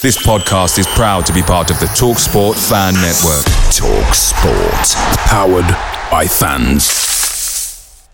This podcast is proud to be part of the TalkSport Fan Network. TalkSport. Powered by fans.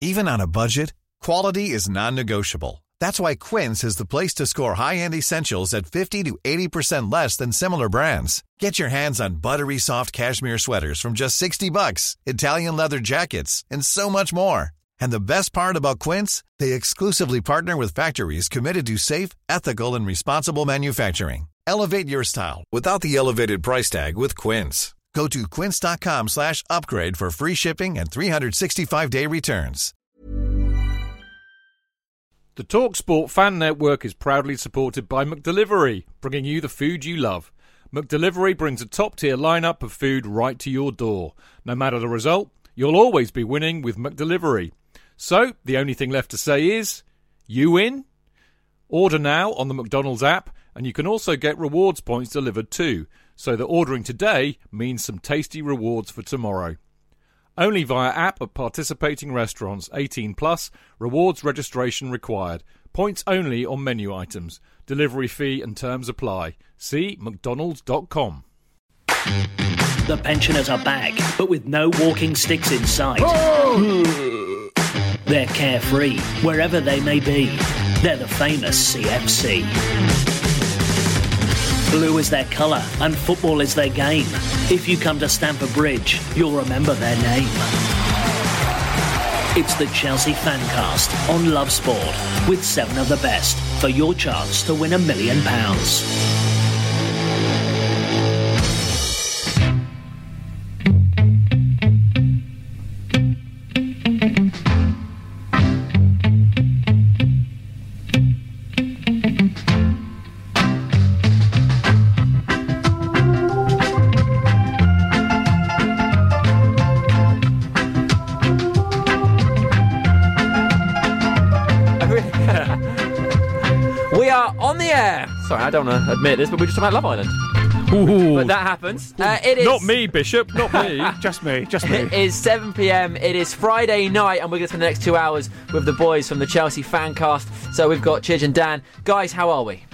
Even on a budget, quality is non-negotiable. That's why Quince is the place to score high-end essentials at 50 to 80% less than similar brands. Get your hands on buttery soft cashmere sweaters from just 60 bucks, Italian leather jackets, and so much more. And the best part about Quince, they exclusively partner with factories committed to safe, ethical, and responsible manufacturing. Elevate your style without the elevated price tag with Quince. Go to quince.com slash upgrade for free shipping and 365-day returns. The TalkSport Fan Network is proudly supported by McDelivery, bringing you the food you love. McDelivery brings a top-tier lineup of food right to your door. No matter the result, you'll always be winning with McDelivery. So, the only thing left to say is, you win? Order now on the McDonald's app, and you can also get rewards points delivered too, so that ordering today means some tasty rewards for tomorrow. Only via app at participating restaurants 18 plus, rewards registration required. Points only on menu items. Delivery fee and terms apply. See mcdonalds.com. The pensioners are back, but with no walking sticks in sight. They're carefree, wherever they may be. They're the famous CFC. Blue is their colour, and football is their game. If you come to Stamford Bridge, you'll remember their name. It's the Chelsea Fancast on Love Sport, with seven of the best for your chance to win a million pounds. I don't want to admit this, but we're just about Love Island. But that happens. Uh, it is Not me, Bishop, not me. Just me, just me. It is 7 p.m. It is Friday night, and we're going to spend the next two hours with the boys from the Chelsea Fancast. So we've got Chidge and Dan. Guys, how are we?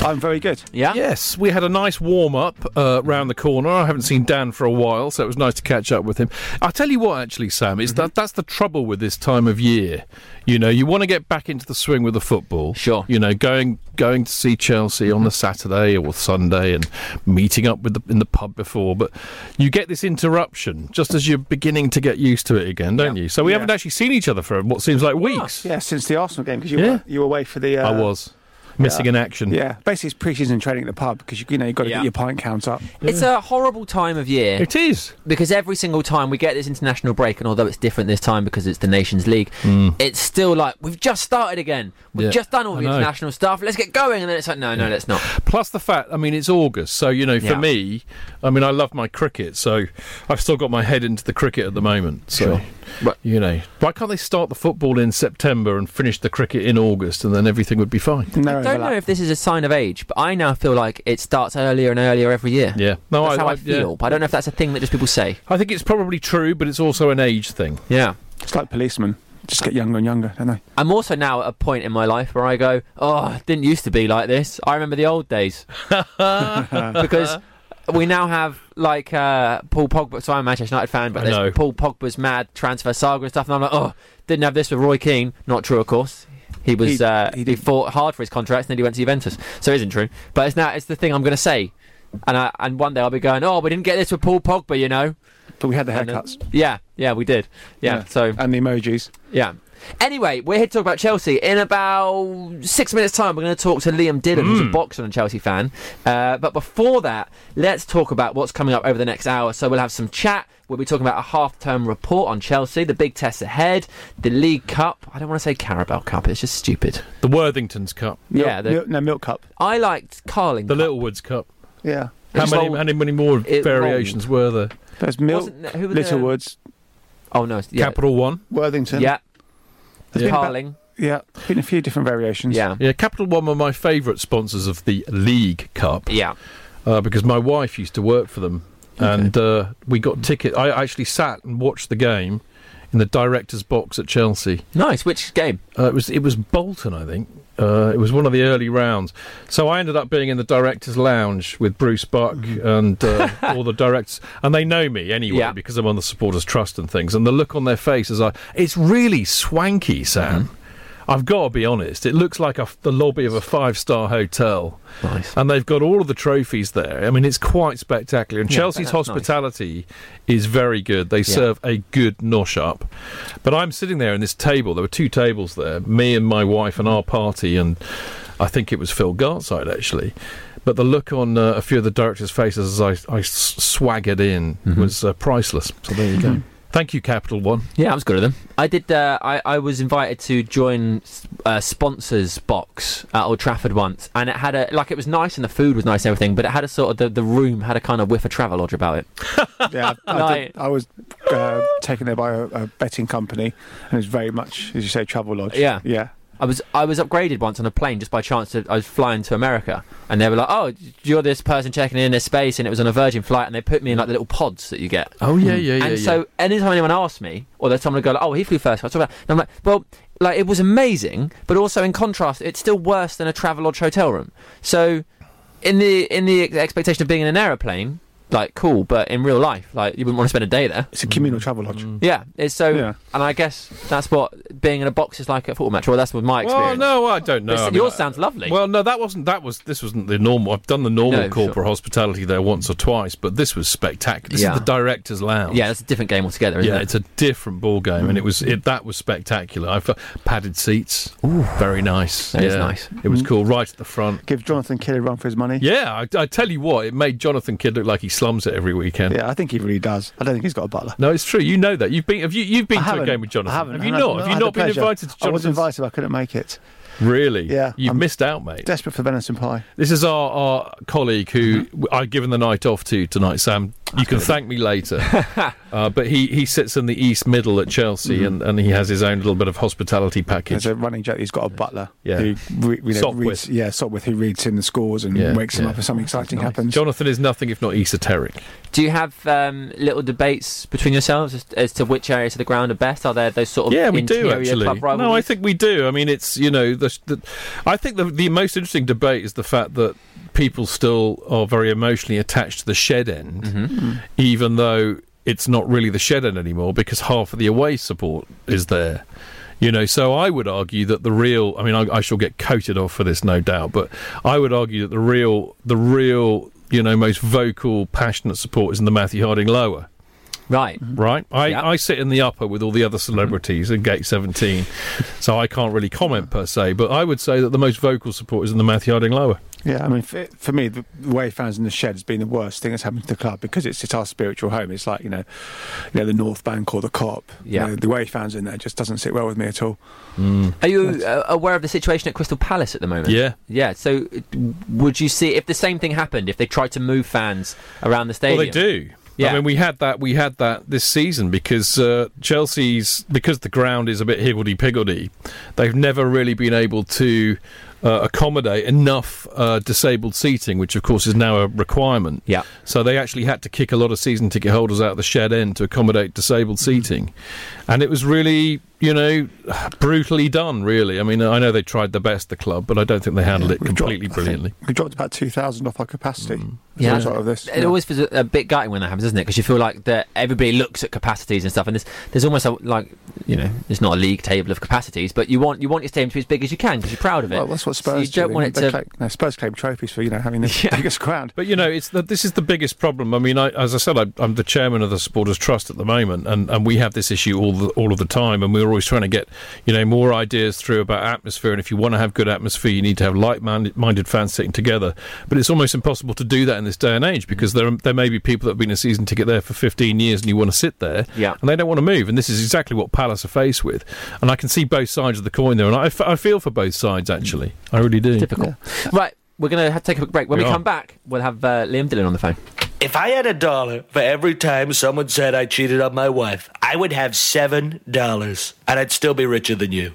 I'm very good. Yeah. Yes, we had a nice warm up uh, round the corner. I haven't seen Dan for a while, so it was nice to catch up with him. I'll tell you what, actually, Sam, is that that's the trouble with this time of year. You know, you want to get back into the swing with the football. Sure. You know, going going to see Chelsea on the Saturday or Sunday and meeting up with the, in the pub before, but you get this interruption just as you're beginning to get used to it again, don't you? So we Yeah. haven't actually seen each other for what seems like weeks. Yeah, since the Arsenal game because you Yeah. were you were away for the. Uh, I was missing yeah. in action. Yeah, basically it's pre-season training at the pub because you, you know you've got to Yeah. get your pint count up. It's a horrible time of year It is. because every single time we get this international break, and although it's different this time because it's the Nations League, mm. it's still like we've just started again. We've Yeah, just done all the international stuff. Let's get going, and then it's like, no, no, let's not. Plus the fact, I mean, it's August, so you know, for Yeah. me, I mean, I love my cricket, so I've still got my head into the cricket at the moment. So, Sure. Right. you know, why can't they start the football in September and finish the cricket in August, and then everything would be fine? No I don't know if this is a sign of age, but I now feel like it starts earlier and earlier every year. Yeah, no, That's I, how I, I- feel. yeah. But I don't know if that's a thing that just people say. I think it's probably true, but it's also an age thing. Yeah. It's like policemen, just get younger and younger, don't they? I'm also now at a point in my life where I go, oh, it didn't used to be like this. I remember the old days. because we now have, like, uh, Paul Pogba. So I'm a Manchester United fan, but I know. there's Paul Pogba's mad transfer saga and stuff. And I'm like, oh, didn't have this with Roy Keane. Not true, of course. He was He- uh, he he, fought hard for his contract, and then he went to Juventus. So it isn't true. But it's now it's the thing I'm going to say. And I, and one day I'll be going, oh, we didn't get this with Paul Pogba, you know. But we had the And then- haircuts Yeah, yeah, we did. Yeah, so and the emojis. yeah. Anyway, we're here to talk about Chelsea. In about six minutes' time, we're going to talk to Liam Dillon, who's a boxer and Chelsea fan. Uh, but before that, let's talk about what's coming up over the next hour. So we'll have some chat. We'll be talking about a half-term report on Chelsea, the big tests ahead, the League Cup. I don't want to say Carabao Cup; it's just stupid. The Worthingtons Cup, Milk, Yeah, the- milk, no milk cup. I liked Carling. the Cup. Littlewoods Cup. Yeah, How many, rolled- how many more it variations were there? there's milk, Wasn't there- who was there? Littlewoods, Oh no, yeah, Capital One. Worthington. yeah, There's been about- Carling. yeah, been a few different variations. Yeah, Yeah, Capital One were my favourite sponsors of the League Cup. yeah. uh, because my wife used to work for them, and uh, we got ticket. I actually sat and watched the game in the director's box at Chelsea. Nice. Which game? Uh, it was it was Bolton, I think. Uh, it was one of the early rounds. So I ended up being in the director's lounge with Bruce Buck and uh, all the directors, and they know me anyway Yeah. because I'm on the supporters trust and things. And the look on their face is like it's really swanky, Sam. I've got to be honest. It looks like a, the lobby of a five star hotel. Nice. And they've got all of the trophies there. I mean, it's quite spectacular. And Yeah, Chelsea's that's nice. hospitality is very good. They serve a good nosh up. But I'm sitting there in this table. There were two tables there, me and my wife and our party, and I think it was Phil Gartside actually. But the look on uh, a few of the directors' faces as I swaggered in Mm-hmm. was uh, priceless. So there you go. Thank you, Capital One. Yeah, I was good at them. I did. Uh, I I was invited to join uh, sponsors box at Old Trafford once, and it had a like it was nice and the food was nice and everything, but it had a sort of the, the room had a kind of whiff of Travelodge about it. Yeah, I, I, Like- did, I was uh, taken there by a, a betting company, and it was very much, as you say, Travelodge. Yeah. yeah. I was I was upgraded once on a plane just by chance. To, I was flying to America, and they were like, "Oh, you're this person checking in this space," and it was on a Virgin flight, and they put me in like the little pods that you get. Oh yeah, yeah, yeah. and so anytime anyone asked me, or there's someone would go, like, "Oh, he flew first," I talk about, and I'm like, "Well, like it was amazing, but also in contrast, it's still worse than a Travelodge hotel room." So, in the in the expectation of being in an aeroplane, like cool, but in real life, like you wouldn't want to spend a day there. It's a communal Travelodge. Mm. Yeah, it's so, Yeah. and I guess that's what being in a box is like at a football match. Well, that's what my Well, experience. no, I don't know. This- I mean, yours I- sounds lovely. Well, no, that wasn't. That was. This wasn't the normal. I've done the normal No, corporate sure. hospitality there once or twice, but this was spectacular. This Yeah. is the director's lounge. yeah, that's a different game altogether, isn't yeah, it? it's a different ball game, and it mm. was it that was spectacular. I felt padded seats, Ooh, very nice. That yeah. is nice. It was mm. cool, right at the front. Give Jonathan Kidd a run for his money. Yeah, I, I tell you what, it made Jonathan Kidd look like he slums it every weekend. Yeah, I think he really does. I don't think he's got a butler. No, it's true. You know that. You've been. Have you? You've been to a game with Jonathan. I haven't. Have you not? Have you not been pleasure. invited to I was Jonathan's? invited, but I couldn't make it. Really? Yeah, You've I'm missed out, mate. Desperate for venison pie. This is our, our colleague who Mm-hmm. I've given the night off to tonight, Sam. You can thank me later. uh, but he, he sits in the east middle at Chelsea Mm-hmm. and, and he has his own little bit of hospitality There's package. a running joke. He's got a butler. Yeah. Who re- you know, Sopwith. reads, yeah, Sopwith, who reads in the scores and Yeah, wakes him yeah. up if something exciting Nice. happens. Jonathan is nothing if not esoteric. Do you have um, little debates between yourselves as, as to which areas of the ground are best? Are there those sort of yeah, we do interior actually. club rivalries? No, I think we do. I mean, it's you know, the, the, I think the the most interesting debate is the fact that people still are very emotionally attached to the shed end, Mm-hmm. even though it's not really the shed end anymore because half of the away support is there. You know, so I would argue that the real. I mean, I, I shall get coated off for this, no doubt, but I would argue that the real, the real, you know, most vocal, passionate support is in the Matthew Harding lower right. right? I, Yeah. I sit in the upper with all the other celebrities in Gate 17, so I can't really comment per se, but I would say that the most vocal support is in the Matthew Harding lower. Yeah, I mean, for, for me, the, the way fans in the shed has been the worst thing that's happened to the club because it's it's our spiritual home. It's like you know, you know the North Bank or the Kop. You Yeah. know, the way fans in there just doesn't sit well with me at all. Are you uh, aware of the situation at Crystal Palace at the moment? Yeah. Yeah. So, uh, would you see if the same thing happened if they tried to move fans around the stadium? Well, they do. Yeah. I mean, we had that. We had that this season because uh, Chelsea's because the ground is a bit higgledy piggledy. They've never really been able to uh, accommodate enough uh, disabled seating, which of course is now a requirement. Yeah. So they actually had to kick a lot of season ticket holders out of the shed end to accommodate disabled seating, and it was really, you know, brutally done. Really, I mean, I know they tried their best, the club, but I don't think they handled it We've dropped- completely brilliantly. We dropped about two thousand off our capacity. as a Mm. Yeah. result of this. It yeah. always feels a, a bit gutting when that happens, doesn't it? Because you feel like that everybody looks at capacities and stuff, and there's there's almost a, like you know, it's not a league table of capacities, but you want you want your stadium to be as big as you can because you're proud of it. Well, that's what So Spurs you don't want it to. claim- no, Spurs claim trophies for you know having the Yeah. biggest ground. But you know, it's the, this is the biggest problem. I mean, I, as I said, I, I'm the chairman of the supporters trust at the moment, and, and we have this issue all the, all of the time, and we're always trying to get you know more ideas through about atmosphere. And if you want to have good atmosphere, you need to have like-minded fans sitting together. But it's almost impossible to do that in this day and age because there there may be people that have been a season ticket there for 15 years, and you want to sit there, Yeah. and they don't want to move. And this is exactly what Palace are faced with. And I can see both sides of the coin there, and I, f- I feel for both sides actually. I really do. Typical. Right, we're going to take a quick break. When we, We come back, we'll have uh, Liam Dillon on the phone. If I had a dollar for every time someone said I cheated on my wife, I would have seven dollars, and I'd still be richer than you.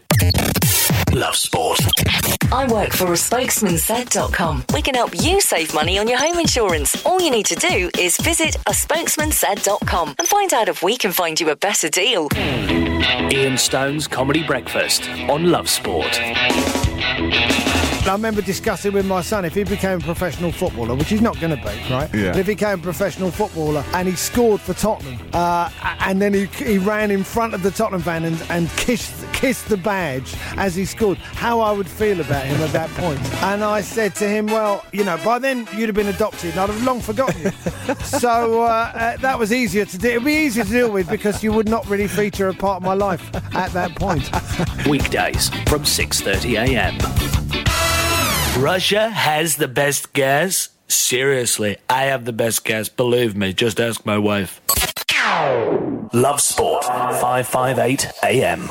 Love Sport. I work for a spokesman spokesmansaid.com. We can help you save money on your home insurance. All you need to do is visit a spokesman spokesmansaid.com and find out if we can find you a better deal. Ian Stone's Comedy Breakfast on Love Sport. I remember discussing with my son if he became a professional footballer, which he's not going to be, right? Yeah. But if he became a professional footballer and he scored for Tottenham, uh, and then he, he ran in front of the Tottenham fan and, and kissed kissed the badge as he scored, how I would feel about him at that point. And I said to him, well, you know, by then you'd have been adopted and I'd have long forgotten you. so uh, uh, that was easier to do. It'd be easier to deal with because you would not really feature a part of my life at that point. Weekdays from 6:30 a.m. Russia has the best gas? Seriously, I have the best gas. Believe me, just ask my wife. Love Sport 558 a.m.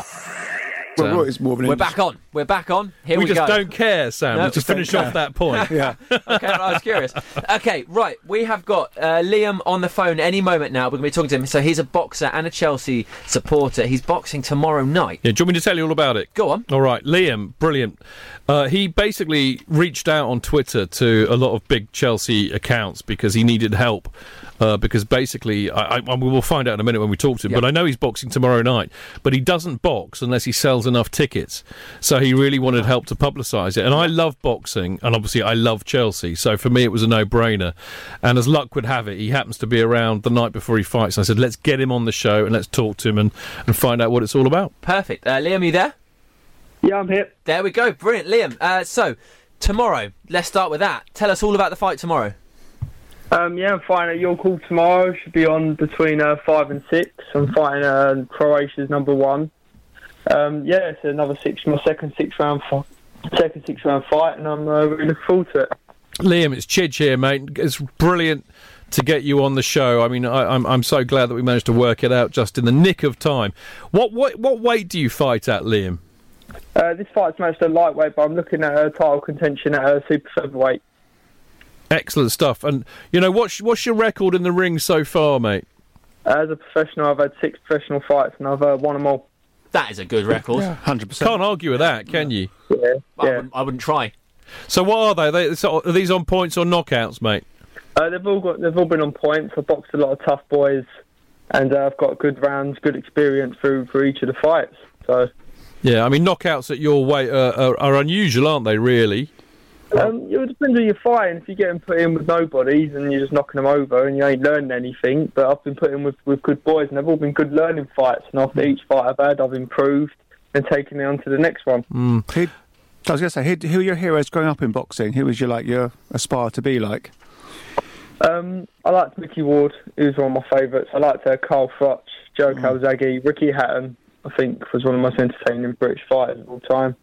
Well, Roy is more of an We're industry- back on. We're back on. Here we, go. we just go. don't care, Sam. No, to just finish care. off that point. Yeah. okay, I was curious. Okay, right. We have got uh, Liam on the phone any moment now. We're going to be talking to him. So he's a boxer and a Chelsea supporter. He's boxing tomorrow night. Yeah, do you want me to tell you all about it? Go on. All right, Liam, brilliant. Uh, he basically reached out on Twitter to a lot of big Chelsea accounts because he needed help. Uh, because basically, I, I, we will find out in a minute when we talk to him. Yep. But I know he's boxing tomorrow night. But he doesn't box unless he sells enough tickets. So he really wanted help to publicise it. And I love boxing, and obviously I love Chelsea. So for me, it was a no-brainer. And as luck would have it, he happens to be around the night before he fights. And I said, let's get him on the show and let's talk to him and, and find out what it's all about. Perfect. Uh, Liam, you there? Yeah, I'm here. There we go. Brilliant, Liam. Uh, so tomorrow, let's start with that. Tell us all about the fight tomorrow. Um, yeah, I'm fighting at York Hall tomorrow. Should be on between uh, five and six. I'm fighting uh, Croatia's number one. Um, yeah, it's another six, my second six round, fi- second six round fight, and I'm uh, really looking forward to it. Liam, it's Chidge here, mate. It's brilliant to get you on the show. I mean, I, I'm I'm so glad that we managed to work it out just in the nick of time. What what what weight do you fight at, Liam? Uh, this fight's at lightweight, but I'm looking at a title contention at a super featherweight. Excellent stuff. And you know, what's what's your record in the ring so far, mate? As a professional, I've had six professional fights, and I've uh, won them all. That is a good record. Hundred percent. Can't argue with that, can you? Yeah, I, wouldn't, I wouldn't try. So what are they? they so are these on points or knockouts, mate? Uh, they've all got, they've all been on points. I've boxed a lot of tough boys, and uh, I've got good rounds, good experience through for each of the fights. So. Yeah, I mean, knockouts at your weight are, are, are unusual, aren't they? Really? Um, it would depend on your fight. If you're getting put in with nobodies and you're just knocking them over and you ain't learning anything, but I've been put in with, with good boys and they've all been good learning fights. And after each fight I've had, I've improved and taken it on to the next one. Who, I was going to say, who, who are your heroes growing up in boxing? Who was your like your aspire to be like? Um, I liked Micky Ward, he was one of my favourites. I liked uh, Carl Froch, Joe Calzaghe, Ricky Hatton. I think was one of the most entertaining British fighters of all time.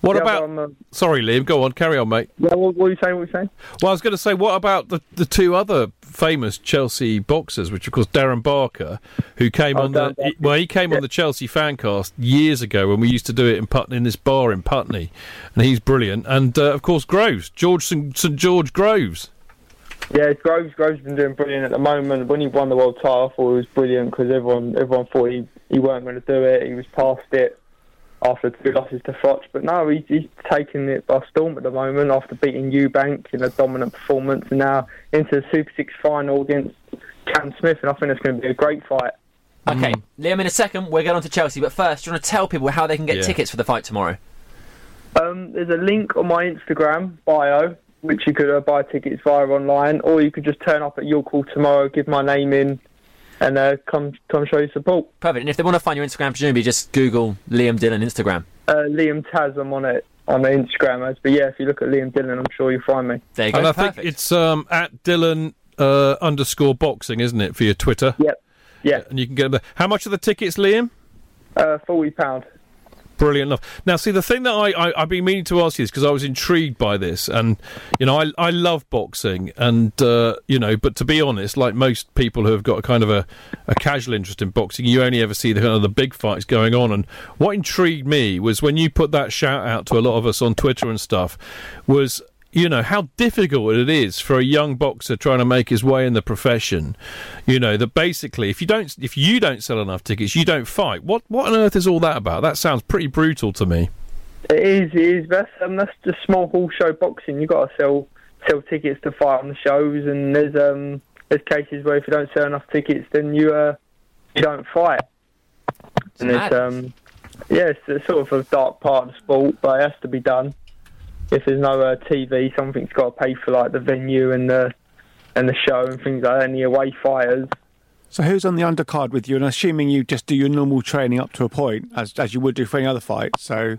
What Yeah, about? I'm, uh, Sorry, Liam. Go on, carry on, mate. Yeah, what, what are you saying? What are you saying? Well, I was going to say, what about the, the two other famous Chelsea boxers, which of course Darren Barker, who came Oh, on the Barker. well, he came on the Chelsea fancast years ago when we used to do it in Putney in this bar in Putney, and he's brilliant. And uh, of course Groves, George St, St George Groves. Yeah, Groves Groves been doing brilliant at the moment. When he won the world title, I thought it was brilliant because everyone everyone thought he, he weren't going to do it. He was past it after two losses to Froch, but no, he's, he's taking it by storm at the moment after beating Eubank in a dominant performance, and now into the Super Six final against Cam Smith, and I think it's going to be a great fight. Okay, Liam, in a second, we'll get on to Chelsea. But first, do you want to tell people how they can get Yeah. tickets for the fight tomorrow? Um, there's a link on my Instagram bio, which you could uh, buy tickets via online, or you could just turn up at York Hall tomorrow, give my name in, and uh, come come show your support. Perfect. And if they want to find your Instagram, presumably just Google Liam Dillon Instagram. Uh, Liam Taz, I'm on it on the Instagram as, but yeah, if you look at Liam Dillon, I'm sure you'll find me. There you go. and I think it's um, at Dillon uh, underscore boxing, isn't it, for your Twitter? Yep. Yeah. And you can get them there. How much are the tickets, Liam? Uh, forty pound. Brilliant enough. Now, see, the thing that I, I, I've been meaning to ask you is because I was intrigued by this, and you know, I, I love boxing, and uh, you know, but to be honest, like most people who have got a kind of a, a casual interest in boxing, you only ever see the kind of the big fights going on. And what intrigued me was when you put that shout out to a lot of us on Twitter and stuff, was you know how difficult it is for a young boxer trying to make his way in the profession. You know that basically, if you don't, if you don't sell enough tickets, you don't fight. What what on earth is all that about? That sounds pretty brutal to me. It is, it is. That's um, that's just small hall show boxing. You got to sell sell tickets to fight on the shows, and there's um there's cases where if you don't sell enough tickets, then you uh you don't fight. and it's um yeah, it's a sort of a dark part of the sport, but it has to be done. If there's no uh, TV, something's got to pay for like the venue and the and the show and things like that, and the away fighters. So who's on the undercard with you? And assuming you just do your normal training up to a point, as as you would do for any other fight. So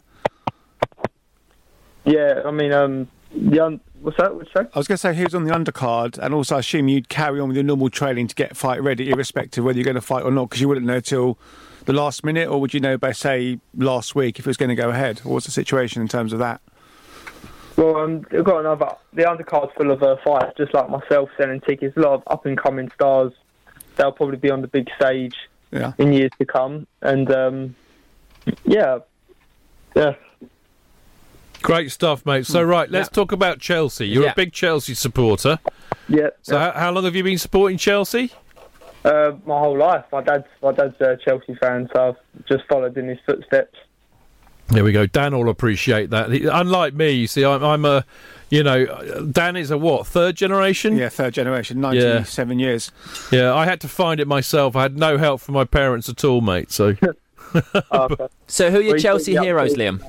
Yeah, I mean, um, the un- what's that? What's that? I was going to say who's on the undercard, and also I assume you'd carry on with your normal training to get fight ready, irrespective of whether you're going to fight or not, because you wouldn't know till the last minute, or would you know by say last week if it was going to go ahead? Or what's the situation in terms of that? Well, um, I've got another. The undercard's full of uh, fighters, just like myself, selling tickets. A lot of up and coming stars. They'll probably be on the big stage Yeah. in years to come, and um, yeah, yeah. Great stuff, mate. So, right, let's talk about Chelsea. You're Yeah. a big Chelsea supporter. Yeah. So, how, how long have you been supporting Chelsea? Uh, my whole life. My dad's my dad's a Chelsea fan, so I've just followed in his footsteps. There we go. Dan will appreciate that. He- Unlike me, you see, I'm, I'm a, you know, Dan is a what third generation? Yeah, third generation, ninety-seven years. Yeah, I had to find it myself. I had no help from my parents at all, mate. So, Okay. So who are your Well, you Chelsea heroes. Liam?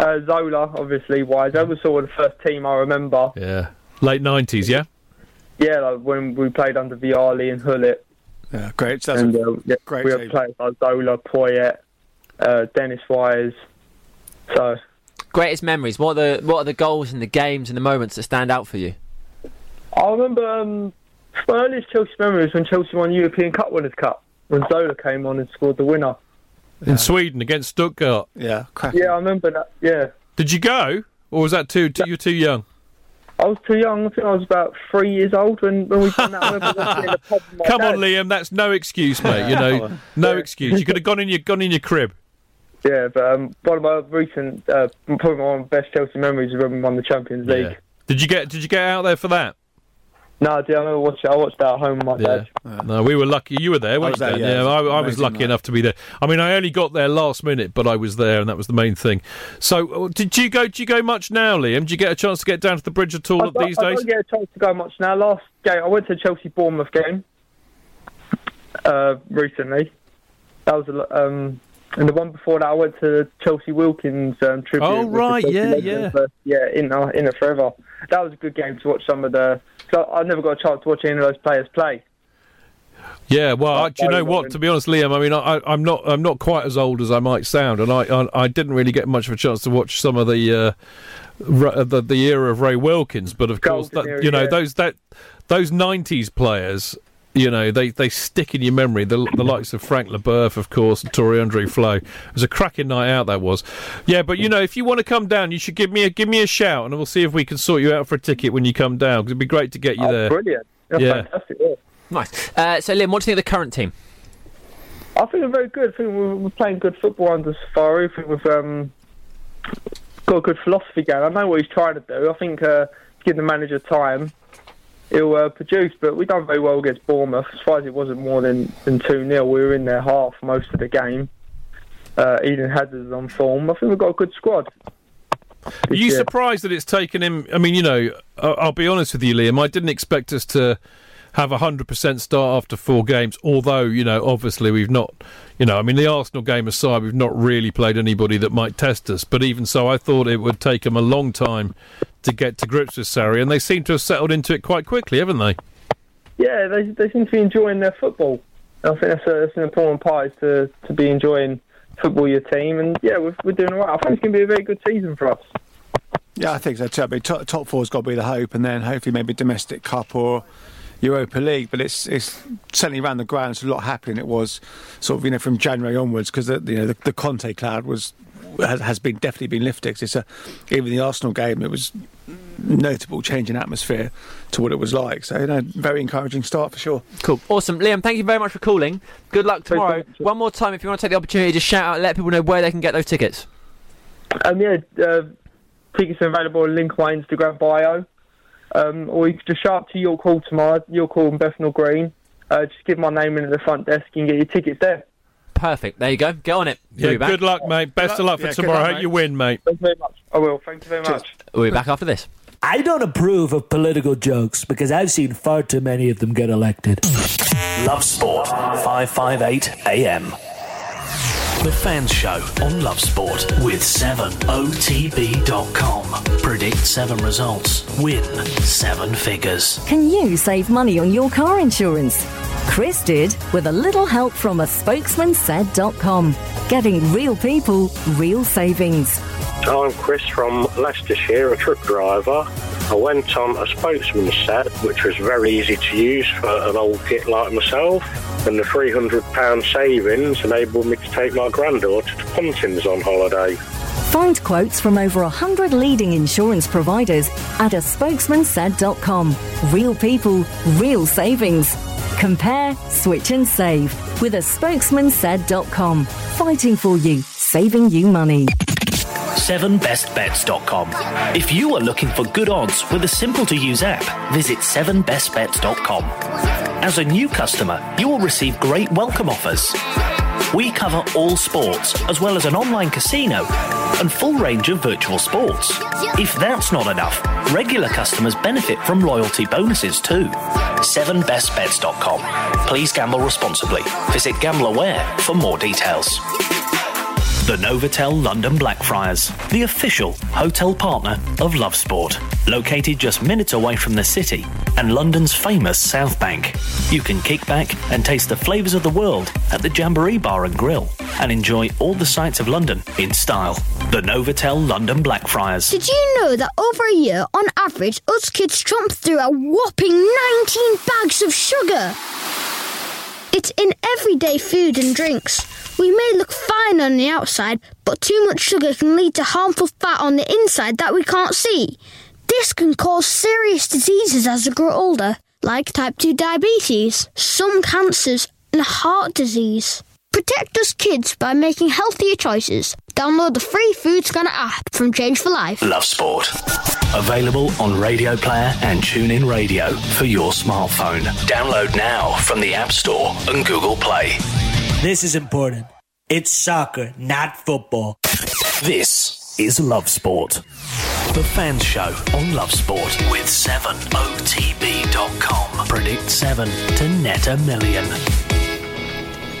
Uh, Zola, obviously, wise. That was sort of the first team I remember. yeah, late nineties, yeah. Yeah, like when we played under Vialli and Gullit. Yeah, great. That's and a uh, yeah, great we had team. players like Zola, Poyet, uh, Dennis Wise. So Greatest memories. What are the what are the goals and the games and the moments that stand out for you? I remember um, my earliest Chelsea memories when Chelsea won European Cup Winners' Cup when Zola came on and scored the winner. In Sweden against Stuttgart. yeah, cracking. Yeah, I remember that. Yeah, Did you go, or was that too? too you were too young? I was too young. I think I was about three years old when, when we done that. I remember in the pub Come dad. on, Liam. That's no excuse, mate. You know, no excuse. You could have gone in your gone in your crib. Yeah, but um, one of my recent, uh, probably one of best Chelsea memories is when we won the Champions League. Yeah. Did you get Did you get out there for that? No, I did. I remember watching. I watched that at home with my Yeah. dad. No, we were lucky. You were there, weren't was you? there, Dan? yeah. I, I was lucky night. enough to be there. I mean, I only got there last minute, but I was there, and that was the main thing. So, uh, did you go? Do you go much now, Liam? Do you get a chance to get down to the bridge at all I these I days? I don't get a chance to go much now. Last game, I went to Chelsea Bournemouth game uh, recently. That was a lo- um, and the one before that, I went to Chelsea Wilkins um, tribute. Oh, right, yeah, yeah. yeah, in uh, in it forever. That was a good game to watch. Some of the. So I never got a chance to watch any of those players play. Yeah, well, I, do you know what? To be honest, Liam, I mean, I, I'm not, I'm not quite as old as I might sound, and I, I, I didn't really get much of a chance to watch some of the, uh, the, the era of Ray Wilkins. But of course, that, era, you know, yeah. those that, those '90s players, you know, they, they stick in your memory. The, the likes of Frank Leboeuf, of course, and Tore Andre Flo. It was a cracking night out. That was. Yeah, but you know, if you want to come down, you should give me a give me a shout, and we'll see if we can sort you out for a ticket when you come down. 'cause it'd be great to get you Oh, there. brilliant! That's Yeah. fantastic. Yeah. Nice. Uh, so, Liam, what do you think of the current team? I think we're very good. I think we're, we're playing good football under Sarri. I think we've um, got a good philosophy going. I know what he's trying to do. I think uh, give the manager time, he'll uh, produce. But we done very well against Bournemouth. As far as it wasn't more than than two 0 we were in their half most of the game. Uh, Eden Hazard's on form. I think we've got a good squad. Are you Yeah. surprised that it's taken him? I mean, you know, I- I'll be honest with you, Liam. I didn't expect us to have a hundred percent start after four games. Although, you know, obviously we've not, you know, I mean, the Arsenal game aside, we've not really played anybody that might test us. But even so, I thought it would take them a long time to get to grips with Sarri, and they seem to have settled into it quite quickly, haven't they? Yeah, they they seem to be enjoying their football. I think that's, a, that's an important part is to to be enjoying football your team, and yeah, we're, we're doing all right. I think it's going to be a very good season for us. Yeah, I think so too. I mean, top, top four's got to be the hope, and then hopefully maybe domestic cup or Europa League. But it's it's certainly around the grounds a lot happier than it was sort of you know from January onwards because the, you know the, the Conte cloud was has, has been definitely been lifted. 'Cause It's a even the Arsenal game it was notable change in atmosphere to what it was like. So you know, very encouraging start for sure. Cool. Awesome. Liam, thank you very much for calling. Good luck tomorrow. One more time, if you want to take the opportunity, just shout out, let people know where they can get those tickets. Um, yeah, uh, tickets are available. Link on my Instagram bio, um, or you can just show up to York Hall tomorrow. York Hall and Bethnal Green. Uh, just give my name in at the front desk and get your tickets there. perfect. There you go. Get on it. We'll Yeah, back. good luck, mate. Best of luck for Yeah, tomorrow. luck, Hope you win, mate. Thank you very much. I will. Thank you very much. We'll be back after this. I don't approve of political jokes because I've seen far too many of them get elected. Love Sport, 558 AM. The Fans Show on Love Sport with 7otb.com. Predict seven results, win seven figures. Can you save money on your car insurance? Chris did with a little help from a spokesman said.com. Getting real people, real savings. I'm Chris from Leicestershire, a truck driver. I went on a spokesman set, which was very easy to use for an old git like myself. And the £300 savings enabled me to take my granddaughter to Pontins on holiday. Find quotes from over 100 leading insurance providers at a spokesmansaid.com. Real people, real savings. Compare, switch and save with a spokesmansaid.com. Fighting for you, saving you money. 7bestbets.com. If you are looking for good odds with a simple to use app, visit 7bestbets.com. As a new customer, you will receive great welcome offers. We cover all sports, as well as an online casino and full range of virtual sports. If that's not enough, regular customers benefit from loyalty bonuses too. 7bestbets.com. Please gamble responsibly. Visit GambleAware for more details. The Novotel London Blackfriars, the official hotel partner of Love Sport. Located just minutes away from the city and London's famous South Bank. You can kick back and taste the flavours of the world at the Jamboree Bar and Grill and enjoy all the sights of London in style. The Novotel London Blackfriars. Did you know that over a year, on average, us kids trump through a whopping 19 bags of sugar? It's in everyday food and drinks. We may look fine on the outside, but too much sugar can lead to harmful fat on the inside that we can't see. This can cause serious diseases as we grow older, like type 2 diabetes, some cancers, and heart disease. Protect us kids by making healthier choices. Download the free Food Scanner app from Change for Life. Love Sport. Available on Radio Player and TuneIn Radio for your smartphone. Download now from the App Store and Google Play. This is important. It's soccer, not football. This is Love Sport. The Fans Show on Love Sport with 7otb.com. Predict 7 to net a million.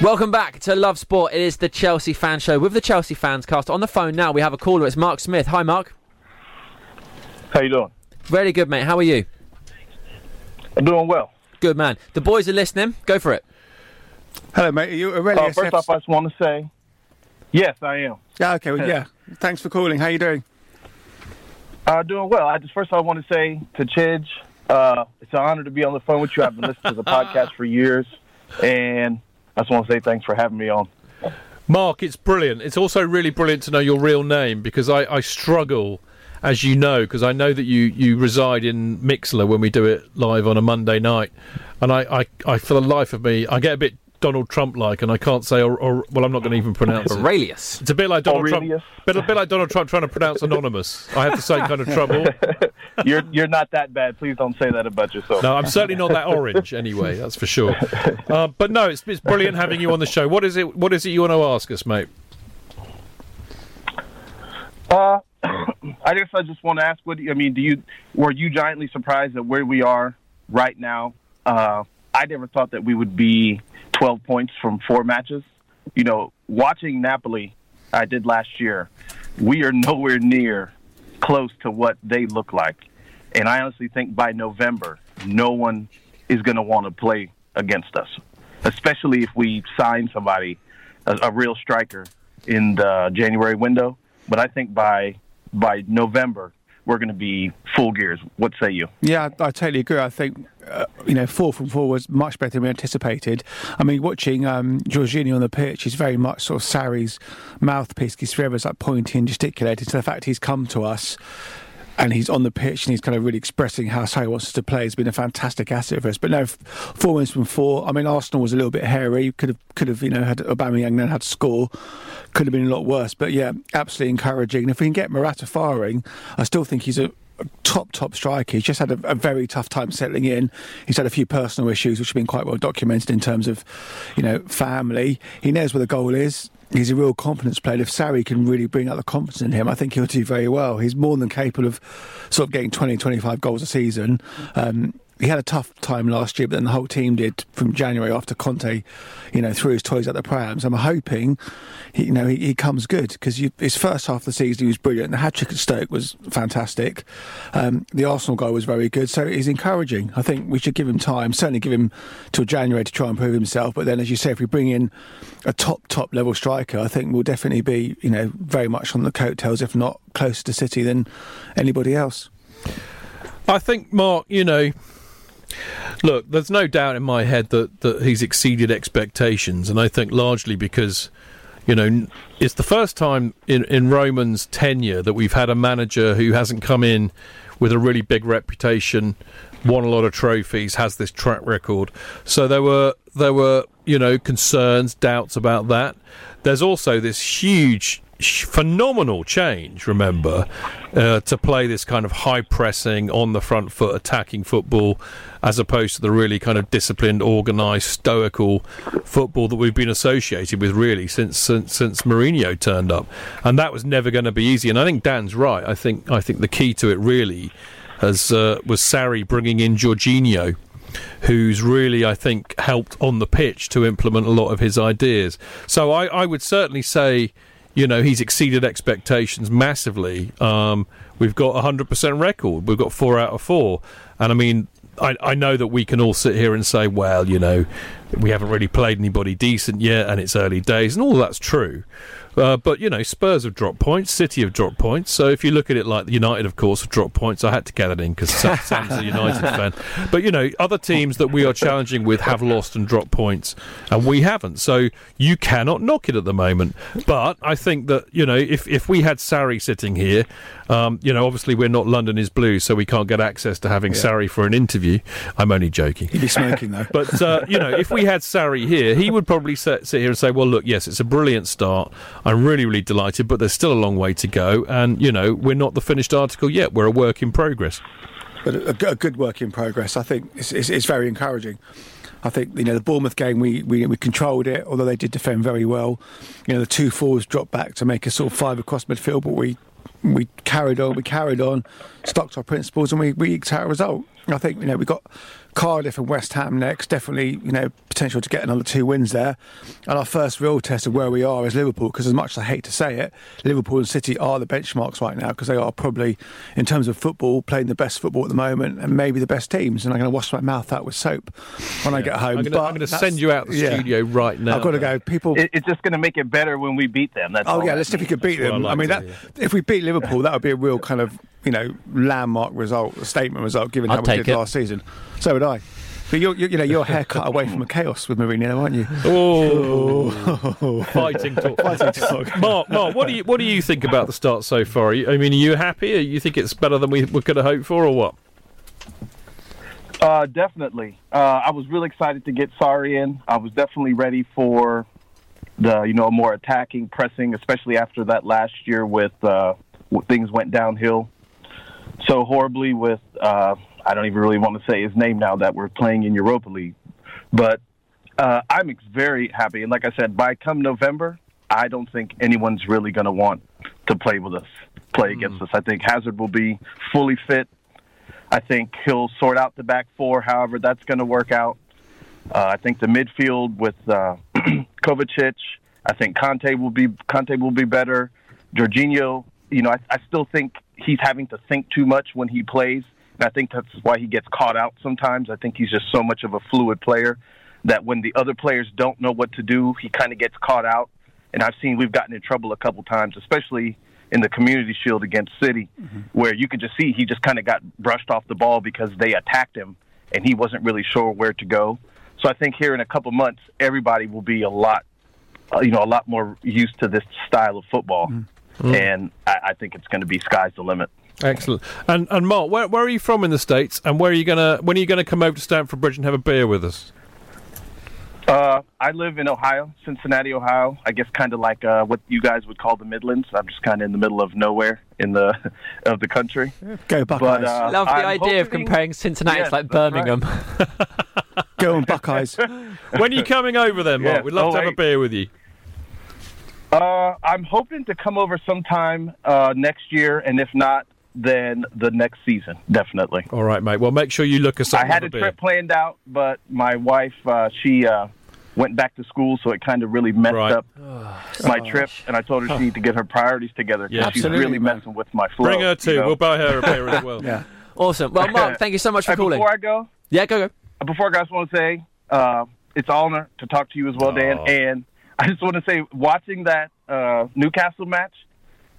Welcome back to Love Sport. It is the Chelsea fan show with the Chelsea fans cast. On the phone now, we have a caller. It's Mark Smith. Hi, Mark. How you doing? Very good, mate. How are you? I'm doing well. Good, man. The boys are listening. Go for it. Hello, mate. Are you a really Uh, first off, I just want to say, yes, I am. Yeah, okay, well, yeah. Thanks for calling. How you doing? Uh, doing well. I just first I want to say to Chidge, uh, it's an honor to be on the phone with you. I've been listening to the podcast for years, and I just want to say thanks for having me on. Mark, it's brilliant. It's also really brilliant to know your real name because I, I struggle, as you know, because I know that you, you reside in Mixlr when we do it live on a Monday night, and I, I, I for the life of me, I get a bit Donald Trump like, and I can't say or, or well, I'm not going to even pronounce it. Aurelius. It's a bit like Donald Aurelius? Trump, bit, a bit like Donald Trump trying to pronounce anonymous. I have the same kind of trouble. you're you're not that bad. Please don't say that about yourself. No, I'm certainly not that orange anyway. That's for sure. Uh, but no, it's, it's brilliant having you on the show. What is it? What is it you want to ask us, mate? Uh, I guess I just want to ask, what do you, I mean, do you were you giantly surprised at where we are right now? Uh, I never thought that we would be 12 points from four matches. You know, watching Napoli, I did last year. We are nowhere near close to what they look like, and I honestly think by November, no one is going to want to play against us, especially if we sign somebody, a, a real striker, in the January window. But I think by by November we're going to be full gears. What say you? Yeah, I, I totally agree. I think uh, you know four from four was much better than we anticipated. I mean, watching um, Jorginho on the pitch, he's very much sort of Sarri's mouthpiece. He's forever like pointing and gesticulating. So the fact he's come to us. And he's on the pitch and he's kind of really expressing how he wants us to play. Has been a fantastic asset for us. But no, four wins from four. I mean, Arsenal was a little bit hairy. Could have, could have, you know, had Aubameyang then had to score. Could have been a lot worse. But yeah, absolutely encouraging. And if we can get Morata firing, I still think he's a, top, top striker. He's just had a, a, very tough time settling in. He's had a few personal issues, which have been quite well documented in terms of, you know, family. He knows where the goal is. He's a real confidence player. If Sarri can really bring out the confidence in him, I think he'll do very well. He's more than capable of sort of getting 20, 25 goals a season. Um, he had a tough time last year, but then the whole team did from January after Conte, you know, threw his toys at the prams. I'm hoping, he, you know, he, he comes good because his first half of the season he was brilliant. The hat trick at Stoke was fantastic. Um, the Arsenal goal was very good, so he's encouraging. I think we should give him time. Certainly give him till January to try and prove himself. But then, as you say, if we bring in a top top level striker, I think we'll definitely be, you know, very much on the coattails, if not closer to City than anybody else. I think, Mark, you know, Look, there's no doubt in my head that, that he's exceeded expectations, and I think largely because, you know, it's the first time in, in Roman's tenure that we've had a manager who hasn't come in with a really big reputation, won a lot of trophies, has this track record. So there were there were you know concerns, doubts about that. There's also this huge phenomenal change, remember, uh, to play this kind of high pressing, on the front foot attacking football, as opposed to the really kind of disciplined, organised, stoical football that we've been associated with really since, since since Mourinho turned up, and that was never going to be easy. And I think Dan's right. I think I think the key to it really has uh, was Sarri bringing in Jorginho who's really, I think, helped on the pitch to implement a lot of his ideas. So I, I would certainly say you know, he's exceeded expectations massively. Um, we've got a 100% record. We've got four out of four. And I mean, I, I, know that we can all sit here and say, well, you know, we haven't really played anybody decent yet and it's early days, and all that's true. Uh, but you know, Spurs have dropped points, City have dropped points. So if you look at it like the United, of course, have dropped points. I had to get that in because Sam's a United fan. But you know, other teams that we are challenging with have lost and dropped points, and we haven't. So you cannot knock it at the moment. But I think that you know, if if we had Sarri sitting here, um, you know, obviously we're not London is blue, so we can't get access to having yeah. Sarri for an interview. I'm only joking. He'd be smoking though. But uh, you know, if we had Sarri here, he would probably sit, sit here and say, "Well, look, yes, it's a brilliant start. I'm really, really delighted, but there's still a long way to go, and you know, we're not the finished article yet. We're a work in progress." But a, a good work in progress. I think it's, it's, it's very encouraging. I think you know the Bournemouth game we, we, we controlled it, although they did defend very well. You know the two fours dropped back to make a sort of five across midfield, but we we carried on, we carried on, stuck to our principles, and we, we eked out a result. I think you know we got Cardiff and West Ham next. Definitely, you know, potential to get another two wins there. And our first real test of where we are is Liverpool, because as much as I hate to say it, Liverpool and City are the benchmarks right now because they are probably, in terms of football, playing the best football at the moment and maybe the best teams. And I'm going to wash my mouth out with soap when yeah. I get home. I'm going to send you out the yeah. studio right now. I've got to go. People, it, it's just going to make it better when we beat them. That's oh yeah, let's see if we could beat them. I, like I mean, that, if we beat Liverpool, that would be a real kind of you know landmark result, a statement result, given I'd how we did it. last season. So would I. But you're, you're, you know, your hair cut away from a chaos with Mourinho, aren't you? Oh, fighting talk. fighting talk. Mark, Mark, what do you what do you think about the start so far? I mean, are you happy? You think it's better than we, we could have hoped for, or what? Uh, definitely. Uh, I was really excited to get Sarri in. I was definitely ready for the you know more attacking, pressing, especially after that last year with uh, things went downhill so horribly with uh, I don't even really want to say his name now that we're playing in Europa League. But uh, I'm very happy. And like I said, by come November, I don't think anyone's really going to want to play with us, play mm. against us. I think Hazard will be fully fit. I think he'll sort out the back four, however that's going to work out. Uh, I think the midfield with uh, Kovacic, I think Kanté will be Kanté will be better. Jorginho, you know, I, I still think he's having to think too much when he plays. And I think that's why he gets caught out sometimes. I think he's just so much of a fluid player that when the other players don't know what to do, he kind of gets caught out. And I've seen we've gotten in trouble a couple times, especially in the Community Shield against City, mm-hmm. where you could just see he just kind of got brushed off the ball because they attacked him and he wasn't really sure where to go. So I think here in a couple months, everybody will be a lot, uh, you know, a lot more used to this style of football, mm-hmm. And I, I think it's going to be sky's the limit. Excellent. And and Mark, where where are you from in the states, and where are you gonna when are you gonna come over to Stamford Bridge and have a beer with us? Uh, I live in Ohio, Cincinnati, Ohio. I guess kind of like uh, what you guys would call the Midlands. I'm just kind of in the middle of nowhere in the of the country. Go But, uh, Love the I'm idea of comparing Cincinnati Yes, to like that's right. Birmingham. Go on, Buckeyes. when are you coming over then, Mark? Yeah. We'd love Oh, to have a beer with you. Uh, I'm hoping to come over sometime uh, next year, and if not, then the next season, definitely. All right, mate. Well, make sure you look us up. I had have a beer. trip planned out, but my wife, uh, she uh, went back to school, so it kind of really messed up my trip. And I told her she needed to get her priorities together because Yeah. she's Absolutely, really man. messing with my flow. Bring her too. you know? We'll buy her a beer as well. yeah. Awesome. Well, Mark, thank you so much for Hey, calling. Before I go, Yeah, go go. uh, before I go, I just want to say uh, it's an honor to talk to you as well, Dan. And I just want to say, watching that uh, Newcastle match,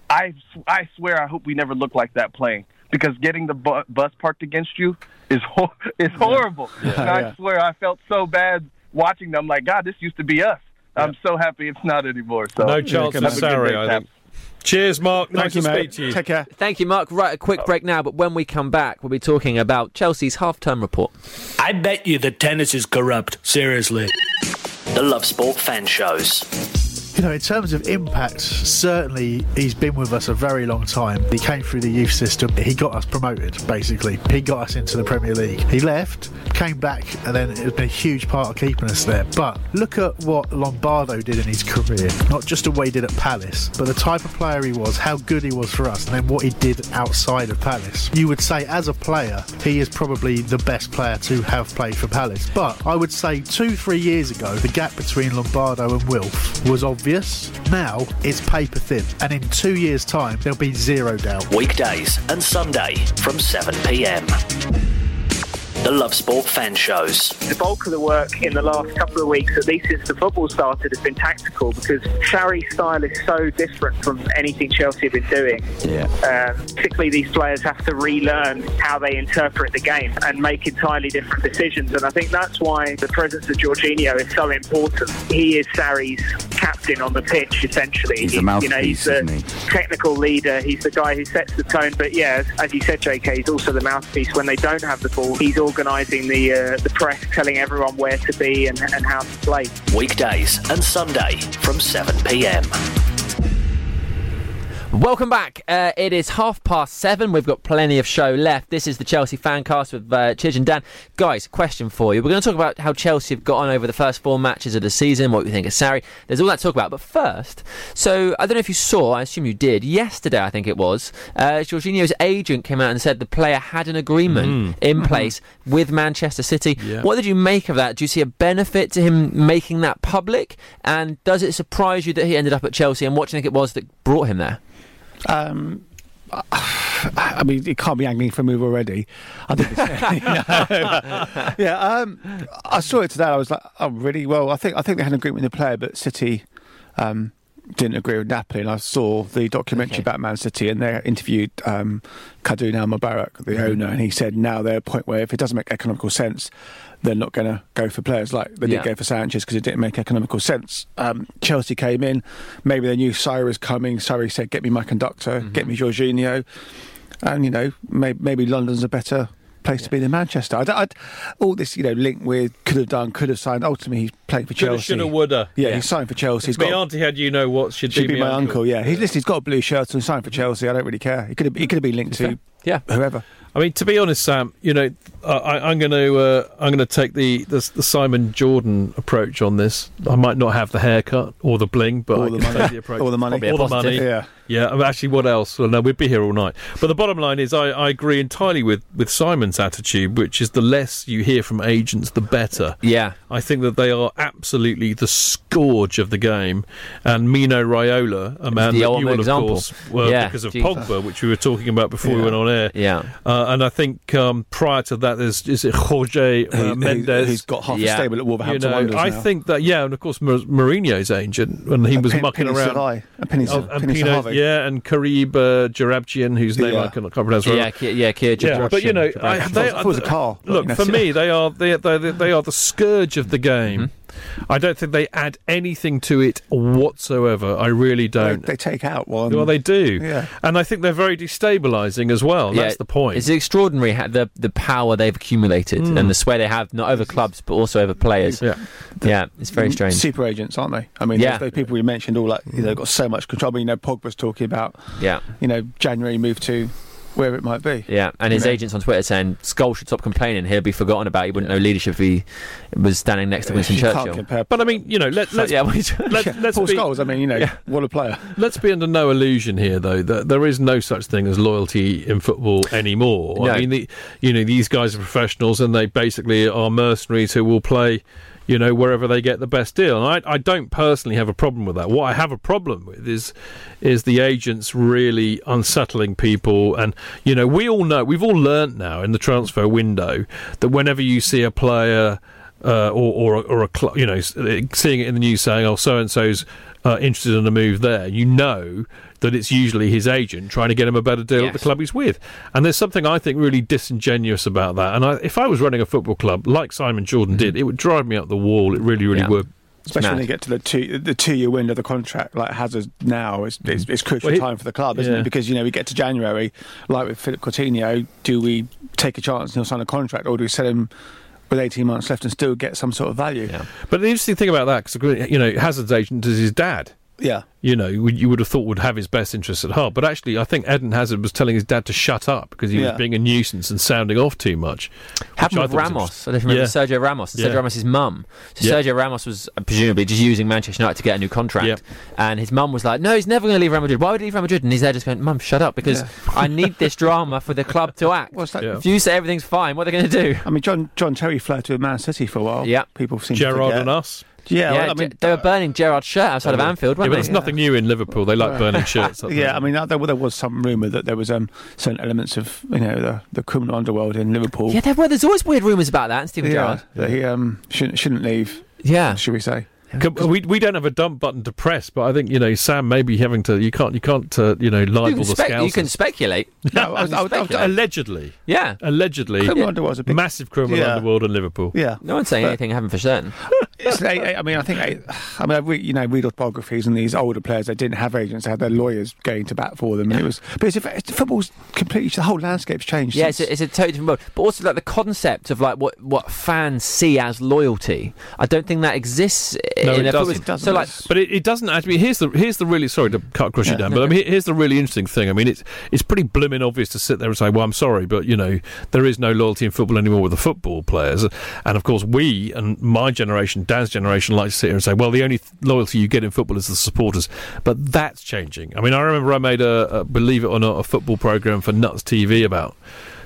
I I swear I hope we never look like that playing because getting the bu- bus parked against you is hor- is horrible. And I Yeah. swear I felt so bad watching them. Like God, this used to be us. I'm so happy it's not anymore. So No chance Have of a good Sarri, day, I Cap. think. Cheers, Mark. Nice Thank you, to mate. speak to you. Take care. Thank you, Mark. Right, a quick break now, but when we come back, we'll be talking about Chelsea's half-term report. I bet you that tennis is corrupt. Seriously. The Love Sport fan shows. You know, in terms of impact, certainly he's been with us a very long time. He came through the youth system. He got us promoted, basically. He got us into the Premier League. He left, came back, and then it's been a huge part of keeping us there. But look at what Lombardo did in his career. Not just the way he did at Palace, but the type of player he was, how good he was for us, and then what he did outside of Palace. You would say, as a player, he is probably the best player to have played for Palace. But I would say two, three years ago, the gap between Lombardo and Wilf was obvious. Now it's paper thin, and in two years' time, there'll be zero doubt. Weekdays and Sunday from 7 pm. The Love Sport fan shows. The bulk of the work in the last couple of weeks, at least since the football started, has been tactical because Sarri's style is so different from anything Chelsea have been doing. Yeah. Um, particularly, these players have to relearn how they interpret the game and make entirely different decisions. And I think that's why the presence of Jorginho is so important. He is Sarri's captain on the pitch, essentially. He's the you know, mouthpiece, he's the isn't he? technical leader. He's the guy who sets the tone. But yeah, as you said, JK, he's also the mouthpiece when they don't have the ball. He's organising the uh, the press, telling everyone where to be and, and how to play. Weekdays and Sunday from 7 pm. Welcome back. Uh, it is half past seven. We've got plenty of show left. This is the Chelsea Fancast with uh, Chidge and Dan. Guys, question for you. We're going to talk about how Chelsea have got on over the first four matches of the season, what we think of Sarri. There's all that to talk about. But first, so I don't know if you saw, I assume you did, yesterday I think it was, uh, Jorginho's agent came out and said the player had an agreement Mm. in place with Manchester City. Yeah. What did you make of that? Do you see a benefit to him making that public? And does it surprise you that he ended up at Chelsea? And what do you think it was that brought him there? Um, I mean, it can't be angling for a move already. I think. It's, yeah, um, I saw it today. I was like, oh, really? Well, I think I think they had an agreement with the player, but City um, didn't agree with Napoli. And I saw the documentary Okay. about Man City, and they interviewed um, Khaldoon Al Mubarak, the owner, and he said now they're at a point where if it doesn't make economical sense, they're not going to go for players like they Yeah. did go for Sanchez because it didn't make economical sense. Um, Chelsea came in, maybe they knew was coming. Sarri said, "Get me my conductor, get me Jorginho," and you know may, maybe London's a better place to be in Manchester. I, I'd, all this you know link with could have done, could have signed. Ultimately, he's playing for Chelsea. shoulda, woulda. Yeah, Yeah. he's signed for Chelsea. He's my got. auntie had you know what should, Should be, be my uncle. Yeah, he's listen, He's got a blue shirt and signed for Chelsea. I don't really care. He could have. He could have been linked to Yeah. whoever. I mean, to be honest, Sam, you know, I, I'm going to uh, I'm going to take the, the the Simon Jordan approach on this. I might not have the haircut or the bling, but Or I the money. the approach. Or the money. Probably a Or the money. Yeah. Yeah. I mean, Actually, what else? Well, no, we'd be here all night. But the bottom line is, I, I agree entirely with with Simon's attitude, which is the less you hear from agents, the better. Yeah. I think that they are absolutely the scourge of the game. And Mino Raiola, a man the that you ultimate will, of example. course, well, Yeah, because of geez. Pogba, which we were talking about before we went on air. Yeah. Uh, and I think um, prior to that, there's is it Jorge uh, Who- who- Mendes. who's got half Yeah. a stable at you Wolverhampton know, Wanderers I now. think that yeah, and of course Mar- Mourinho's agent when he And was Pin- mucking Pini around. Sarai. And Pini Oh, and Pini Pino, Zahavi. yeah, and Karib uh, Joorabchian, whose name Yeah. I can't, can't pronounce. right. Yeah, Ki- yeah, Kia Yeah, but you know, I, I they, thought it was a car. Look, for me, they are they, they they are the scourge of the game. I don't think they add anything to it whatsoever. I really don't. They take out one. Well, they do, Yeah. and I think they're very destabilising as well. Yeah, That's the point. It's extraordinary how the the power they've accumulated Mm. and the sway they have not over clubs but also over players. Yeah, yeah, it's very strange. Super agents, aren't they? I mean, Yeah. those, those people we mentioned all like you know got so much control. I mean, you know, Pogba's talking about Yeah. you know January move to wherever it might be. Yeah, and his know? agents on Twitter saying Scholes should stop complaining. He'll be forgotten about. He wouldn't know leadership if he was standing next to Winston You can't Churchill. compare. But I mean, you know, let, let's yeah, let's, let's Paul be, Scholes, I mean, you know, what a player. Let's be under no illusion here, though, that there is no such thing as loyalty in football anymore. No. I mean, the, you know, these guys are professionals, and they basically are mercenaries who will play, you know, wherever they get the best deal. And I, I don't personally have a problem with that. What I have a problem with is, is the agents really unsettling people. And you know, we all know, we've all learnt now in the transfer window that whenever you see a player uh, or or, or a you know seeing it in the news saying oh so and so's uh, interested in a move there, you know that it's usually his agent trying to get him a better deal at the club he's with. And there's something I think really disingenuous about that. And I, if I was running a football club like Simon Jordan mm-hmm. did, it would drive me up the wall. It really, really Yeah. would. Especially when they get to the two the two year window of the contract, like Hazard now, it's, it's, it's crucial Well, he- time for the club, isn't yeah. it? Because you know we get to January, like with Philip Coutinho, do we take a chance and he'll sign a contract, or do we sell him with eighteen months left and still get some sort of value? Yeah. But the interesting thing about that, because you know, Hazard's agent is his dad. Yeah. You know, you would- have thought would have his best interests at heart, but actually, I think Eden Hazard was telling his dad to shut up because he Yeah. was being a nuisance and sounding off too much. which Happened with thought Ramos. I don't know if you remember Yeah. Sergio Ramos. and Yeah. Sergio Ramos' mum. So Yeah. Sergio Ramos was uh, presumably just using Manchester United to get a new contract. Yeah. And his mum was like, "No, he's never going to leave Real Madrid. Why would he leave Real Madrid?" And he's there just going, "Mum, shut up, because I need this drama for the club to act. What's that? Yeah. If you say everything's fine, what are they going to do?" I mean, John John Terry flirted with Man City for a while. Yeah. people seem to Gerrard forget. and us. Yeah, well, I mean, they were burning Gerrard's shirt outside of Anfield, Yeah, weren't but they? it's nothing new in Liverpool. They like burning shirts. yeah. I mean, there, there was some rumour that there was um, certain elements of you know the, the criminal underworld in Liverpool. Yeah, there were. There's always weird rumours about that. And Steven Yeah, Gerrard. that he um, shouldn't shouldn't leave. Yeah. should we say? Come- we we don't have a dump button to press, but I think you know Sam may be having to. You can't you can't uh, you know You libel can, the spec- scouts. you can speculate. No, I was, I was, I was, allegedly, Yeah. allegedly, criminal underworld's a big. massive criminal Yeah. underworld in Liverpool. Yeah, No one's saying But- anything happened for certain. It's, I, I mean, I think I, I mean, I re, you know, read autobiographies and these older players that didn't have agents, they had their lawyers going to bat for them. And it was, but it's, it's, football's completely the whole landscape's changed. Yeah, it's a, it's a totally different world. But also, like the concept of like what, what fans see as loyalty, I don't think that exists No, in it doesn't. It doesn't. So like, But it, it doesn't actually. Here's the here's the really sorry to cut across you Yeah. down. But I mean, here's the really interesting thing. I mean, it's it's pretty blooming obvious to sit there and say, "Well, I'm sorry, but you know, there is no loyalty in football anymore with the football players." And of course, we and my generation, Dan's generation, like to sit here and say, "Well, the only th- loyalty you get in football is the supporters." But that's changing. I mean, I remember I made a, a believe it or not a football program for Nuts TV about.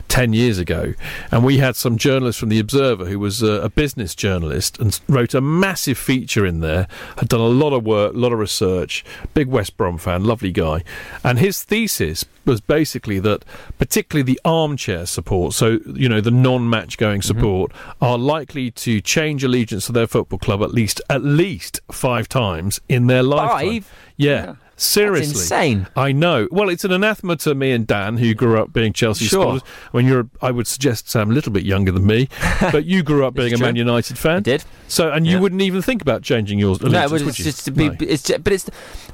10 years ago, and we had some journalist from The Observer who was uh, a business journalist and wrote a massive feature in there, had done a lot of work, a lot of research, big West Brom fan, lovely guy. And his thesis was basically that, particularly the armchair support, so, you know, the non match going support, are likely to change allegiance to their football club at least, at least five times in their lifetime. Five? Yeah. Seriously, insane. I know. Well, it's an anathema to me and Dan, who grew up being Chelsea Sure. supporters. When you're, I would suggest Sam a little bit younger than me, but you grew up being a true. Man United fan. I did. So, and you wouldn't even think about changing yours. no, but would it's just to be. No. It's ju- but it's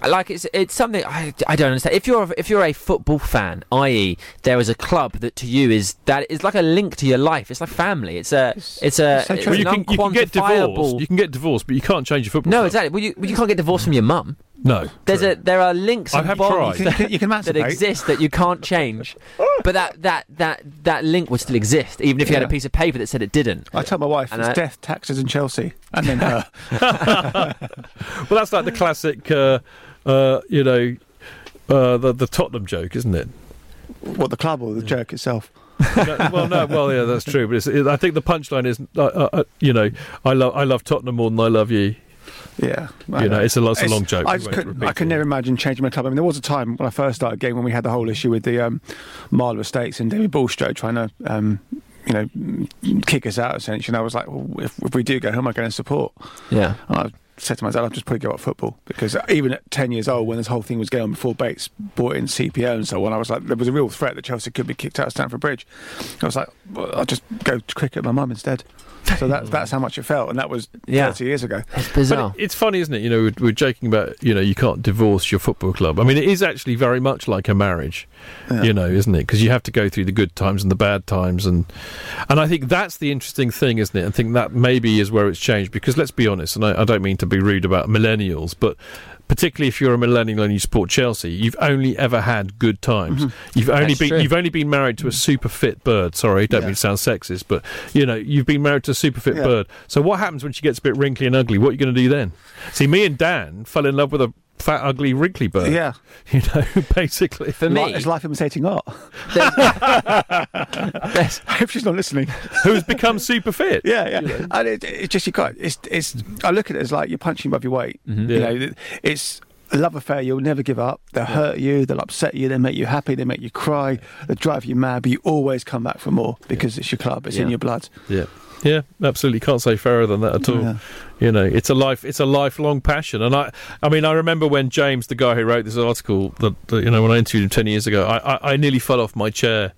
like it's it's something I, I don't understand. If you're a, if you're a football fan, i.e., there is a club that to you is that is like a link to your life. It's like family. It's a it's a it's. Well, you can, you can get divorced. You can get divorced, but you can't change your football. No, club. exactly. Well, you, well, you can't get divorced from your mum. No. There's true. a there are links I and have bonds tried. you can, you can that exist that you can't change. but that, that that that link would still exist, even if you had a piece of paper that said it didn't. I told my wife And it's I- death, taxes, and Chelsea, and then her. well, that's like the classic, uh, uh, you know, uh, the the Tottenham joke, isn't it? what the club or the joke itself? no, well, no, well, yeah, that's true. But it's, it, I think the punchline is, uh, uh, uh, you know, I love I love Tottenham more than I love you. Yeah, You know, it's a lo- it's a long joke. I We just won't couldn't. I could it. never imagine changing my club. I mean, there was a time when I first started game when we had the whole issue with the um, Marler Estates and David Bulstrode trying to, um, you know, mm, kick us out. Essentially, and I was like, well, if, if we do go, who am I going to support? Yeah. And I said to myself, I'll just probably give up football because even at 10 years old, when this whole thing was going on before Bates brought in CPO and so on, I was like, there was a real threat that Chelsea could be kicked out of Stamford Bridge. I was like, well, I'll just go to cricket with my mum instead. So that's that's how much it felt, and that was Yeah. 30 years ago. It's But it- it's funny, isn't it? You know, we're, we're joking about you know you can't divorce your football club. I mean, it is actually very much like a marriage, you know, isn't it? Because you have to go through the good times and the bad times, and and I think that's the interesting thing, isn't it? I think that maybe is where it's changed. Because let's be honest, and I, I don't mean to be rude about millennials, but particularly if you're a millennial and you support Chelsea, you've only ever had good times. Mm-hmm. You've only That's been true. you've only been married to a super fit bird. Sorry, don't Yeah. mean to sound sexist, but you know you've been married to a super fit Yeah. bird. So what happens when she gets a bit wrinkly and ugly? What are you going to do then? See, me and Dan fell in love with a fat, ugly, wrinkly bird. Yeah. you know, basically. For Li- it's life imitating art. There's- I hope she's not listening. Who's become super fit? Yeah, yeah. And it, it's just you got it's it's. I look at it as like you're punching above your weight. Mm-hmm. You Yeah. know, it's a love affair. You'll never give up. They'll hurt you. They'll upset you. They make you happy. They make you cry. They drive you mad. But you always come back for more because it's your club. It's in your blood. Yeah. Yeah, absolutely. Can't say fairer than that at all. Yeah. You know, it's a life, it's a lifelong passion. And I, I mean, I remember when James, the guy who wrote this article, that, you know, when I interviewed him ten years ago, I, I, I nearly fell off my chair.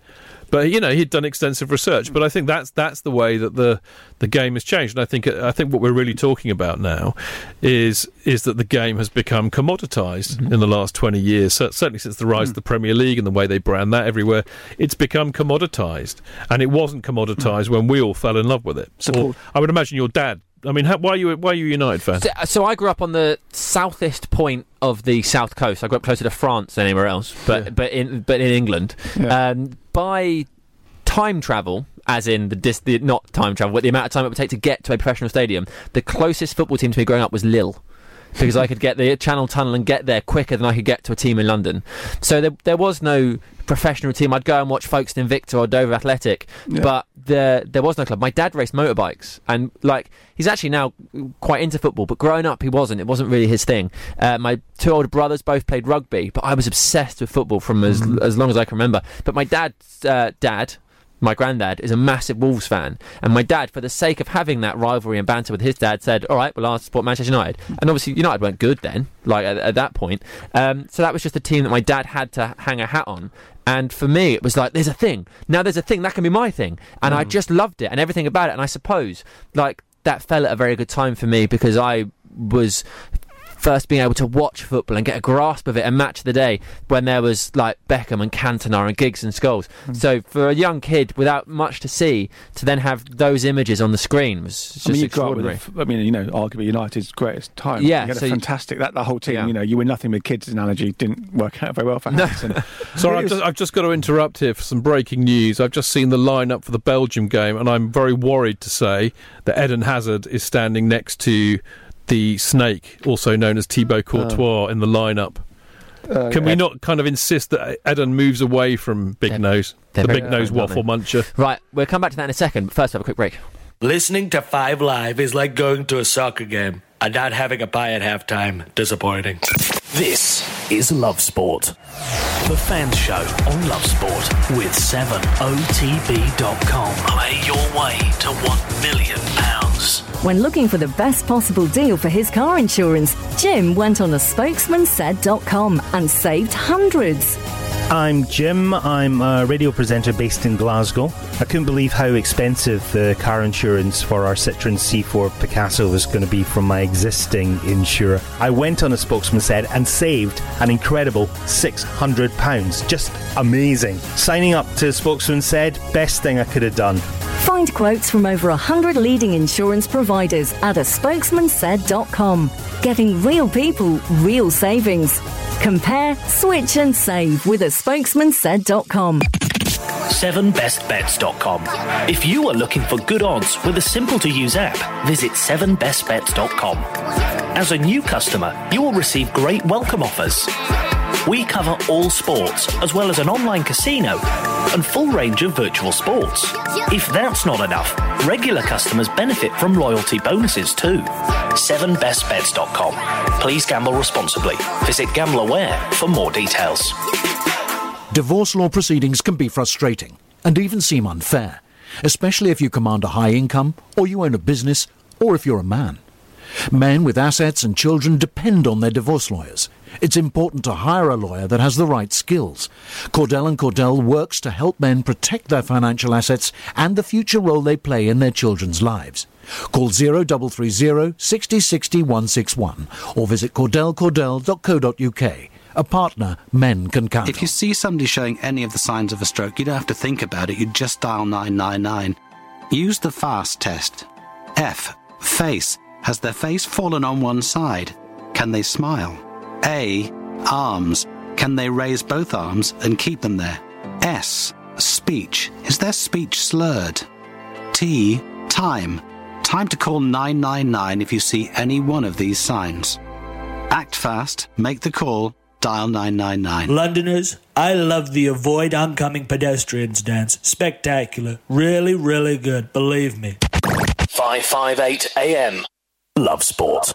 But you know, he'd done extensive research. But I think that's that's the way that the the game has changed. And I think I think what we're really talking about now is is that the game has become commoditized mm-hmm. in the last twenty years. So, certainly since the rise of mm. the Premier League and the way they brand that everywhere, it's become commoditized. And it wasn't commoditized mm. when we all fell in love with it. Or, I would imagine your dad. I mean, how, why are you why are you a United fan? So, so I grew up on the southeast point of the south coast. I grew up closer to France than anywhere else, but but in but in England. Um, by time travel, as in the, dis- the not time travel, but the amount of time it would take to get to a professional stadium, the closest football team to me growing up was Lille. Because I could get the Channel Tunnel and get there quicker than I could get to a team in London. So there, there was no professional team. I'd go and watch Folkestone Invicta or Dover Athletic, Yeah. but there there was no club. My dad raced motorbikes, and like he's actually now quite into football, but growing up he wasn't. It wasn't really his thing. Uh, my two older brothers both played rugby, but I was obsessed with football from as as long as I can remember. But my dad's uh, dad. My granddad is a massive Wolves fan, and my dad, for the sake of having that rivalry and banter with his dad, said, "All right, well, I'll support Manchester United." And obviously, United weren't good then, like at, at that point. Um, so that was just a team that my dad had to hang a hat on. And for me, it was like, there's a thing. Now there's a thing that can be my thing, and I just loved it and everything about it. And I suppose, like, that fell at a very good time for me because I was first being able to watch football and get a grasp of it and match the day when there was like Beckham and Cantona and Giggs and Scholes. Hmm. So for a young kid without much to see to then have those images on the screen was just I mean, you with, extraordinary. a f- I mean, you know, arguably United's greatest time. Yeah, you had so a fantastic. That the whole team, Yeah. you know, you were nothing with kids. Analogy didn't work out very well for Harrison. Sorry, I've just, I've just got to interrupt here for some breaking news. I've just seen the lineup for the Belgium game, and I'm very worried to say that Eden Hazard is standing next to the snake, also known as Thibaut Courtois, in the lineup. Uh, Can we Ed- not kind of insist that Eden moves away from Big Nose, they're the Big Nose different, waffle muncher? Right, we'll come back to that in a second, but first have a quick break. Listening to Five Live is like going to a soccer game and not having a pie at halftime. Disappointing. This is Love Sport. The Fans Show on Love Sport with 7otb.com. Play your way to £1 million. When looking for the best possible deal for his car insurance, Jim went on a spokesmansaid.com and saved hundreds. I'm Jim. I'm a radio presenter based in Glasgow. I couldn't believe how expensive the car insurance for our Citroen C4 Picasso was going to be from my existing insurer. I went on a spokesman said and saved an incredible £600. Just amazing. Signing up to Spokesman said, best thing I could have done. Find quotes from over 100 leading insurance providers at a spokesmansaid.com. Getting real people, real savings. Compare, switch and save with a spokesmansaid.com. 7bestbets.com. If you are looking for good odds with a simple to use app, visit 7bestbets.com. As a new customer, you will receive great welcome offers. We cover all sports, as well as an online casino and full range of virtual sports. If that's not enough, regular customers benefit from loyalty bonuses too. 7bestbets.com. Please gamble responsibly. Visit GambleAware for more details. Divorce law proceedings can be frustrating and even seem unfair, especially if you command a high income, or you own a business, or if you're a man. Men with assets and children depend on their divorce lawyers. It's important to hire a lawyer that has the right skills. Cordell and Cordell works to help men protect their financial assets and the future role they play in their children's lives. Call 0330 60 60 161 or visit cordellcordell.co.uk. A partner men can count If you see somebody showing any of the signs of a stroke, you don't have to think about it, you just dial 999. Use the FAST test. F. Face. Has their face fallen on one side? Can they smile? A. Arms. Can they raise both arms and keep them there? S. Speech. Is their speech slurred? T. Time. Time to call 999 if you see any one of these signs. Act fast, make the call, dial 999. Londoners, I love the Avoid Oncoming Pedestrians dance. Spectacular. Really, really good. Believe me. 558 AM. Love sport.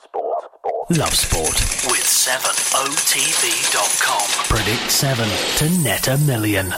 Love Sport with 7otv.com. Predict 7 to net a million.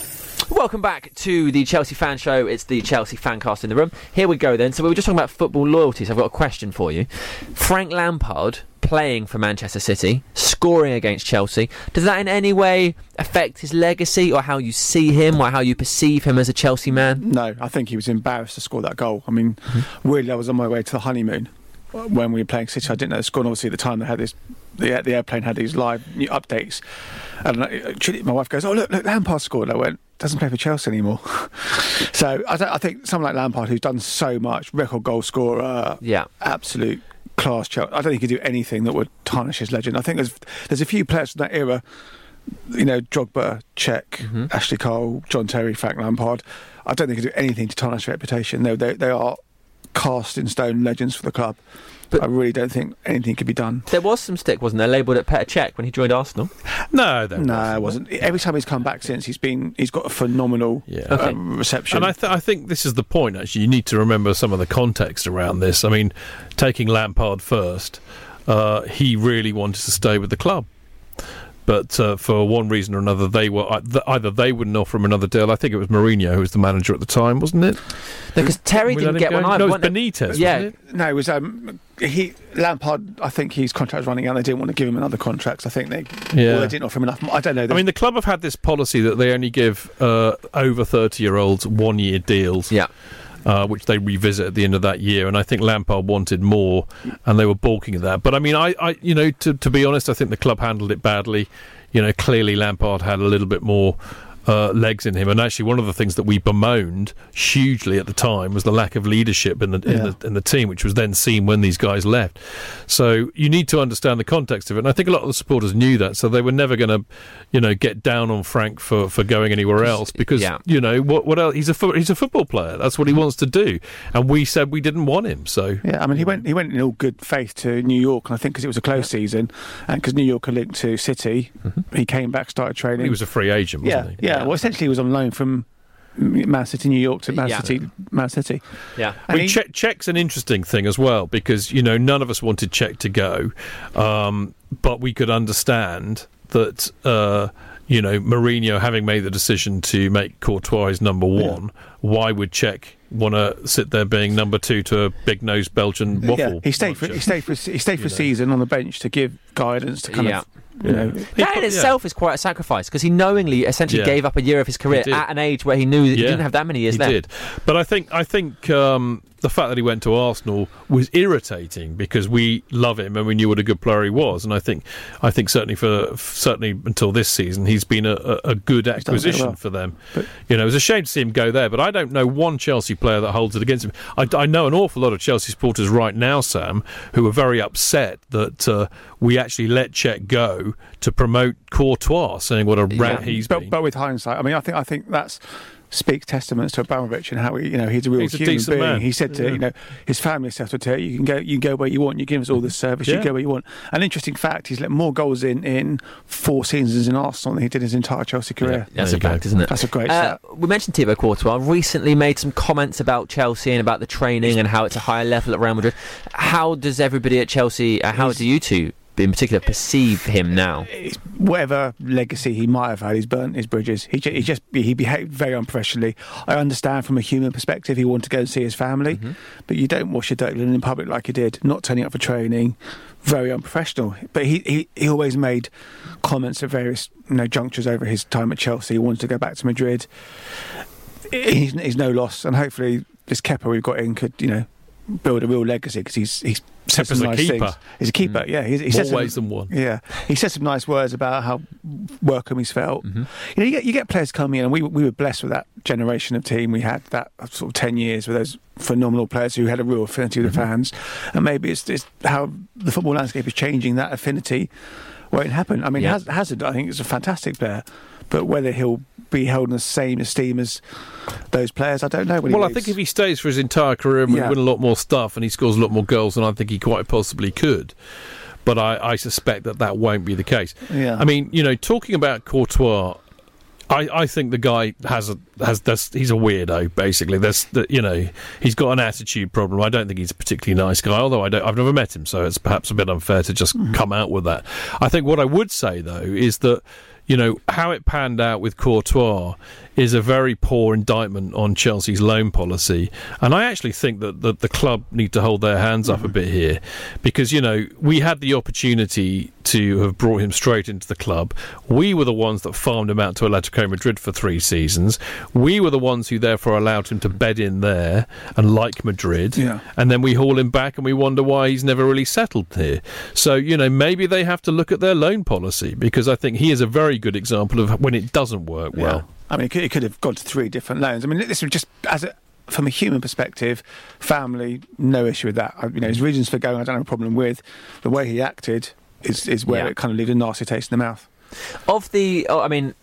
Welcome back to the Chelsea Fan Show. It's the Chelsea Fancast in the room. Here we go then. So we were just talking about football loyalties. I've got a question for you. Frank Lampard playing for Manchester City, scoring against Chelsea. Does that in any way affect his legacy or how you see him or how you perceive him as a Chelsea man? No, I think he was embarrassed to score that goal. I mean, mm-hmm. weirdly, I was on my way to the honeymoon when we were playing City. I didn't know the score. And obviously, at the time they had this, the, the airplane had these live new updates. And uh, I- my wife goes, "Oh look, look, Lampard scored." And I went, "Doesn't play for Chelsea anymore." so I, I think someone like Lampard, who's done so much, record goal scorer, yeah, absolute class. Chelsea. I don't think he could do anything that would tarnish his legend. I think there's there's a few players from that era. You know, Drogba, Cech, mm-hmm. Ashley Cole, John Terry, Frank Lampard. I don't think he could do anything to tarnish their reputation. They, they, they are cast in stone legends for the club. But I really don't think anything could be done. There was some stick, wasn't there, labelled at Petr Cech when he joined Arsenal? No, there no, it wasn't. Every time he's come back since, he's been he's got a phenomenal um, reception. And I, th- I think this is the point, actually. You need to remember some of the context around this. I mean, taking Lampard first, uh, he really wanted to stay with the club. But uh, for one reason or another, they were uh, either they wouldn't offer him another deal. I think it was Mourinho who was the manager at the time, wasn't it? Because Terry We didn't get one either. No, it was wasn't Benitez, Yeah, wasn't it? No, it was um, he Lampard. I think his contract was running out. They didn't want to give him another contract. I think they Yeah. or they didn't offer him enough. I don't know. I mean, the club have had this policy that they only give uh, over 30 year olds one year deals. Yeah. Uh, which they revisit at the end of that year, and I think Lampard wanted more, and they were balking at that. But I mean, I, I you know, to, to be honest, I think the club handled it badly. You know, clearly Lampard had a little bit more uh, legs in him, and actually, one of the things that we bemoaned hugely at the time was the lack of leadership in the in, Yeah. the, in the team, which was then seen when these guys left. So you need to understand the context of it, and I think a lot of the supporters knew that, so they were never going to, you know, get down on Frank for, for going anywhere else because yeah. you know what what else? He's a fo- he's a football player. That's what he wants to do, and we said we didn't want him. So Yeah, I mean, he went he went in all good faith to New York, and I think because it was a close season, and because New York are linked to City, he came back, started training. he was a free agent, yeah, wasn't he? yeah, Well, essentially, he was on loan from Man City, New York to Man Yeah. City, Man City. Yeah. I mean, Cech, Cech's an interesting thing as well because you know none of us wanted Cech to go, um, but we could understand that uh, you know Mourinho having made the decision to make Courtois his number one. Why would Cech want to sit there being number two to a big nosed Belgian waffle? Yeah, he stayed for he stayed for he stayed for a season on the bench to give guidance to kind Yeah. of you know. That in itself is quite a sacrifice because he knowingly essentially Yeah. gave up a year of his career at an age where he knew that he didn't have that many years he left. did. But I think I think um, the fact that he went to Arsenal was irritating because we love him and we knew what a good player he was. And I think I think certainly for certainly until this season, he's been a, a, good acquisition well. for them. you know, it was a shame to see him go there, but I don't know one Chelsea player that holds it against him. I, I know an awful lot of Chelsea supporters right now, Sam, who are very upset that uh, we actually let Cech go to promote Courtois, saying what a rat he's but, been. but with hindsight, I mean, I think I think that's speaks testaments to Abramovich and how he, you know, he's a real He's a human decent being. man. He said to Yeah. you know his family settled to you can go you can go where you want. You give us all the service. Yeah. You go where you want. An interesting fact: he's let more goals in in four seasons in Arsenal than he did his entire Chelsea career. That's a fact, isn't it? That's a great Uh, we mentioned Thibaut Courtois recently made some comments about Chelsea and about the training and how it's a higher level at Real Madrid. How does everybody at Chelsea? Uh, how do you two in particular perceive him now? whatever legacy he might have had, he's burnt his bridges. He, he just he behaved very unprofessionally. I understand from a human perspective, he wanted to go and see his family, Mm-hmm. but you don't wash your dirty linen in public like he did. Not turning up for training, very unprofessional. But he, he, he always made comments at various you know junctures over his time at Chelsea. He wanted to go back to Madrid. He's, he's no loss, and hopefully this Kepa we've got in could you know build a real legacy because he's he's said some a nice keeper. things. He's a keeper, yeah. He's, he More said some- ways than one. Yeah, he said some nice words about how welcome he's felt. Mm-hmm. You know, you get you get players coming in, and we we were blessed with that generation of team. We had that sort of ten years with those phenomenal players who had a real affinity with the Mm-hmm. fans, and maybe it's, it's how the football landscape is changing. That affinity won't happen. I mean, Yeah. Haz- Hazard, I think, is a fantastic player, but whether he'll be held in the same esteem as those players, I don't know. Well, I think if he stays for his entire career and Yeah. win a lot more stuff and he scores a lot more goals than I think he quite possibly could. But I, I suspect that that won't be the case. Yeah. I mean, you know, talking about Courtois, I, I think the guy has a has this, he's a weirdo basically. There's the, you know he's got an attitude problem. I don't think he's a particularly nice guy. Although I don't, I've never met him, so it's perhaps a bit unfair to just mm. come out with that. I think what I would say though is that you know how it panned out with Courtois is a very poor indictment on Chelsea's loan policy, and I actually think that the, the club need to hold their hands up a mm-hmm. bit here because you know we had the opportunity to have brought him straight into the club. We were the ones that farmed him out to Atletico Madrid for three seasons. We were the ones who therefore allowed him to bed in there and like Madrid. Yeah. And then we haul him back and we wonder why he's never really settled here. So, you know, maybe they have to look at their loan policy because I think he is a very good example of when it doesn't work well. Yeah. I mean, it could, it could have gone to three different loans. I mean, this was just as a, from a human perspective, family, no issue with that. I- You know, his reasons for going, I don't have a problem with. The way he acted is is where Yeah. it kind of leaves a nasty taste in the mouth. Of the, oh, I mean,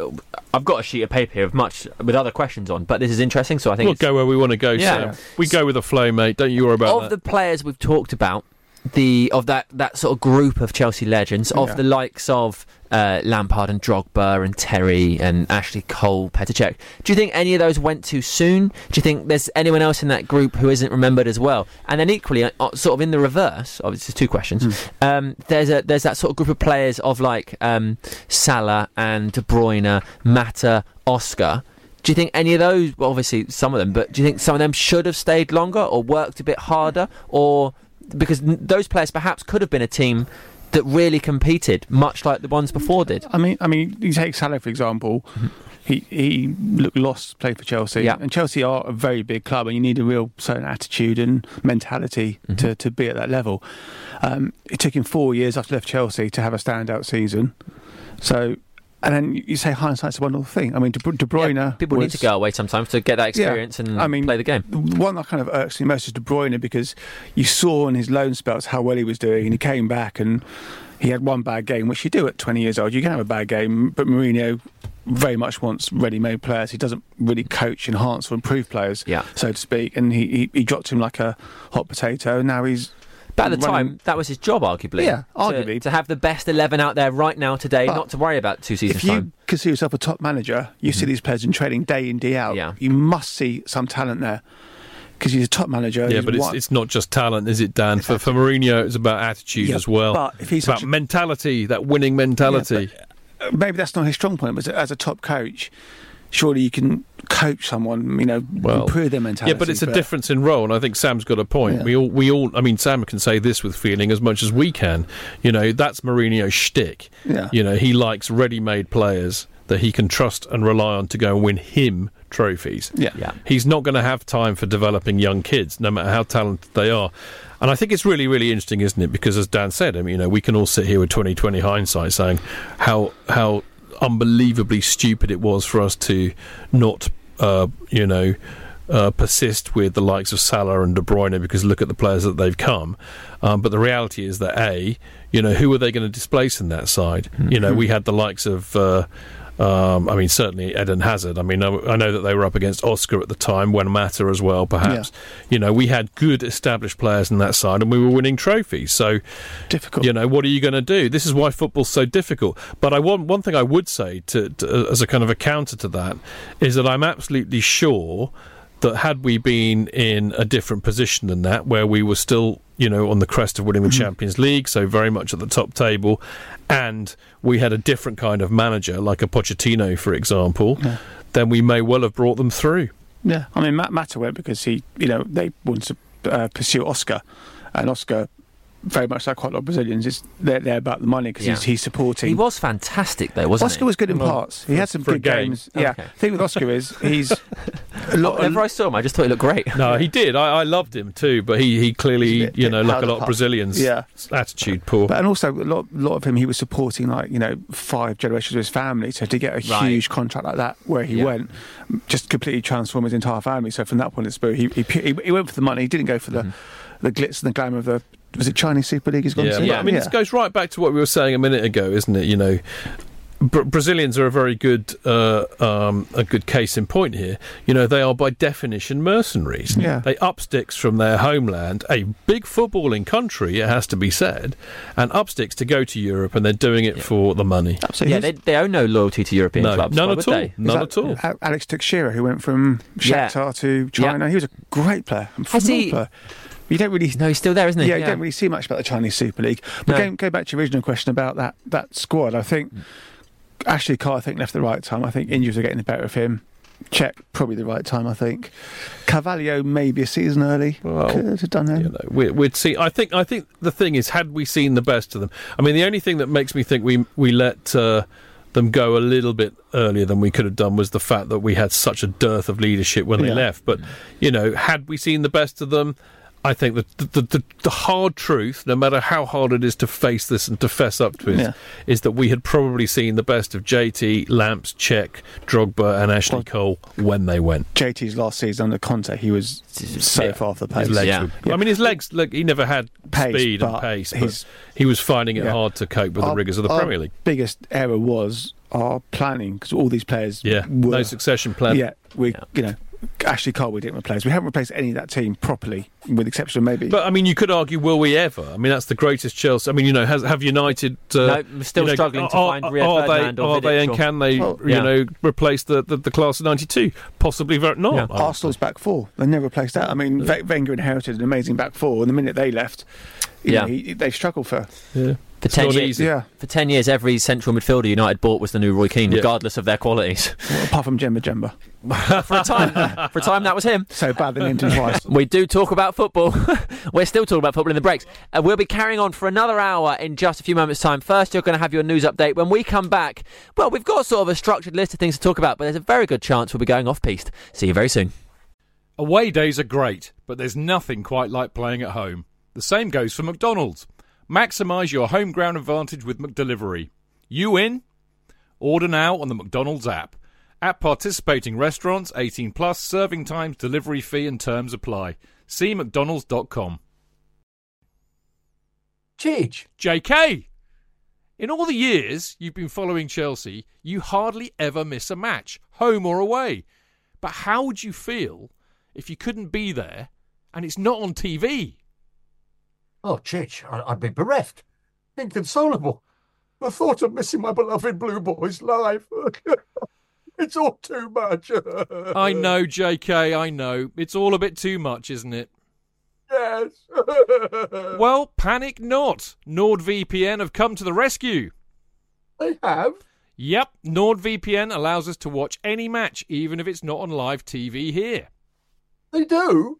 I've got a sheet of paper here of much with other questions on, but this is interesting. So I think We'll it's- go where we want to go, Yeah. Sam. We go with the flow, mate. Don't you worry about of that. the players we've talked about, the of that that sort of group of Chelsea legends, of Yeah. the likes of uh, Lampard and Drogba and Terry and Ashley Cole, Petr Cech. Do you think any of those went too soon? Do you think there's anyone else in that group who isn't remembered as well? And then equally, uh, uh, sort of in the reverse, obviously, two questions. Hmm. Um, there's a there's that sort of group of players of like um, Salah and De Bruyne, Mata, Oscar. Do you think any of those, well, obviously some of them, but do you think some of them should have stayed longer or worked a bit harder? Or because those players perhaps could have been a team that really competed, much like the ones before did. I mean, I mean, you take Salah for example. He he looked lost played for Chelsea, Yeah. and Chelsea are a very big club, and you need a real certain attitude and mentality to, to be at that level. Um, it took him four years after he left Chelsea to have a standout season. So, and then you say hindsight's a wonderful thing. I mean, De, De Bruyne. People need to go away sometimes to get that experience and I mean, play the game. One that kind of irks me most is De Bruyne because you saw in his loan spells how well he was doing, and he came back and he had one bad game, which you do at 20 years old. You can have a bad game, but Mourinho very much wants ready-made players. He doesn't really coach, enhance, or improve players, Yeah. so to speak. And he, he, he dropped him like a hot potato, and now he's. But at the running- time, that was his job, arguably. Yeah, To- arguably. To, have the best 11 out there right now today, But not to worry about two seasons' If you time. consider yourself a top manager, you see these players in training day in, day out. Yeah. You must see some talent there because he's a top manager. Yeah, but it's, it's not just talent, is it, Dan? For, for Mourinho, it's about attitude Yeah, as well. but if he's It's about a- mentality, that winning mentality. Uh, maybe that's not his strong point, but as a top coach, surely you can coach someone, you know, improve their mentality. Yeah, but it's a difference in role, and I think Sam's got a point. Yeah. We all, we all, I mean, Sam can say this with feeling as much as we can. You know, that's Mourinho's shtick. Yeah. You know, he likes ready-made players that he can trust and rely on to go and win him trophies. Yeah. Yeah. He's not going to have time for developing young kids, no matter how talented they are. And I think it's really, really interesting, isn't it? Because as Dan said, I mean, you know, we can all sit here with 2020 hindsight saying how how unbelievably stupid it was for us to not, uh, you know, uh, persist with the likes of Salah and De Bruyne because look at the players that they've come. Um, but the reality is that a, you know, who are they going to displace in that side? You know, we had the likes of. Uh, um, I mean, certainly Eden Hazard. I mean, I, I know that they were up against Oscar at the time, when Mata as well, perhaps. You know, we had good established players in that side, and we were winning trophies. So, difficult. You know, what are you going to do? This is why football's so difficult. But I want one thing I would say to, to as a kind of a counter to that is that I'm absolutely sure that had we been in a different position than that, where we were still, you know, on the crest of winning the Champions League, so very much at the top table, and we had a different kind of manager, like a Pochettino, for example, Yeah. then we may well have brought them through. Yeah, I mean, Matt Mata went because he, you know, they wanted to uh, pursue Oscar, and Oscar, very much like quite a lot of Brazilians, is they're, they're about the money because Yeah. he's, he's supporting. He was fantastic, though, wasn't he? Oscar he? was good in Well, parts. He had some good game. games. Yeah, the thing with Oscar is he's a lot. Whenever I saw him, I just thought he looked great. No, he did. I, I loved him too, but he, he clearly, you know, like a lot of Brazilians, Yeah. attitude poor. But and also a lot, lot of him, he was supporting like you know five generations of his family. So to get a Right. huge contract like that, where he Yeah. went, just completely transformed his entire family. So from that point of view, he, he he he went for the money. He didn't go for the mm-hmm. the glitz and the glamour of the was it Chinese Super League? He's gone Yeah, to. but, I mean, this goes right back to what we were saying a minute ago, isn't it? You know, Bra- Brazilians are a very good uh, um, a good case in point here. You know, they are by definition mercenaries. Yeah. They up sticks from their homeland, a big footballing country, it has to be said, and up sticks to go to Europe, and they're doing it for the money. Absolutely. yeah, they, they owe no loyalty to European No, clubs. none at all. they? None Is at all. Alex Teixeira, who went from Yeah. Shakhtar to China, he was a great player. a Has he- player. You don't really. No, he's still there, isn't he? Yeah, you don't really see much about the Chinese Super League. But No. going, go back to your original question about that that squad, I think Ashley Carr, I think, left the right time. I think injuries are getting the better of him. Cech probably the right time. I think Carvalho maybe a season early. Well, Could have done that. you know, we, we'd see. I think. I think the thing is, had we seen the best of them, I mean, the only thing that makes me think we we let uh, them go a little bit earlier than we could have done was the fact that we had such a dearth of leadership when they Yeah. left. But you know, had we seen the best of them. I think that the, the, the, the hard truth, no matter how hard it is to face this and to fess up to it, Yeah. is that we had probably seen the best of JT, Lamps, Cech, Drogba, and Ashley Cole when they went. JT's last season under Conte, he was so Yeah. far off the pace. His legs were- I mean, his legs. Look, he never had Pace, speed and pace, but his- he was finding it Yeah. hard to cope with the rigours of the our Premier League. Biggest error was our planning because all these players, Yeah, were, no succession plan. Yeah, we, you know, Ashley Cole we didn't replace. We haven't replaced any of that team properly, with the exception of maybe. But I mean, you could argue, will we ever? I mean, that's the greatest Chelsea. I mean, you know, has, have United? Uh, No, we're still you know, struggling to are, find Rio are they? Or Are they? And or- can they? Well, you yeah. know, replace the, the, the class of '92? Possibly, very not. Yeah, Arsenal's back four. They never replaced that. I mean, Ve- Wenger inherited an amazing back four, and the minute they left, you Yeah. know, he, they've struggled for. Yeah. For ten years. Yeah. for ten years, every central midfielder United bought was the new Roy Keane, Yeah. regardless of their qualities. apart from Djemba Djemba. for a time, for a time, that was him. So bad they named him twice. We do talk about football. We're still talking about football in the breaks. Uh, we'll be carrying on for another hour in just a few moments' time. First, you're going to have your news update. When we come back, well, we've got sort of a structured list of things to talk about, but there's a very good chance we'll be going off piste. See you very soon. Away days are great, but there's nothing quite like playing at home. The same goes for McDonald's. Maximise your home ground advantage with McDelivery. You in? Order now on the McDonald's app. At participating restaurants, 18 plus, serving times, delivery fee and terms apply. See mcdonalds.com. Chidge. JK! In all the years you've been following Chelsea, you hardly ever miss a match, home or away. But how would you feel if you couldn't be there and it's not on TV? Oh, I- I'd be bereft. Inconsolable. The thought of missing my beloved Blue Boys live. it's all too much. I know, JK, I know. It's all a bit too much, isn't it? Yes. Well, panic not. NordVPN have come to the rescue. They have? Yep, NordVPN allows us to watch any match, even if it's not on live TV here. They do?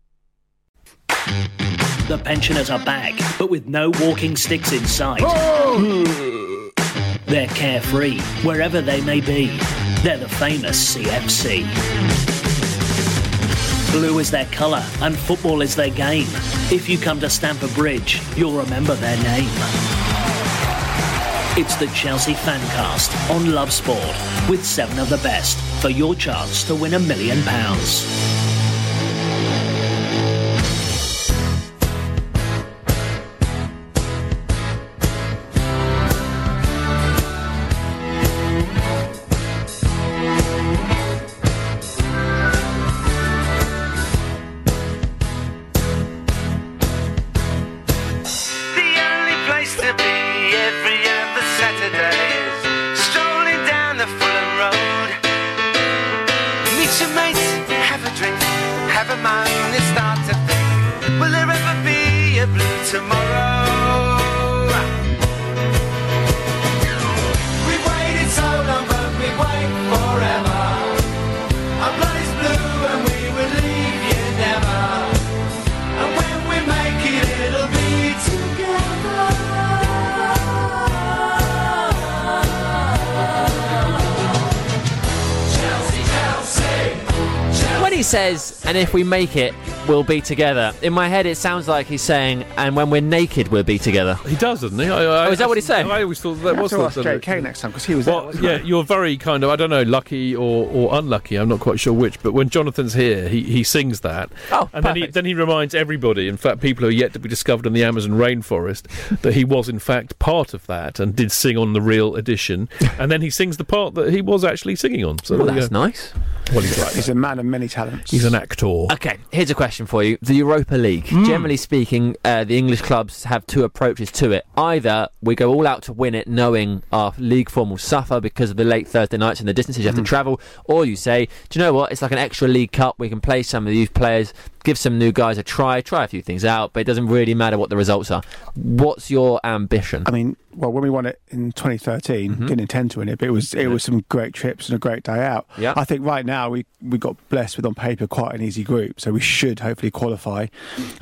The pensioners are back, but with no walking sticks in sight. They're carefree, wherever they may be. They're the famous CFC. Blue is their colour, and football is their game. If you come to Stamford Bridge, you'll remember their name. It's the Chelsea Fancast on Love Sport, with seven of the best for your chance to win a million pounds. And if we make it, we'll be together, in my head it sounds like he's saying, and when we're naked, we'll be together. He does, doesn't he? I, I, Oh, is that what he's saying? I always thought that was to the- ask JK next time because he was Well, there. yeah, he? you're very kind of I don't know, lucky or, or unlucky. I'm not quite sure which. But when Jonathan's here, he, he sings that, oh, and then he then he reminds everybody, in fact, people who are yet to be discovered in the Amazon rainforest, that he was in fact part of that and did sing on the real edition. and then he sings the part that he was actually singing on. So Well, that's nice. Well, he's right. He's a man of many talents. He's an actor. Okay, here's a question for you. The Europa League. Generally speaking, uh, the English clubs have two approaches to it. Either we go all out to win it, knowing our league form will suffer because of the late Thursday nights and the distances you have to travel, or you say, do you know what? It's like an extra league cup. We can play some of these players, give some new guys a try, try a few things out, but it doesn't really matter what the results are. What's your ambition? I mean, well, when we won it in 2013, mm-hmm. didn't intend to win it, but it was it was some great trips and a great day out. Yeah. I think right now we we got blessed with on paper quite an easy group, so we should hopefully qualify.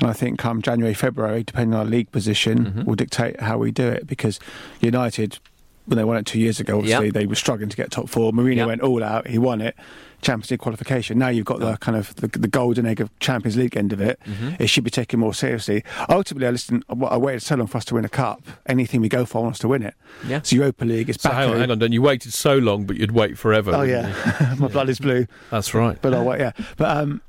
And I think come January, February, depending on our league position, mm-hmm. will dictate how we do it because United. When they won it two years ago, obviously Yeah. they were struggling to get top four. Mourinho Yeah. went all out. He won it. Champions League qualification. Now you've got the kind of the, the golden egg of Champions League end of it. Mhm. It should be taken more seriously. Ultimately, I listen. I waited so long for us to win a cup. Anything we go for, I want us to win it. Yeah. So Europa League is So back. hang on, hang on, then you waited so long, but you'd wait forever. Oh yeah, my blood is blue. That's right. But I wait. Yeah, but um,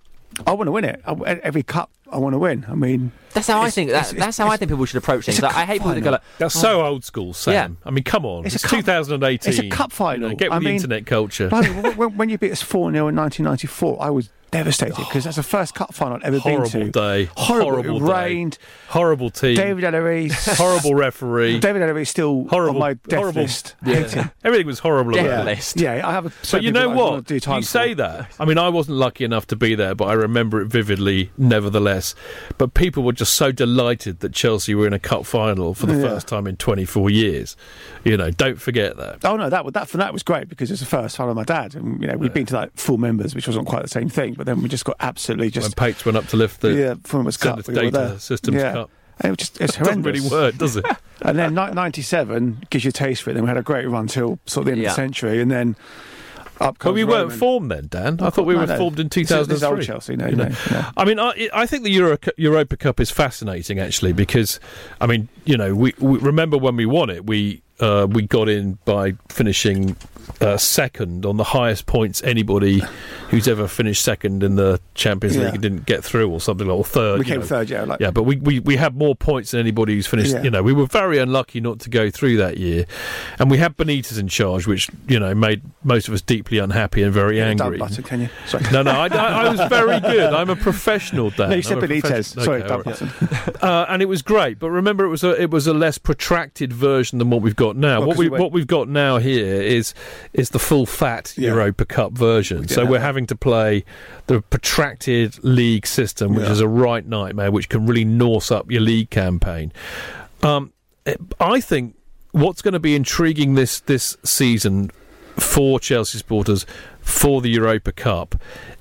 I want to win it. I, every cup I want to win. I mean, That's how I think. That, it's- that's how I think people should approach things. Like, I hate people that go like, That's "Oh, so old school, Sam. Yeah. I mean, come on. It's It's, a cup- 2018. it's a cup final. You know, get with I the mean, internet culture. Blimey, when, when- when you beat us four 0 in 1994, I was devastated because that's the first cup final I'd ever Horrible been to. day. Horrible. Horrible day. rained. Horrible team. David Elleray. horrible referee. David Elleray still horrible. on my death horrible. list. Yeah. Everything was horrible Death about it. list. Yeah, I have a. But you know what? Do time You say that. I mean, I wasn't lucky enough to be there, but I remember it vividly, nevertheless. But people were just so delighted that Chelsea were in a cup final for the Yeah. first time in 24 years. You know, don't forget that. Oh no, that that for that was great because it's the first final of my dad, and you know we'd been to like full members, which wasn't quite the same thing. But then we just got absolutely just when Pates went up to lift the yeah, Fulham's Cup, Zenith we Data there. Systems yeah. Cup. And it was just it's It doesn't really work, does it? and then 97 gives you a taste for it. Then we had a great run till sort of the end Yeah. of the century, and then up. But comes we weren't Roman. formed then, Dan. I thought we No, were no. formed in This is- this is 2003. old Chelsea, no, You know. no, no. I mean, I, I think the Euro, Europa Cup is fascinating actually because, I mean, you know, we, we remember when we won it, we uh, we got in by finishing uh, second on the highest points anybody who's ever finished second in the Champions Yeah. League and didn't get through or something like or third. We came know. third, yeah. Like, Yeah, but we, we, we had more points than anybody who's finished. Yeah. You know, we were very unlucky not to go through that year, and we had Benitez in charge, which you know made most of us deeply unhappy and very angry. butter, can you? Sorry. No, no, I, I, I was very good. I'm a professional, Dan. No, you said Benitez. Sorry, Okay, all right. uh, and it was great. But remember, it was a it was a less protracted version than what we've got now. Well, what we we what we've got now here is is the full fat Yeah. Europa Cup version. So we're that. having to play the protracted league system, which Yeah. is a right nightmare, which can really norse up your league campaign. Um, I think what's going to be intriguing this this season for Chelsea supporters for the Europa Cup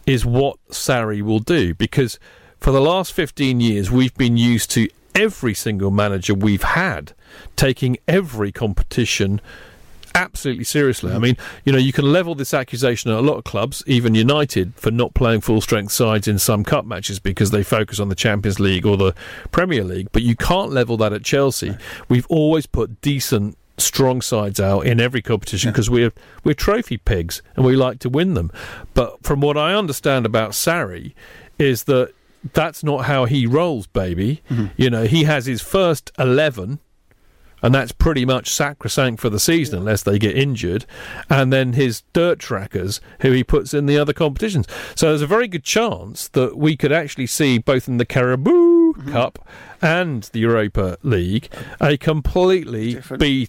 is what Sarri will do because for the last 15 years, we've been used to every single manager we've had taking every competition absolutely seriously. I mean, you know, you can level this accusation at a lot of clubs, even United, for not playing full strength sides in some cup matches because they focus on the Champions League or the Premier League. But you can't level that at Chelsea. We've always put decent. Strong sides out in every competition because we're we're trophy pigs and we like to win them. But from what I understand about Sarri, is that that's not how he rolls, baby. Mm-hmm. You know, he has his first eleven and that's pretty much sacrosanct for the season unless they get injured. And then his dirt trackers, who he puts in the other competitions. So there's a very good chance that we could actually see both in the Carabao mm-hmm. Cup and the Europa League a completely B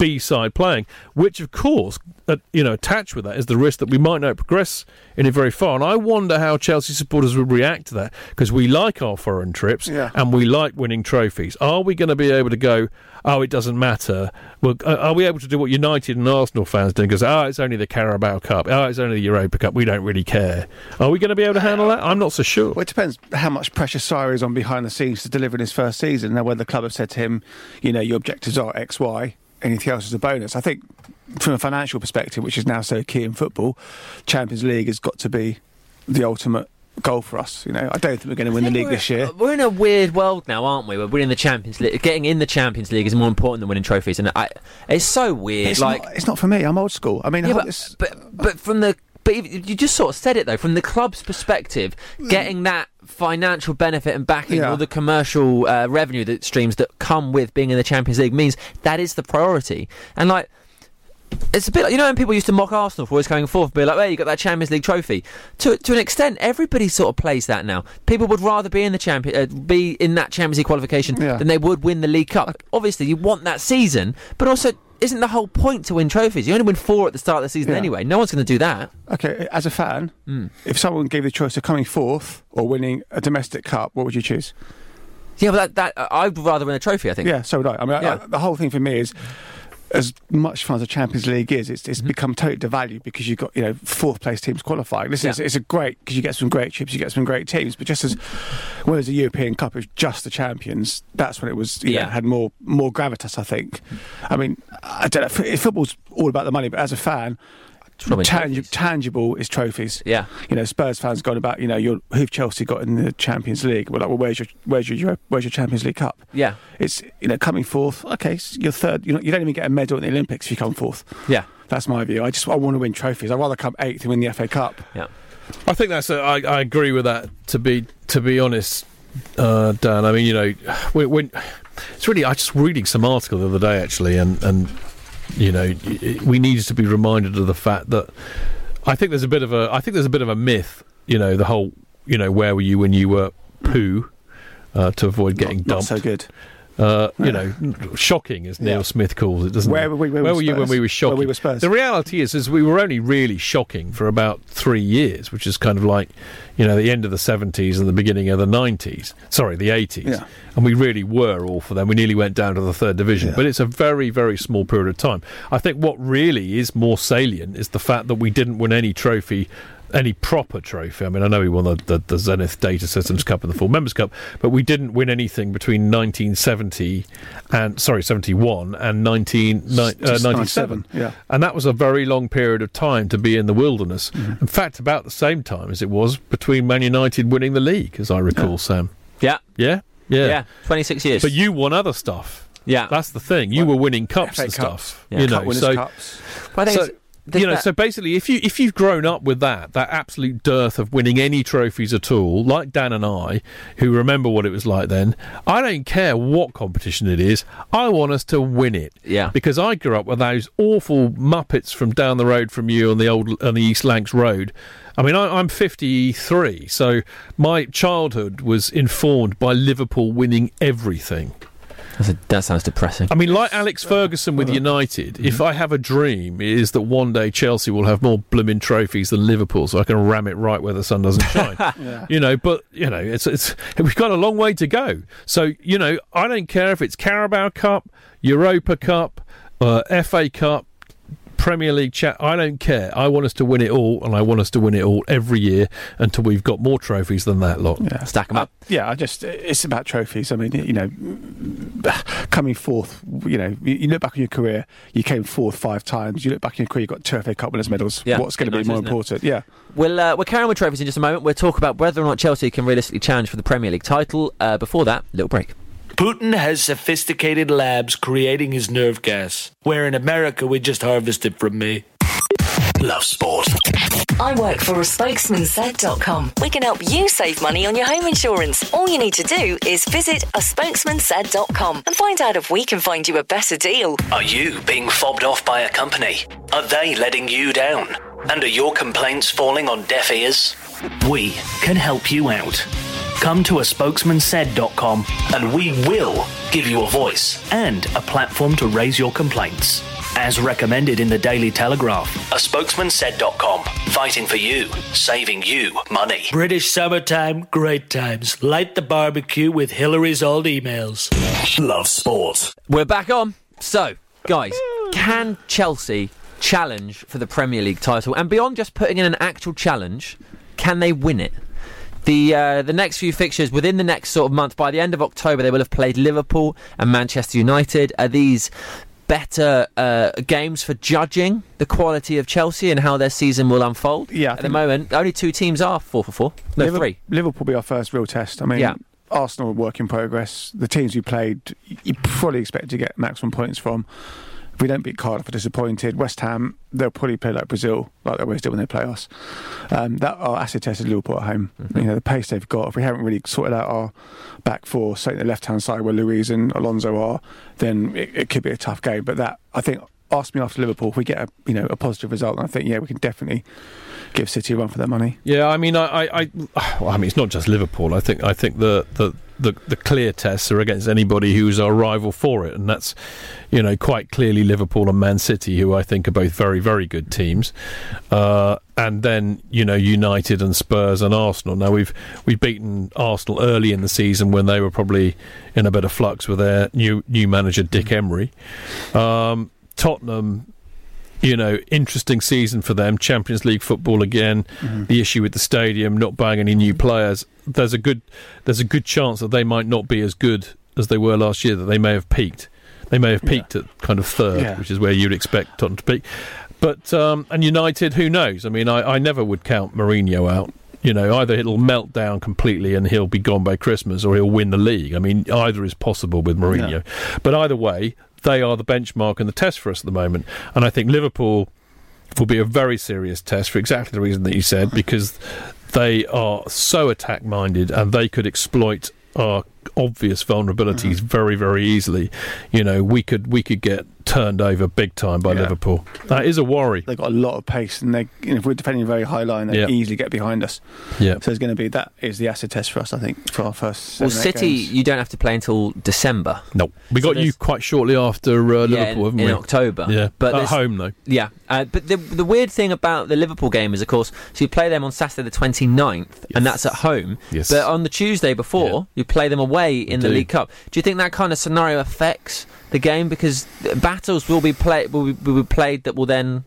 B side playing, which of course, uh, you know, attached with that is the risk that we might not progress in it very far. And I wonder how Chelsea supporters would react to that because we like our foreign trips Yeah. and we like winning trophies. Are we going to be able to go? Oh, it doesn't matter. Well, uh, are we able to do what United and Arsenal fans do? Because oh, it's only the Carabao Cup. Oh, it's only the Europa Cup. We don't really care. Are we going to be able to handle that? I'm not so sure. Well, it depends how much pressure Sarri is on behind the scenes to deliver in his first season. Now, whether the club have said to him, you know, your objectives are X, Y, anything else is a bonus. I think from a financial perspective, which is now so key in football, Champions League has got to be the ultimate goal for us. You know, I don't think we're going to win the league this year. We're in a weird world now, aren't we? We're winning the Champions League. Getting in the Champions League is more important than winning trophies, and I, it's so weird. It's like, not, it's not for me. I'm old school. I mean, yeah, but, but but from the but you just sort of said it though. From the club's perspective, getting that financial benefit and backing Yeah. all the commercial uh, revenue that streams that come with being in the Champions League means that is the priority. And like. It's a bit like, you know, when people used to mock Arsenal for always going forth, be like, well, you got that Champions League trophy. To to an extent, everybody sort of plays that now. People would rather be in the champion, uh, be in that Champions League qualification than they would win the League Cup. Obviously, you want that season, but also, isn't the whole point to win trophies? You only win four at the start of the season Yeah. anyway. No one's going to do that. Okay, as a fan, Hmm. if someone gave the choice of coming fourth or winning a domestic cup, what would you choose? Yeah, but that, that I'd rather win a trophy. I think. Yeah, so would I. I mean, I- Yeah. I- the whole thing for me is. As much fun as the Champions League is, it's, Mm-hmm. become totally devalued because you've got you know fourth place teams qualifying. Listen, Yeah. it's, it's a great because you get some great chips, you get some great teams. But just as well as the European Cup is just the champions, that's when it was you know, Yeah. had more more gravitas. I think. I mean, I don't know. Football's all about the money, but as a fan, tangi- tangible is trophies. Yeah. You know, Spurs fans gone about you know your who've Chelsea got in the Champions League. We're like, well, where's your where's your Euro- where's your Champions League Cup? Yeah. It's you know coming fourth. Okay, s- you're third. You know, you don't even get a medal at the Olympics if you come fourth. Yeah. That's my view. I just I want to win trophies. I'd rather come eighth and win the FA Cup. Yeah. I think that's. A, I, I agree with that. To be to be honest, uh, Dan. I mean, you know, when, when it's really. I was just reading some article the other day actually, and and you know, we needed to be reminded of the fact that I think there's a bit of a. I think there's a bit of a myth. You know, the whole. You know, where were you when you were poo? Uh, to avoid getting Not dumped. so good. Uh, you know, shocking as Neil Smith calls it, doesn't Where it? were we- where where were you when we were Where we were Spurs. The reality is, is we were only really shocking for about three years, which is kind of like, you know, the end of the seventies and the beginning of the nineties. Sorry, the eighties. Yeah. And we really were awful then. We nearly went down to the third division, but it's a very, very small period of time. I think what really is more salient is the fact that we didn't win any trophy. Any proper trophy. I mean, I know we won the, the, the Zenith Data Systems Cup and the Full Members Cup, but we didn't win anything between 1970 and sorry 71 and 19, ni- uh, 97 yeah. and that was a very long period of time to be in the wilderness. Mm-hmm. In fact, about the same time as it was between Man United winning the league, as I recall, Sam. Yeah. Yeah, yeah, Yeah. Twenty six years. But you won other stuff. Yeah. that's the thing. You were winning cups FA and Cups. stuff. Yeah, you Cup know, winners' so cups. Well, I think so, it's- there's you know, that- so basically, if you if you've grown up with that that absolute dearth of winning any trophies at all, like Dan and I, who remember what it was like then, I don't care what competition it is. I want us to win it. Yeah. Because I grew up with those awful muppets from down the road from you on the old on the East Lancs Road. I mean, I, I'm 53, so my childhood was informed by Liverpool winning everything. A, that sounds depressing. I mean, like Alex Ferguson with United, if I have a dream, it is that one day Chelsea will have more blooming trophies than Liverpool, so I can ram it right where the sun doesn't shine. Yeah. You know, but you know, it's it's we've got a long way to go. So you know, I don't care if it's Carabao Cup, Europa Cup, uh, FA Cup. Premier League chat. I don't care. I want us to win it all, and I want us to win it all every year until we've got more trophies than that lot. Yeah. Stack them up. Yeah, I just it's about trophies. I mean, you know, coming fourth. You know, you you look back on your career, you came fourth five times. You look back on your career, you got two FA Cup winners' medals. Yeah, What's going to nice, be more isn't it? important? Yeah. We'll, uh, we're carrying with trophies in just a moment. We'll talk about whether or not Chelsea can realistically challenge for the Premier League title. Uh, before that, little break. Putin has sophisticated labs creating his nerve gas, where in America we just harvest it from me. Love sport. I work for a spokesmansaid.com. We can help you save money on your home insurance. All you need to do is visit a spokesmansaid.com and find out if we can find you a better deal. Are you being fobbed off by a company? Are they letting you down? And are your complaints falling on deaf ears? We can help you out. Come to a spokesman spokesmansaid.com and we will give you a voice and a platform to raise your complaints. As recommended in the Daily Telegraph, a spokesmansaid.com, fighting for you, saving you money. British summertime, great times. Light the barbecue with Hillary's old emails. Love sport. We're back on. So, guys, can Chelsea challenge for the Premier League title? And beyond just putting in an actual challenge, can they win it? The uh, the next few fixtures within the next sort of month, by the end of October, they will have played Liverpool and Manchester United. Are these better uh, games for judging the quality of Chelsea and how their season will unfold? Yeah, I At the moment, only two teams are four for four. No, Liver- three. Liverpool will be our first real test. I mean, Yeah. Arsenal work in progress. The teams we played, you probably expect to get maximum points from. If we don't beat Cardiff, we're disappointed. West Ham, they'll probably play like Brazil, like they always do when they play us. Um, that our acid test is Liverpool at home. Mm-hmm. You know the pace they've got. If we haven't really sorted out our back four, say the left hand side where Luiz and Alonso are, then it, it could be a tough game. But that I think. Ask me after Liverpool if we get a you know a positive result, and I think yeah we can definitely give City a run for their money. Yeah, I mean, I, I, I, well, I mean, it's not just Liverpool. I think, I think the, the, the, the clear tests are against anybody who's our rival for it, and that's, you know, quite clearly Liverpool and Man City, who I think are both very, very good teams, uh, and then you know United and Spurs and Arsenal. Now we've we've beaten Arsenal early in the season when they were probably in a bit of flux with their new new manager Dick Emery. Um, Tottenham you know, interesting season for them. Champions League football again. The issue with the stadium, not buying any new players. There's a good, there's a good chance that they might not be as good as they were last year. That they may have peaked. They may have peaked at kind of third, Yeah. which is where you'd expect Tottenham to peak. But um, and United, who knows? I mean, I, I never would count Mourinho out. You know, either it'll melt down completely and he'll be gone by Christmas, or he'll win the league. I mean, either is possible with Mourinho. But either way, they are the benchmark and the test for us at the moment. And I think Liverpool will be a very serious test for exactly the reason that you said, because they are so attack minded and they could exploit our obvious vulnerabilities mm-hmm. very, very easily. You know, we could we could get turned over big time by Yeah. Liverpool. That is a worry. They've got a lot of pace, and they, you know, if we're defending a very high line, they Yeah. easily get behind us. Yeah. So it's going to be that is the acid test for us, I think, for our first. Well, seven, eight City, games. you don't have to play until December. No, we So got you quite shortly after uh, Yeah, Liverpool, in, haven't in we? October. Yeah, but at home though. Yeah, uh, but the the weird thing about the Liverpool game is, of course, so you play them on Saturday the 29th, and that's at home. Yes. But on the Tuesday before, you play them away in the do. League Cup. Do you think that kind of scenario affects the game because battles will be played will be, will be played that will then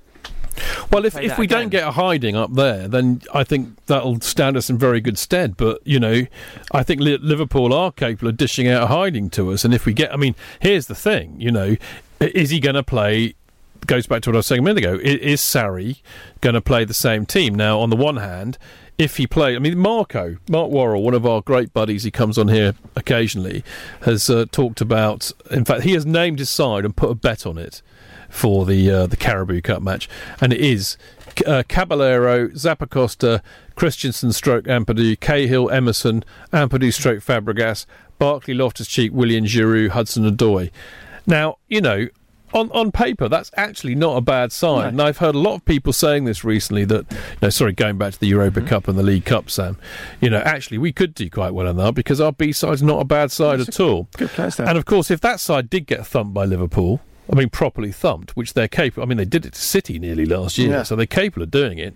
Well, if, if we again. don't get a hiding up there, then I think that'll stand us in very good stead. But, you know, I think Liverpool are capable of dishing out a hiding to us. And if we get, I mean, here's the thing, you know, is he going to play? Goes back to what I was saying a minute ago. i- Is Sarri going to play the same team? Now, on the one hand, if he play, I mean, Marco, Mark Worrell, one of our great buddies, he comes on here occasionally, has uh, talked about. In fact, he has named his side and put a bet on it for the uh, the Carabao Cup match, and it is uh, Caballero, Zappacosta, Christensen, stroke Ampadu, Cahill, Emerson, Ampadu, stroke Fabregas, Barkley, Loftus Cheek, Willian Giroud, Hudson Odoi. Now, you know. On, on paper, that's actually not a bad sign. And I've heard a lot of people saying this recently that, you know, sorry, going back to the Europa mm-hmm. Cup and the League Cup, Sam, you know, actually we could do quite well in that because our B side's not a bad side at all. Good players there. And of course, if that side did get thumped by Liverpool, I mean, properly thumped, which they're capable. I mean, they did it to City nearly last year, Yeah. so they're capable of doing it.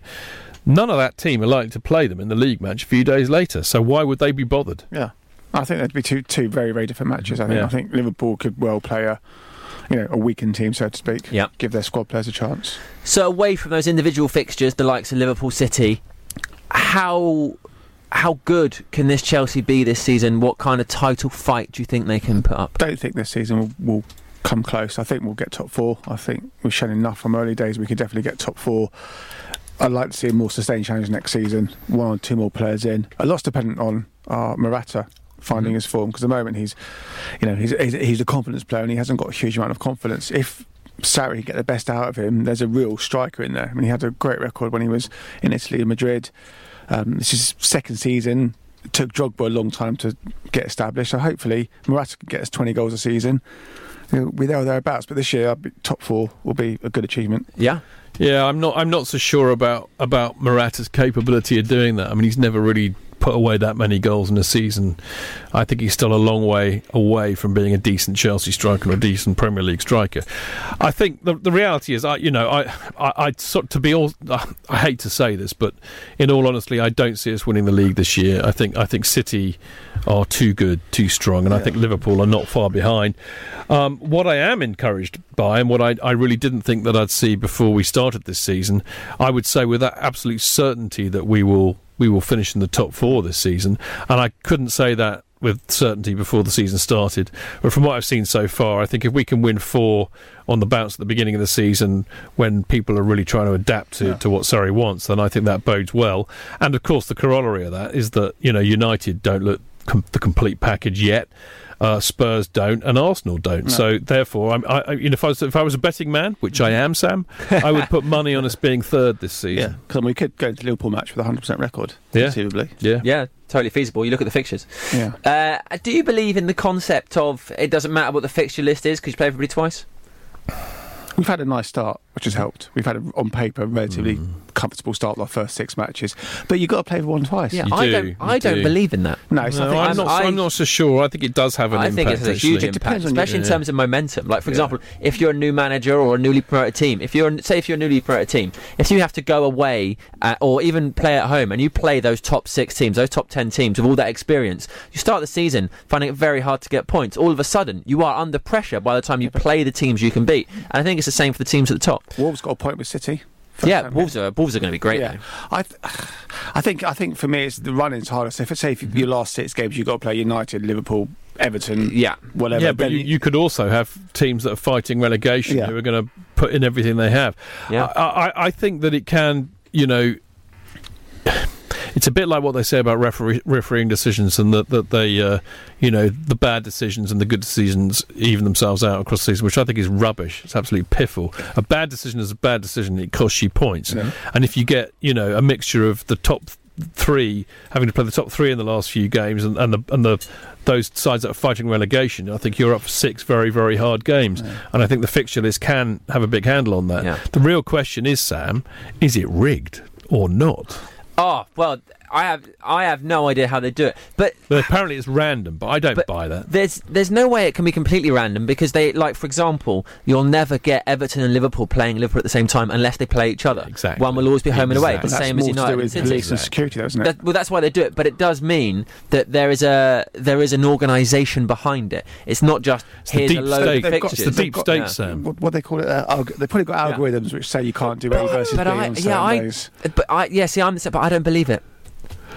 None of that team are likely to play them in the league match a few days later. So why would they be bothered? Yeah, I think that'd be two two very very different matches. I think Yeah. I think Liverpool could well play a you know, a weakened team, so to speak. Yeah. Give their squad players a chance. So away from those individual fixtures, the likes of Liverpool City, how how good can this Chelsea be this season? What kind of title fight do you think they can put up? Don't think this season will, will come close. I think we'll get top four. I think we've shown enough from early days. We could definitely get top four. I'd like to see a more sustained challenge next season. One or two more players in. A lot's dependent on uh, Morata finding his form because at the moment he's, you know, he's, he's he's a confidence player and he hasn't got a huge amount of confidence. If Sarri get the best out of him, there's a real striker in there. I mean, he had a great record when he was in Italy and Madrid. Um, this is his second season. It took Drogba a long time to get established. So hopefully Morata can get us 20 goals a season. You know, we're there or thereabouts. But this year, top four will be a good achievement. Yeah. Yeah, I'm not. I'm not so sure about about Morata's capability of doing that. I mean, he's never really put away that many goals in a season. I think he's still a long way away from being a decent Chelsea striker or a decent Premier League striker. I think the the reality is, I you know, I I, I sort to be all. I hate to say this, but in all honesty, I don't see us winning the league this year. I think I think City are too good, too strong, and I think Liverpool are not far behind. Um, what I am encouraged by, and what I, I really didn't think that I'd see before we started this season, I would say with that absolute certainty that we will we will finish in the top four this season, and I couldn't say that with certainty before the season started. But from what I've seen so far, I think if we can win four on the bounce at the beginning of the season, when people are really trying to adapt to, to what Sarri wants, then I think that bodes well. And of course, the corollary of that is that you know United don't look com- the complete package yet. Uh, Spurs don't, and Arsenal don't. No. So therefore, I'm, I, I, you know, if I was if I was a betting man, which I am, Sam, I would put money on us being third this season. Yeah, because we could go into the Liverpool match with a 100% record, Yeah. conceivably. Yeah. Yeah, totally feasible. You look at the fixtures. Yeah. Uh, do you believe in the concept of it doesn't matter what the fixture list is because you play everybody twice? We've had a nice start, which has helped. We've had, a, on paper, a relatively Mm. comfortable start of our first six matches. But you've got to play one twice. Yeah, You I do, don't- I you don't believe in that. No, so I No, think I'm, it's- not, I'm not so sure. I think it does have an I impact. think it's a huge actually. impact, especially in terms of momentum. Like, for example, if you're a new manager or a newly promoted team, if you're say if you're a newly promoted team, if you have to go away uh, or even play at home and you play those top six teams, those top ten teams with all that experience, you start the season finding it very hard to get points. All of a sudden, you are under pressure by the time you play the teams you can beat. And I think it's the same for the teams at the top. Wolves got a point with City. yeah, Wolves are Wolves are going to be great. Yeah, though. I, th- I think I think for me it's the running's harder. So if it's say if mm-hmm. your last six games you've got to play United, Liverpool, Everton, yeah, whatever. Yeah, but you, you could also have teams that are fighting relegation Yeah. who are going to put in everything they have. Yeah. I, I, I think that it can, you know, it's a bit like what they say about referee, refereeing decisions, and that that they, uh, you know, the bad decisions and the good decisions even themselves out across the season, which I think is rubbish. It's absolutely piffle. A bad decision is a bad decision. It costs you points, and if you get, you know, a mixture of the top three having to play the top three in the last few games and, and the and the those sides that are fighting relegation I think you're up for six very very hard games. And I think the fixture list can have a big handle on that. The real question is Sam is it rigged or not Oh well, I have I have no idea how they do it, but but apparently it's random but I don't buy that There's there's no way it can be completely random because they like for example you'll never get Everton and Liverpool playing Liverpool at the same time unless they play each other. Exactly. One will always be home and away, the same That's as more to do United. with and City. police and security, though, isn't it? That- well, that's why they do it, but it does mean that there is a there is an organisation behind it. It's not just the here's deep a load state. of They've got- it's the deep Yeah. state, Sam. What, what they call it? Uh, alg- they've probably got algorithms which say you can't do A versus But B I, on certain yeah, I, but I, yeah, see, I'm the same, but I don't believe it.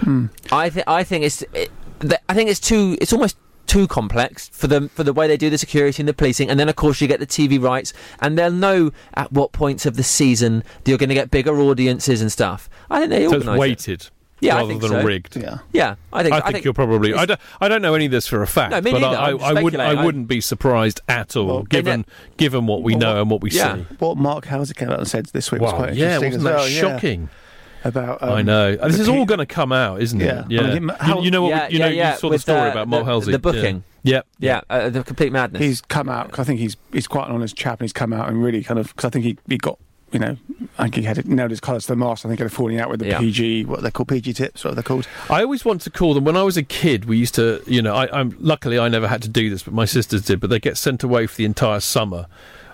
Hmm. I think, I think it's, it, th- I think it's too, it's almost too complex for the for the way they do the security and the policing, and then of course you get the TV rights, and they'll know at what points of the season you're going to get bigger audiences and stuff. I think they so it's organise it. weighted Yeah, I rather think than so. rigged yeah Yeah, I think. I think, you're probably. I don't. I don't know any of this for a fact, No, me but neither. I, I'm I wouldn't. I I- wouldn't be surprised at all, Well, given given what we know and what we yeah. see. What Mark Halsey came out and said this week was Wow, quite yeah, interesting. wasn't as that well, yeah. Shocking? About I um, know. This is all going to come out, isn't Yeah. it? Yeah. I mean, you, how- you know what? Yeah, we, you know, yeah, yeah, you saw the story about the- Mark Halsey. the booking. Yeah. Yeah, uh, the complete madness. He's come out. 'cause I think he's he's quite an honest chap, and he's come out and really kind of because I think he, he got you know I think he had it nailed his colours to the mast. I think he had a falling out with the Yeah. PG what they're called PG tips. What they're called. I always want to call them. When I was a kid, we used to, you know, I, I'm luckily I never had to do this, but my sisters did. But they get sent away for the entire summer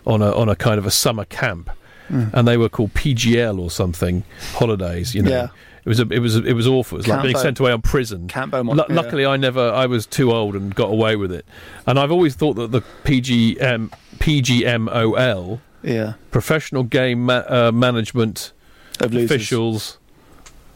on a on a kind of a summer camp, Mm. and they were called PGL or something holidays. You know, Yeah. It was a, it was a, it was awful. It was like being sent away on prison. Count Beaumont, Lu- yeah. Luckily, I never. I was too old and got away with it. And I've always thought that the PGM PGMOL, Yeah. Professional Game Ma- uh, Management Of losers. Officials.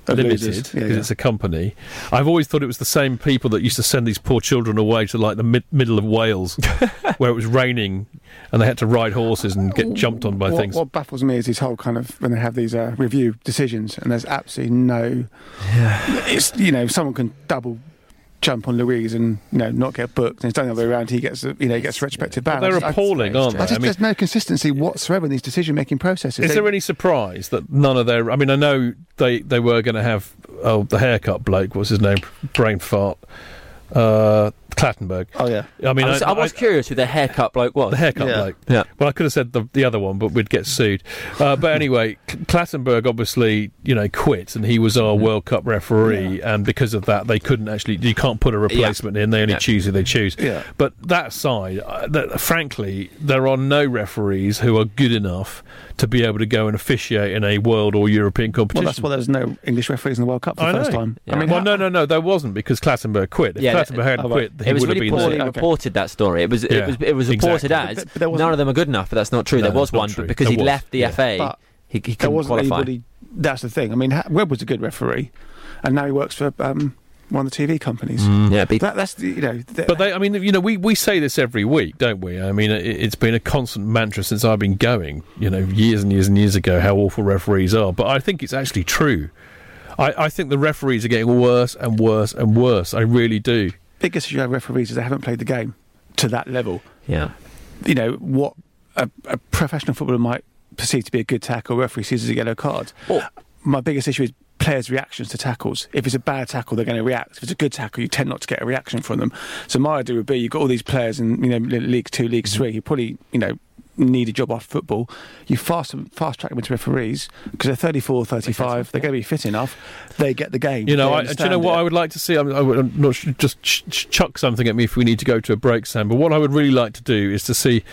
Limited because yeah, yeah. it's a company. I've always thought it was the same people that used to send these poor children away to like the mid- middle of Wales, where it was raining and they had to ride horses and get jumped on by what, things. What baffles me is this whole kind of when they have these uh, review decisions, and there's absolutely no. Yeah. It's you know someone can double jump on Luiz and you know not get booked, and it's done the other way around. He gets you know he gets a retrospective ban. Well, they're I just- appalling, aren't I they? just, I mean- there's no consistency whatsoever in these decision making processes. Is They- there any surprise that none of their? I mean, I know they they were going to have oh the haircut bloke. What's his name? Brain fart. Uh, Clattenburg. Oh yeah. I mean, I was, I was curious who the haircut bloke was. the haircut yeah. bloke. Yeah. Well, I could have said the, the other one, but we'd get sued. Uh, but anyway, K- Clattenburg obviously, you know, quit, and he was our Mm-hmm. World Cup referee, and because of that, they couldn't actually. You can't put a replacement in. They only Yeah. choose who they choose. Yeah. But that side, uh, that, frankly, there are no referees who are good enough to be able to go and officiate in a world or European competition. Well, that's why there's no English referees in the World Cup for I the first time. Yeah. I mean, well, how- no, no, no, there wasn't because Clattenburg quit. If Yeah, Clattenburg hadn't oh, quit, It was really been poorly there. Okay. reported that story. It was it Yeah, was it was reported exactly. as But- but there none of them are good enough, but that's not true. No, there was one, true. but because There he was, left the yeah. FA, But he, he couldn't wasn't qualify. anybody. That's the thing. I mean, Webb was a good referee, and now he works for um, one of the TV companies. Yeah, be- That, that's the you know. The, But they, I mean, you know, we, we say this every week, don't we? I mean, it, it's been a constant mantra since I've been going, you know, years and years and years ago, how awful referees are. But I think it's actually true. I, I think the referees are getting worse and worse and worse. I really do. Biggest issue I have referees is they haven't played the game to that level. yeah. You know what a, a professional footballer might perceive to be a good tackle, referee sees as a yellow card. My biggest issue is players' reactions to tackles. If it's a bad tackle, they're going to react. If it's a good tackle, you tend not to get a reaction from them. So my idea would be you've got all these players in you know League Two, League mm-hmm. Three, who probably you know need a job off football. You fast fast track them into referees because they're 34, 35. They're going to be fit enough. They get the game. You know, I, do you know what it. I would like to see? I'm, I would- I'm not sure, just ch- ch- chuck something at me if we need to go to a break, Sam. But what I would really like to do is to see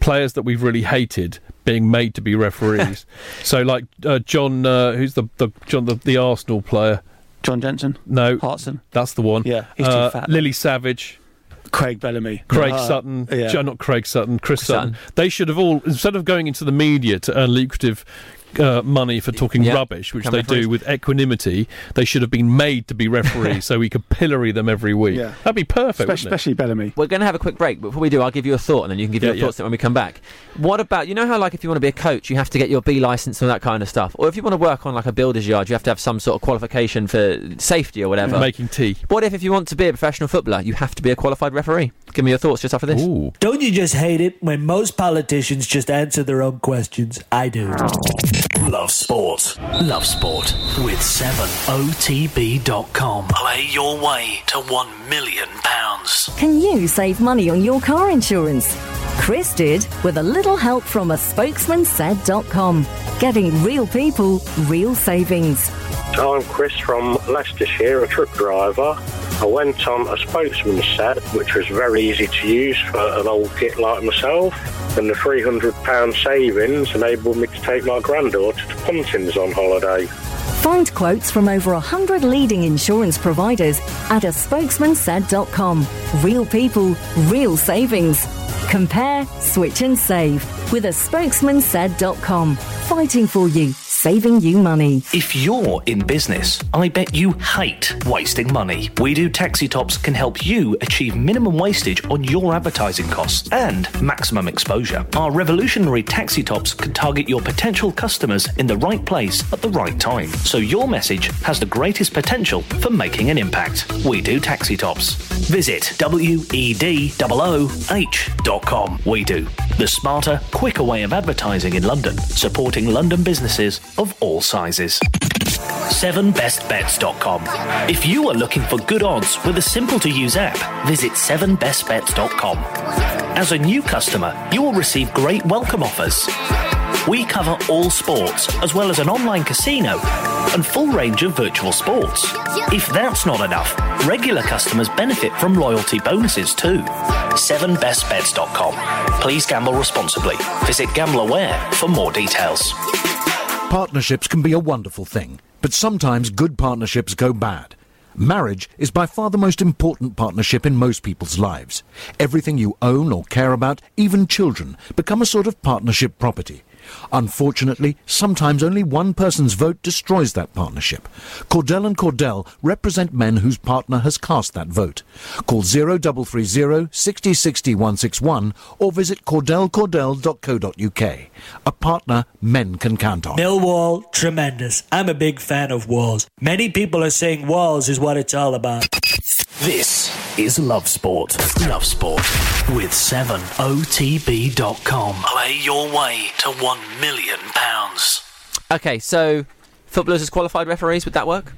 players that we've really hated being made to be referees. so, like uh, John, uh, who's the, the John the, the Arsenal player? John Jensen, No, Hartson, that's the one. Yeah, he's too uh, fat. Lily Savage. Craig Bellamy, Craig Uh, Sutton, yeah. Not Craig Sutton, Chris, Sutton. Sutton. They should have all, instead of going into the media to earn lucrative uh, money for talking Yeah, rubbish, which become they referees. do with equanimity, they should have been made to be referees so we could pillory them every week. Yeah. That'd be perfect, especially, wouldn't it? especially Bellamy. We're going to have a quick break. but Before we do, I'll give you a thought, and then you can give Yeah, your yeah. thoughts when we come back. What about you know how like if you want to be a coach, you have to get your B license and that kind of stuff, or if you want to work on like a builder's yard, you have to have some sort of qualification for safety or whatever. Making tea. What if if you want to be a professional footballer, you have to be a qualified referee? Give me your thoughts just after this. Ooh. Don't you just hate it when most politicians just answer their own questions? I do. Love sport. Love sport with 7otb.com. Play your way to 1 million pounds. Can you save money on your car insurance? Chris did with a little help from a spokesman said.com. Getting real people, real savings. I'm Chris from Leicestershire, a truck driver. I went on a spokesman set, which was very easy to use for an old git like myself. And the £300 savings enabled me to take my granddaughter to Pontins on holiday. Find quotes from over 100 leading insurance providers at a spokesman said.com. Real people, real savings. Compare, switch and save with a spokesman said.com. Fighting for you, saving you money. If you're in business, I bet you hate wasting money. We Do Taxi Tops can help you achieve minimum wastage on your advertising costs and maximum exposure. Our revolutionary taxi tops can target your potential customers in the right place at the right time, so your message has the greatest potential for making an impact. We Do Taxi Tops. Visit wedooh.com. We Do, the smarter, quicker way of advertising in London, supporting London businesses of all sizes. 7bestbets.com. If you are looking for good odds with a simple to use app, visit 7bestbets.com. As a new customer, you will receive great welcome offers. We cover all sports, as well as an online casino and full range of virtual sports. If that's not enough, regular customers benefit from loyalty bonuses too. 7bestbets.com. Please gamble responsibly. Visit GambleAware for more details. Partnerships can be a wonderful thing. But sometimes good partnerships go bad. Marriage is by far the most important partnership in most people's lives. Everything you own or care about, even children, become a sort of partnership property. Unfortunately, sometimes only one person's vote destroys that partnership. Cordell and Cordell represent men whose partner has cast that vote. Call 0330 60 60 161 or visit cordellcordell.co.uk. A partner men can count on. Millwall, tremendous. I'm a big fan of Walls. Many people are saying Walls is what it's all about. This is Love Sport. Love Sport with 7otb.com. Play your way to 1 million pounds. Okay, so footballers as qualified referees, would that work?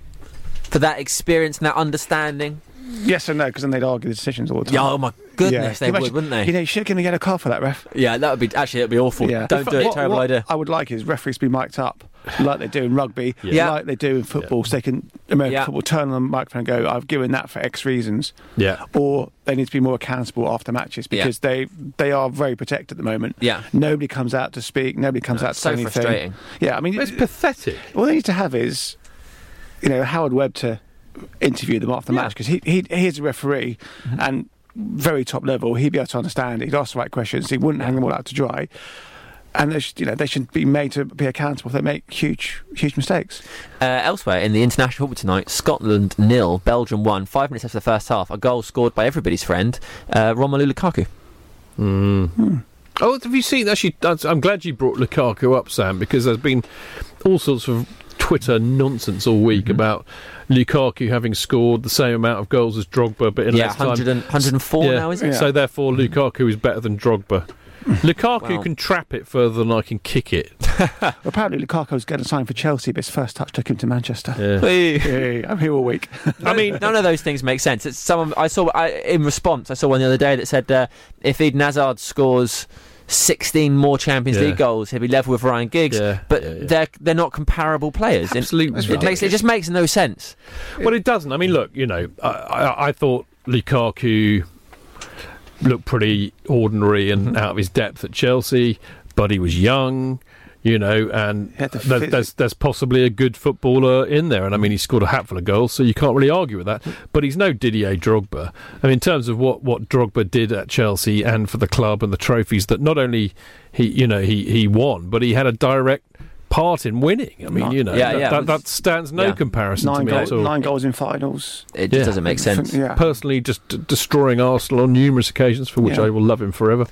For that experience and that understanding? Yes and no, because then they'd argue the decisions all the time. Yeah, oh my goodness, they Can would, imagine- wouldn't they? You know, you should have get a car for that ref. Yeah, that would be actually that'd be awful. Yeah. Don't In do it. what- Terrible what idea. I would like is referees to be mic'd up, like they do in rugby, Yeah. like they do in football, so they can American Yeah. football turn on the microphone and go, "I've given that for X reasons." Yeah. Or they need to be more accountable after matches Yeah. because they they are very protected at the moment. Yeah. Nobody comes out to speak. Nobody comes out to so say anything. frustrating. Yeah, I mean, It's pathetic. All they need to have is, you know, Howard Webb to interview them after the match because he, he is a referee Mm-hmm. and very top level. He'd be able to understand. He'd ask the right questions. He wouldn't hang them all out to dry. And they should, you know, they should be made to be accountable if they make huge, huge mistakes. Uh, elsewhere in the international football tonight, Scotland nil, Belgium one. Five minutes after the first half, a goal scored by everybody's friend, uh, Romelu Lukaku. Mm. Oh, have you seen? Actually, that's, I'm glad you brought Lukaku up, Sam, because there's been all sorts of Twitter nonsense all week Mm-hmm. about Lukaku having scored the same amount of goals as Drogba, but in Yeah, less time. 100 and- 104 now, is it? So therefore, Lukaku is better than Drogba. Lukaku Wow. can trap it further than I can kick it. Apparently, Lukaku Lukaku's getting signed for Chelsea, but his first touch took him to Manchester. Yeah. Hey, I'm here all week. I mean, none of those things make sense. It's someone I saw I, in response. I saw one the other day that said uh, if Eden Hazard scores. 16 more Champions Yeah. League goals, he'll be level with Ryan Giggs. Yeah, but they're they're not comparable players. Absolutely it makes it just makes no sense. Well, it doesn't. I mean, look, you know, I, I, I thought Lukaku looked pretty ordinary and out of his depth at Chelsea, but he was young, you know, and the there's, there's, there's possibly a good footballer in there. And I mean, he scored a hatful of goals, so you can't really argue with that. But he's no Didier Drogba. I mean, in terms of what, what Drogba did at Chelsea and for the club and the trophies that not only he, you know, he, he won, but he had a direct part in winning. I mean, you know, Yeah, that, yeah, that, it that stands no yeah. comparison Nine, to me goal- at all. nine goals in finals. It just doesn't make sense. Yeah. Personally, just d- destroying Arsenal on numerous occasions, for which Yeah. I will love him forever.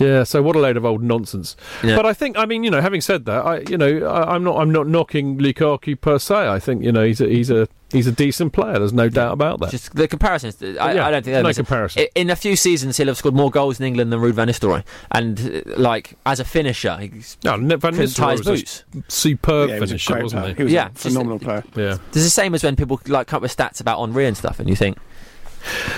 Yeah, so what a load of old nonsense. Yeah. But I think, I mean, you know, having said that, I, you know, I, I'm not, I'm not knocking Lukaku per se. I think, you know, he's a, he's a, he's a decent player. There's no doubt about that. Just the comparisons. I, Yeah, I don't think no that comparison. I- In a few seasons, he'll have scored more goals in England than Ruud van Nistelrooy, and uh, like as a finisher, he's no, Van couldn't Nistelrooy his was a boots. superb Yeah, he was a finisher, great wasn't player. he? He was Yeah, a just- phenomenal player. Yeah. it's the same as when people like come up with stats about Henry and stuff, and you think,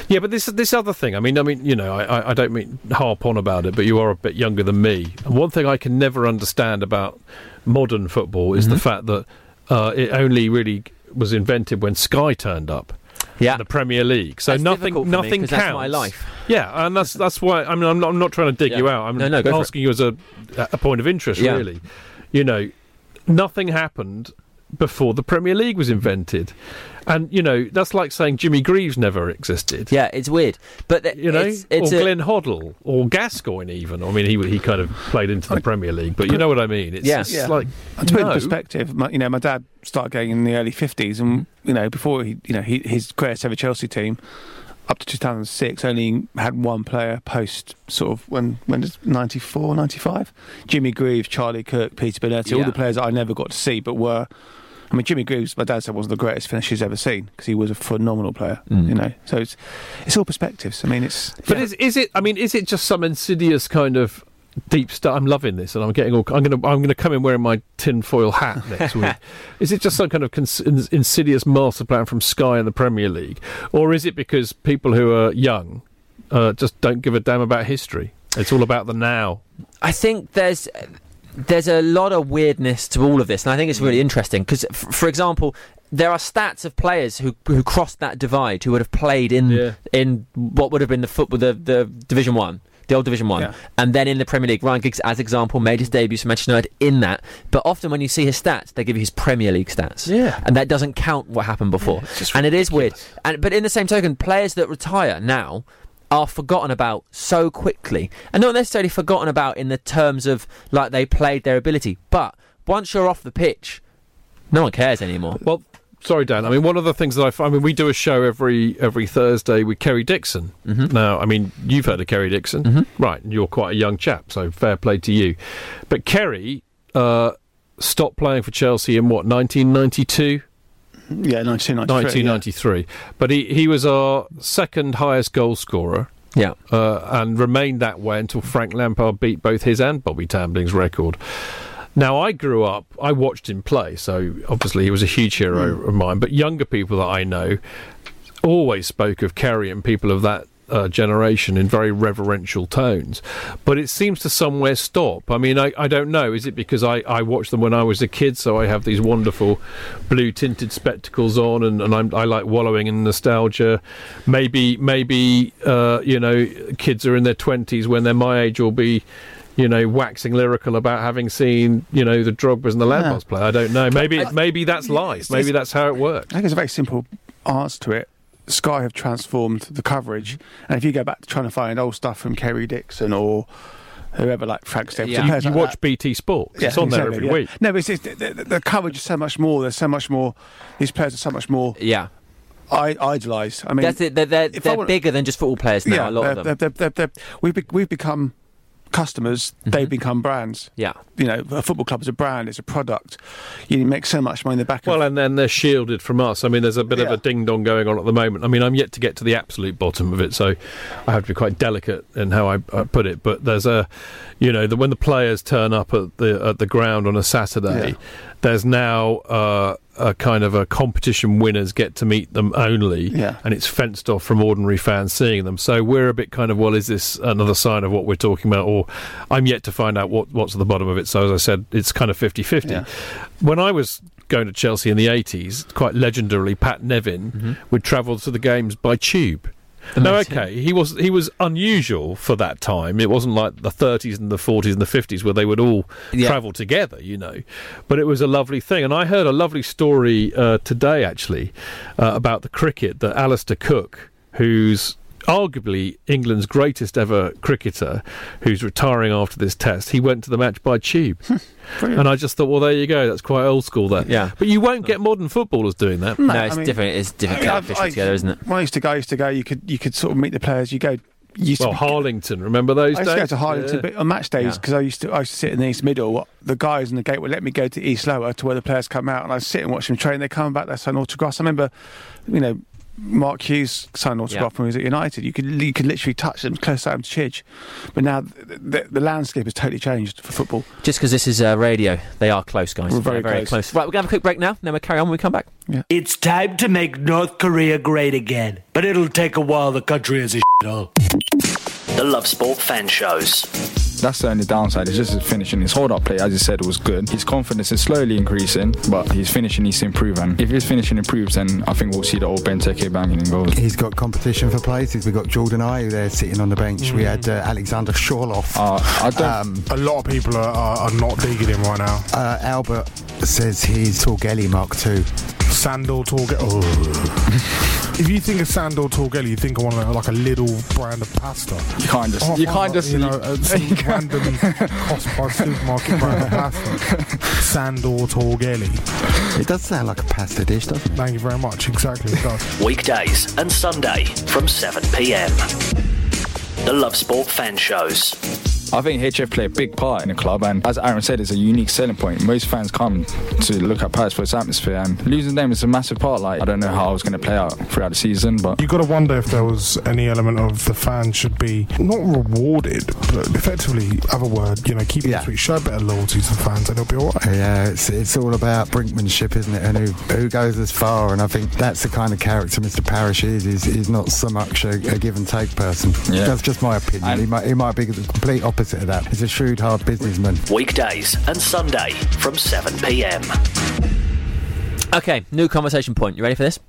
Yeah, but this this other thing. I mean, I mean, you know, I, I- don't mean harp on about it, but you are a bit younger than me. And one thing I can never understand about modern football is the fact that uh, it only really was invented when Sky turned up. Yeah. in the Premier League. So That's nothing, for me, counts. that's my life. Yeah, and that's that's why. I mean, I'm not, I'm not trying to dig Yeah. you out. I'm No, no, go for it. asking you as a a point of interest, Yeah. really. You know, nothing happened before the Premier League was invented, and you know that's like saying Jimmy Greaves never existed. yeah, it's weird. But th- You know, it's, it's or a- Glenn Hoddle, or Gascoigne, even. I mean, he he kind of played into the Premier League, but you know what I mean. It's, Yeah. it's Yeah. like And to put it in perspective, my, you know, my dad started going in the early fifties, and you know, before he, you know, he, his greatest ever Chelsea team, up to 2006, only had one player post sort of when when it's 94, 95? Jimmy Greaves, Charlie Cooke, Peter Bonetti, all the players I never got to see, but were. I mean, Jimmy Greaves, my dad said, was the greatest finish he's ever seen because he was a phenomenal player. Mm. You know, so it's it's all perspectives. I mean, it's But is is it? I mean, is it just some insidious kind of deep stuff? I'm loving this, and I'm getting all. I'm gonna I'm gonna come in wearing my tinfoil hat next week. is it just some kind of cons- insidious master plan from Sky and the Premier League, or is it because people who are young uh, just don't give a damn about history? It's all about the now. I think there's there's a lot of weirdness to all of this, and I think it's really interesting because, f- for example, there are stats of players who who crossed that divide, who would have played in Yeah. in what would have been the football, the, the Division One. the old Division One, Yeah. and then in the Premier League, Ryan Giggs, as example, made his debut for Manchester United in that. But often when you see his stats, they give you his Premier League stats, Yeah. and that doesn't count what happened before. and it is weird. And but in the same token, players that retire now are forgotten about so quickly, and not necessarily forgotten about in the terms of like they played their ability, but once you're off the pitch, no one cares anymore. Well, sorry, Dan. I mean, one of the things that I find, I mean, we do a show every every Thursday with Kerry Dixon. Mm-hmm. Now, I mean, you've heard of Kerry Dixon, right? And you're quite a young chap, so fair play to you. But Kerry uh, stopped playing for Chelsea in what 1992. Yeah, 1993. 1993. But he, he was our second highest goal scorer. Yeah. Uh, and remained that way until Frank Lampard beat both his and Bobby Tambling's record. Now, I grew up, I watched him play, so obviously he was a huge hero of mine. But younger people that I know always spoke of Kerry and people of that uh, generation in very reverential tones. But it seems to somewhere stop. I mean, I, I don't know. Is it because I, I watched them when I was a kid, so I have these wonderful blue tinted spectacles on and, and I'm, I like wallowing in nostalgia? Maybe, maybe uh, you know, kids are in their 20s when they're my age will be. You know, waxing lyrical about having seen, you know, the Drogbas and the Lampards play. I don't know. Maybe, maybe that's life. Maybe that's how it works. I think it's a very simple answer to it. Sky have transformed the coverage, and if you go back to trying to find old stuff from Kerry Dixon or whoever like Frank Stephenson, You, you like watch that- BT Sports. it's on there every yeah. week. No, but it's, it's, the, the, the coverage is so much more. There's so much more. These players are so much more. Yeah. I idolised. I mean, That's it. They're, they're, they're want- bigger than just football players now. yeah, a lot they're, of them. They're, they're, they're, they're, we've be, we've become customers. They've become brands. Yeah. You know, a football club is a brand. It's a product. You make so much money in the back. Well, of, and then they're shielded from us. I mean, there's a bit of a ding dong going on at the moment. I mean, I'm yet to get to the absolute bottom of it, so I have to be quite delicate in how I, I put it. But there's a, you know, the, when the players turn up at the at the ground on a Saturday, Yeah. there's now uh, a kind of a competition winners get to meet them only, Yeah. and it's fenced off from ordinary fans seeing them. So we're a bit kind of, well, is this another sign of what we're talking about? Or I'm yet to find out what, what's at the bottom of it. So as I said, it's kind of 50 50. Yeah. When I was going to Chelsea in the 80s, quite legendarily, Pat Nevin mm-hmm. would travel to the games by tube. No, okay. He was he was unusual for that time. It wasn't like the 30s and the 40s and the 50s where they would all Yeah. travel together, you know. But it was a lovely thing, and I heard a lovely story uh, today actually uh, about the cricket that Alistair Cook, who's arguably England's greatest ever cricketer, who's retiring after this test, he went to the match by tube. and I just thought, well, there you go. That's quite old school. That, Yeah. But you won't get modern footballers doing that. no, I it's mean- different. It's different I mean, kettle of I've- fish I- together, isn't it? When I used to go, I used to go. You could you could sort of meet the players. You go. Used Well, to, Harlington, remember those days? I used to go to Harlington Yeah. but on match days Yeah. because I used to I used to sit in the East Middle. The guys in the gate would let me go to East Lower to where the players come out, and I sit and watch them train. They come back, they sign autographs. I remember, you know, Mark Hughes signed an autograph Yeah. when he was at United. You could you could literally touch them, close down to Chidge. But now the, the, the landscape has totally changed for football. Just because this is uh, radio, they are close, guys. We're very very close. close. Right, we're going to have a quick break now. Then we'll carry on when we come back. Yeah. It's time to make North Korea great again, but it'll take a while. The country is a shithole. The Love Sport fan shows. That's the only downside. It's just his finishing. His hold up play, as you said, was good. His confidence is slowly increasing, but his finishing needs to improve. And if his finishing improves, then I think we'll see the old Benteke banging in goals. He's got competition for places. We've got Jordan Ayew there sitting on the bench. We had uh, Alexander Sørloth. Uh, Um, A lot of people are, are, are not digging him right now. uh, Albert says he's Torghelle Mark II. Sandal Torghelle. Oh. If you think of Sandor Torghelle, you think of one of the, like a little brand of pasta. you can't just. Oh, you can't just. You know, uh, some random cost price supermarket brand of pasta. Sandal Torghelle. It does sound like a pasta dish, doesn't it? Thank you very much. Exactly, it does. Weekdays and Sunday from 7 pm. The Love Sport fan shows. I think HF play a big part in the club, and as Aaron said, it's a unique selling point. Most fans come to look at Paris for its atmosphere, and losing them is a massive part. Like I don't know how I was going to play out throughout the season, but You got to wonder if there was any element of the fans should be not rewarded, but effectively, other word. You know, keep Yeah. it sweet, show a bit of loyalty to the fans, and it'll be all right. Yeah, it's, it's all about brinkmanship, isn't it? And who, who goes as far? And I think that's the kind of character Mr. Parish is. He's, he's not so much a, a give and take person. Yeah. That's just my opinion. And- he, might, he might be the complete opposite of that. He's a shrewd, hard businessman. Weekdays and Sunday from 7 pm. Okay, new conversation point. You ready for this?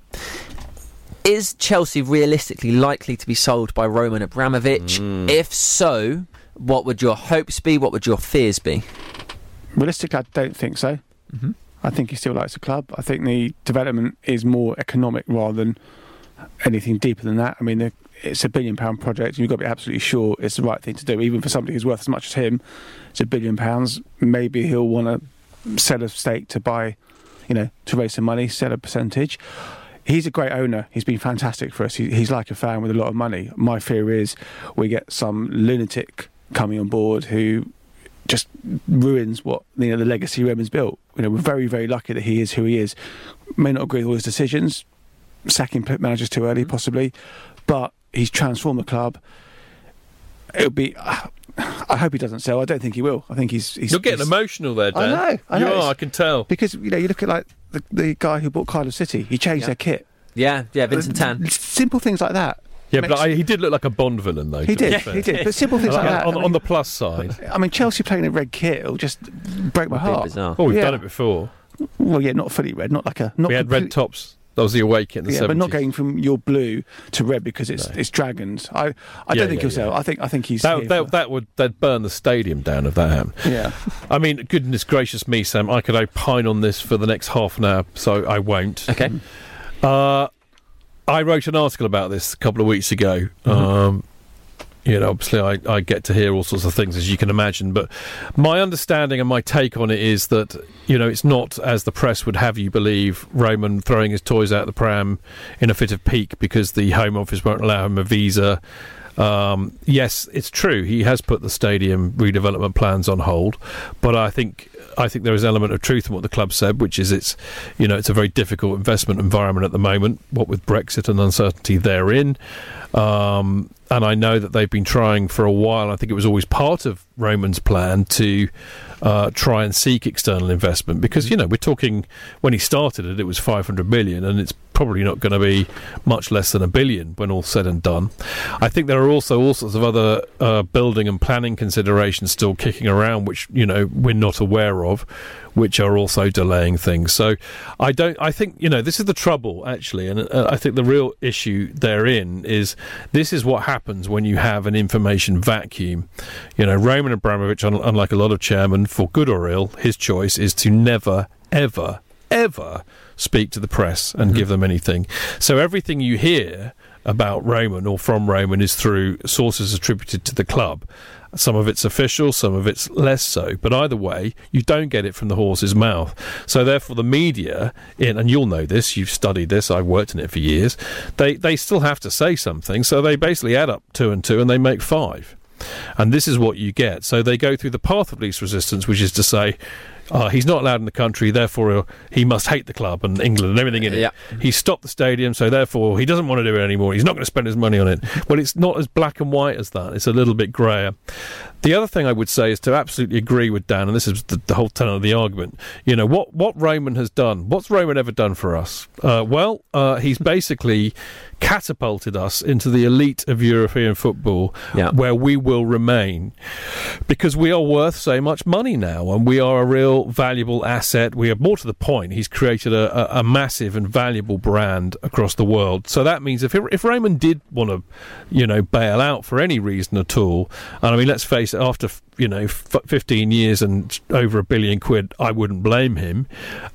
Is Chelsea realistically likely to be sold by Roman Abramovich? If so, what would your hopes be? What would your fears be? Realistically, I don't think so. Mm-hmm. I think he still likes the club. I think the development is more economic rather than anything deeper than that. I mean, the, it's a billion pound project, and you've got to be absolutely sure it's the right thing to do. Even for somebody who's worth as much as him, it's a billion pounds. Maybe he'll want to sell a stake to buy, you know, to raise some money, sell a percentage. He's a great owner. He's been fantastic for us. He, he's like a fan with a lot of money. My fear is we get some lunatic coming on board who just ruins what you know the legacy Roman's built. You know, we're very very lucky that he is who he is. May not agree with all his decisions, sacking managers too early mm-hmm. possibly, but he's transformed the club. It'll be. I hope he doesn't sell. I don't think he will. I think he's. he's You're getting he's- emotional there, I know. I you know. are. I can tell. because you know you look at like the, the guy who bought Cardiff City. He changed Yeah. their kit. Yeah, yeah, uh, Vincent Tan. Simple things like that. Yeah, but I, he did look like a Bond villain, though. He did, fair. he did. But simple things like on, that. On, I on the plus side, I mean, Chelsea playing a red kit will just break my heart. bizarre. oh, we've Yeah. done it before. Well, yeah, not fully red, not like a. Not we had red tops. That was the away kit in the Yeah, 70s. but not going from your blue to red because it's it's dragons. I I Yeah, don't think yeah, he'll sell. I think I think he's That, that, for- that would that'd burn the stadium down if that happened. Yeah. I mean, goodness gracious me, Sam. I could opine on this for the next half an hour, so I won't. Okay. Uh, I wrote an article about this a couple of weeks ago. Mm-hmm. Um, you know, obviously, I, I get to hear all sorts of things, as you can imagine. But my understanding and my take on it is that, you know, it's not, as the press would have you believe, Roman throwing his toys out the pram in a fit of pique because the Home Office won't allow him a visa. Um, yes, it's true. He has put the stadium redevelopment plans on hold, but I think I think there is an element of truth in what the club said, which is it's you know it's a very difficult investment environment at the moment, what with Brexit and uncertainty therein. Um, and I know that they've been trying for a while. I think it was always part of Roman's plan to uh, try and seek external investment because you know we're talking when he started it, it was 500 million, and it's probably not going to be much less than a billion when all said and done. I think there are also all sorts of other uh, building and planning considerations still kicking around, which you know we're not aware of, which are also delaying things. So I don't. I think you know this is the trouble actually, and uh, I think the real issue therein is this is what happens when you have an information vacuum. You know, Roman Abramovich, un- unlike a lot of chairmen, for good or ill, his choice is to never, ever, ever speak to the press and give mm-hmm. them anything. So everything you hear about Roman or from Roman is through sources attributed to the club. Some of it's official, some of it's less so. But either way, you don't get it from the horse's mouth. So therefore, the media, in, and you'll know this, you've studied this, I've worked in it for years, they, they still have to say something. So they basically add up two and two and they make five. And this is what you get. So they go through the path of least resistance, which is to say, uh, he's not allowed in the country, therefore he must hate the club and England and everything in it. Yeah. He stopped the stadium, so therefore he doesn't want to do it anymore. He's not going to spend his money on it. Well, it's not as black and white as that. It's a little bit greyer. The other thing I would say is to absolutely agree with Dan, and this is the, the whole tenor of the argument. You know what what Roman has done. What's Roman ever done for us? Uh, well, uh, he's basically catapulted us into the elite of European football, Yeah. where we will remain because we are worth so much money now, and we are a real valuable asset. We are more to the point. He's created a, a, a massive and valuable brand across the world. So that means if if Roman did want to, you know, bail out for any reason at all, and I mean, let's face it, after you know, f- 15 years and over a billion quid, I wouldn't blame him.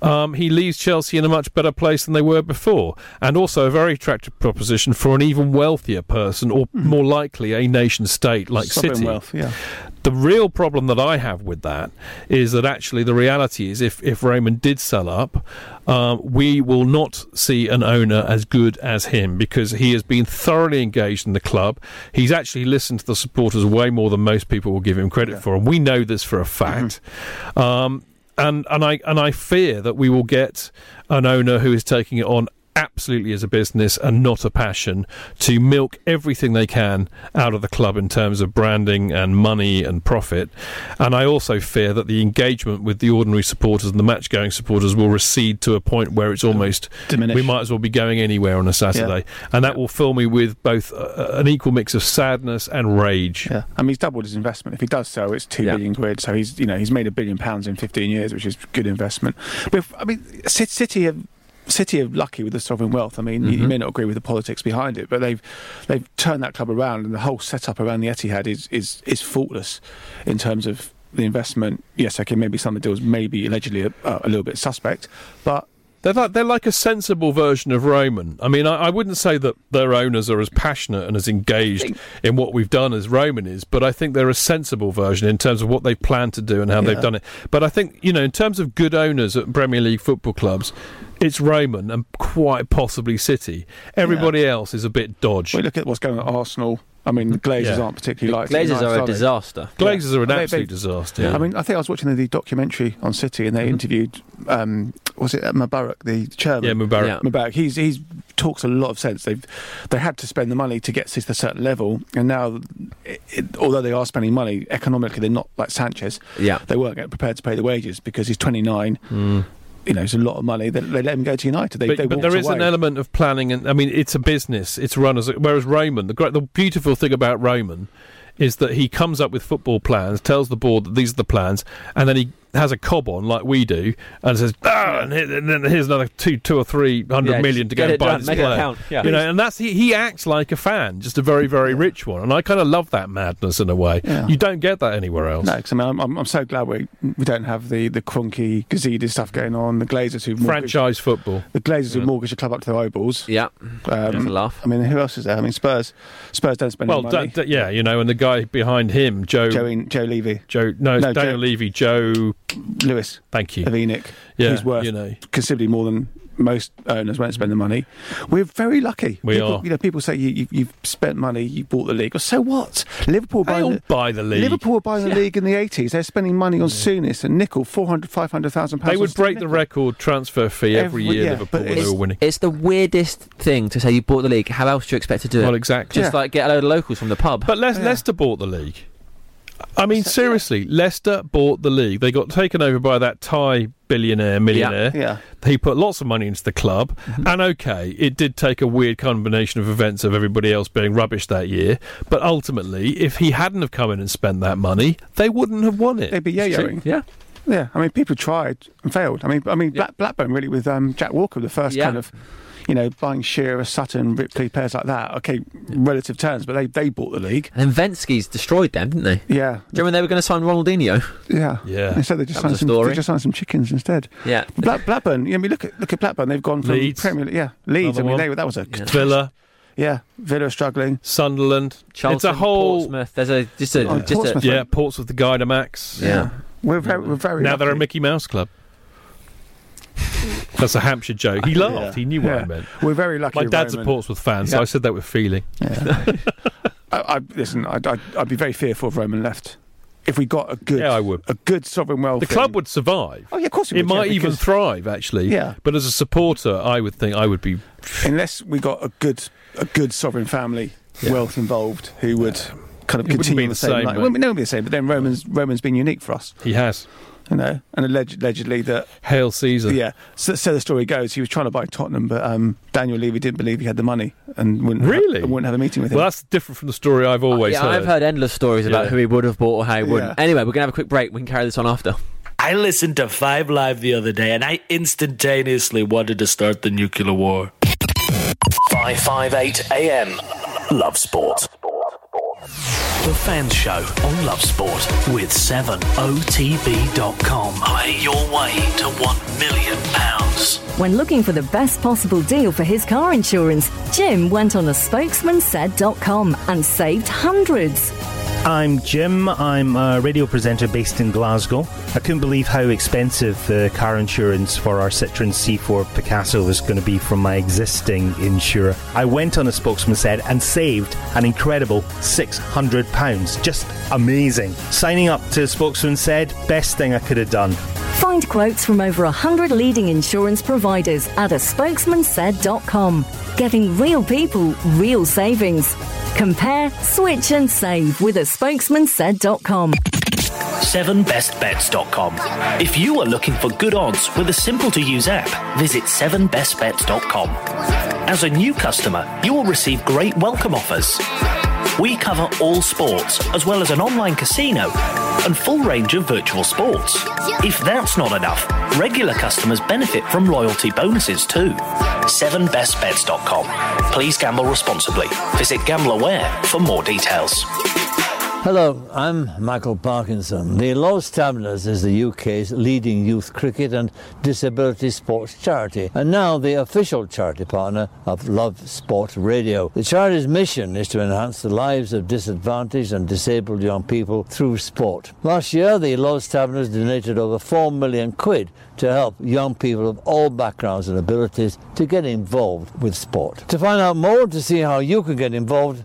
Um, he leaves Chelsea in a much better place than they were before, and also a very attractive proposition for an even wealthier person, or more likely a nation state like Sovereign City. wealth, yeah. The real problem that I have with that is that actually the reality is if, if Roman did sell up, um, we will not see an owner as good as him because he has been thoroughly engaged in the club. He's actually listened to the supporters way more than most people will give him credit for, and we know this for a fact. Um, and and I and I fear that we will get an owner who is taking it on absolutely as a business and not a passion to milk everything they can out of the club in terms of branding and money and profit. And I also fear that the engagement with the ordinary supporters and the match going supporters will recede to a point where it's almost Diminish. we might as well be going anywhere on a Saturday. And that will fill me with both uh, an equal mix of sadness and rage. Yeah, I mean he's doubled his investment. If he does so, it's two billion quid. So he's you know he's made a billion pounds in 15 years, which is good investment. But if, I mean, City have City are lucky with the sovereign wealth. I mean, you, you mm-hmm. may not agree with the politics behind it, but they've they've turned that club around, and the whole setup around the Etihad is is is faultless in terms of the investment. Yes, okay, maybe some of the deals maybe allegedly a, a little bit suspect, but They're like, they're like a sensible version of Roman. I mean, I, I wouldn't say that their owners are as passionate and as engaged in what we've done as Roman is, but I think they're a sensible version in terms of what they've planned to do and how Yeah. they've done it. But I think, you know, in terms of good owners at Premier League football clubs, it's Roman and quite possibly City. Everybody else is a bit dodge. we look at what's going on at Arsenal. I mean, the Glazers Yeah. aren't particularly liked. Glazers nice, are a they? disaster. Glazers are an They- they- absolute disaster. Yeah. I mean, I think I was watching the documentary on City, and they interviewed, um, was it Mubarak, the chairman? Yeah, Mubarak. Yeah. Mubarak. He's he's talks a lot of sense. They've they had to spend the money to get to a certain level, and now, it, it, although they are spending money economically, they're not like Sanchez. Yeah. They weren't prepared to pay the wages because he's 29. You know, it's a lot of money. They, they let him go to United. They, but, they but there is an element of planning, and I mean, it's a business. It's run as a, whereas Roman, the great, the beautiful thing about Roman is that he comes up with football plans, tells the board that these are the plans, and then he has a cob on like we do, and says, "Ah, and, here, and then here's another two, two or three hundred Yeah, million to get go and it buy done, this make it player." count, yeah. You know, and that's he, he acts like a fan, just a very, very rich one, and I kind of love that madness in a way. Yeah. You don't get that anywhere else. No, 'cause I mean, I'm, I'm, I'm so glad we we don't have the the Kroenke Gazidis stuff going on. The Glazers who mortgage- Franchise football. the Glazers who mortgage a club up to their eyeballs. Yeah. Um, a laugh. I mean, who else is there? I mean, Spurs. Spurs don't spend Well, any money. d- d- yeah, you know, and the guy behind him, Joe, Joe, in, Joe Levy, Joe, no, it's No, Daniel Joe- Levy, Joe. Lewis, Thank you. of ENIC, Yeah, who's worth you know. considerably more than most owners won't spend the money. We're very lucky. We people, are. You know, people say you, you, you've spent money, you bought the league. Well, so what? Liverpool buying the, buy the league. Liverpool were buying the league in the 80s. They're spending money on Souness and Nicol, 400, 500,000 pounds. They would break the Nicol. record transfer fee every, Every- year. yeah, Liverpool when they it's- were winning. It's the weirdest thing to say you bought the league. How else do you expect to do it? Well, exactly. Just like get a load of locals from the pub. But Le- Leicester bought the league. I mean, seriously, Leicester bought the league. They got taken over by that Thai billionaire, millionaire. Yeah. yeah. He put lots of money into the club. And okay, it did take a weird combination of events of everybody else being rubbish that year. But ultimately, if he hadn't have come in and spent that money, they wouldn't have won it. They'd be yo-yoing. yeah. Yeah, I mean, people tried and failed. I mean, I mean, Black, Blackburn really with um, Jack Walker, the first Yeah. kind of, you know, buying Shearer, Sutton, Ripley, players like that. Okay, relative terms, but they they bought the league. And then Venky's destroyed them, didn't they? Do Yeah, you remember they were going to sign Ronaldinho? yeah, Yeah. Instead, they just signed some. They just signed some chickens instead. Yeah. Black, Blackburn. Yeah, I mean, look at look at Blackburn. They've gone from Leeds. Premier. League- Yeah, Leeds. Another I mean, one. they, that was a Yeah. Villa, yeah. Villa are struggling. Sunderland. Charlton, it's a whole. Portsmouth. There's a just a Oh, just Portsmouth. a Yeah, Portsmouth, the Gaydamaks. yeah. We're very, we're very. Now they're a. Mickey Mouse club. That's a Hampshire joke. He laughed. Yeah. He knew what Yeah. I meant. We're very lucky. My dad's a Roman. Portsmouth fan, so I said that with feeling. Yeah. I, I, listen, I'd, I'd, I'd be very fearful if Roman left. If we got a good, Yeah, I would. a good sovereign wealth. The club would survive. Oh yeah, of course It would, yeah, might even because thrive, actually. Yeah. But as a supporter, I would think I would be. unless we got a good, a good sovereign family Yeah. wealth involved who would kind of It continue the same. same, line. mate. It wouldn't be- no, it wouldn't be the same. But then Roman's Roman's been unique for us, He has. You know, and alleged, allegedly that Hail Caesar. yeah. So, so the story goes, he was trying to buy Tottenham, but um, Daniel Levy didn't believe he had the money and wouldn't Really? have, wouldn't have a meeting with him. Well, that's different from the story I've always yeah, heard. I've heard endless stories about Yeah. who he would have bought or how he wouldn't. Yeah. Anyway, we're gonna have a quick break. We can carry this on after. I listened to Five Live the other day and I instantaneously wanted to start the nuclear war. 558 AM. Love Sport. The Fans Show on Love Sport with 7otb.com. Pay your way to £1 million. pounds. When looking for the best possible deal for his car insurance, Jim went on a spokesmansaid.com and saved hundreds. I'm Jim. I'm a radio presenter based in Glasgow. I couldn't believe how expensive the car insurance for our Citroen C4 Picasso was going to be from my existing insurer. I went on a spokesman said and saved an incredible £600. Just amazing. Signing up to spokesman said, best thing I could have done. Find quotes from over 100 leading insurance providers at a spokesman spokesmansaid.com. Getting real people, real savings. Compare, switch and save with a spokesmansaid.com. 7bestbets.com. If you are looking for good odds with a simple to use app, visit 7bestbets.com. As a new customer, you will receive great welcome offers. We cover all sports, as well as an online casino and full range of virtual sports. If that's not enough, regular customers benefit from loyalty bonuses too. 7bestbets.com. Please gamble responsibly. Visit GambleAware for more details. Hello, I'm Michael Parkinson. The Lord's Taverners is the UK's leading youth cricket and disability sports charity, and now the official charity partner of Love Sport Radio. The charity's mission is to enhance the lives of disadvantaged and disabled young people through sport. Last year, the Lord's Taverners donated over 4 million quid to help young people of all backgrounds and abilities to get involved with sport. To find out more, to see how you can get involved,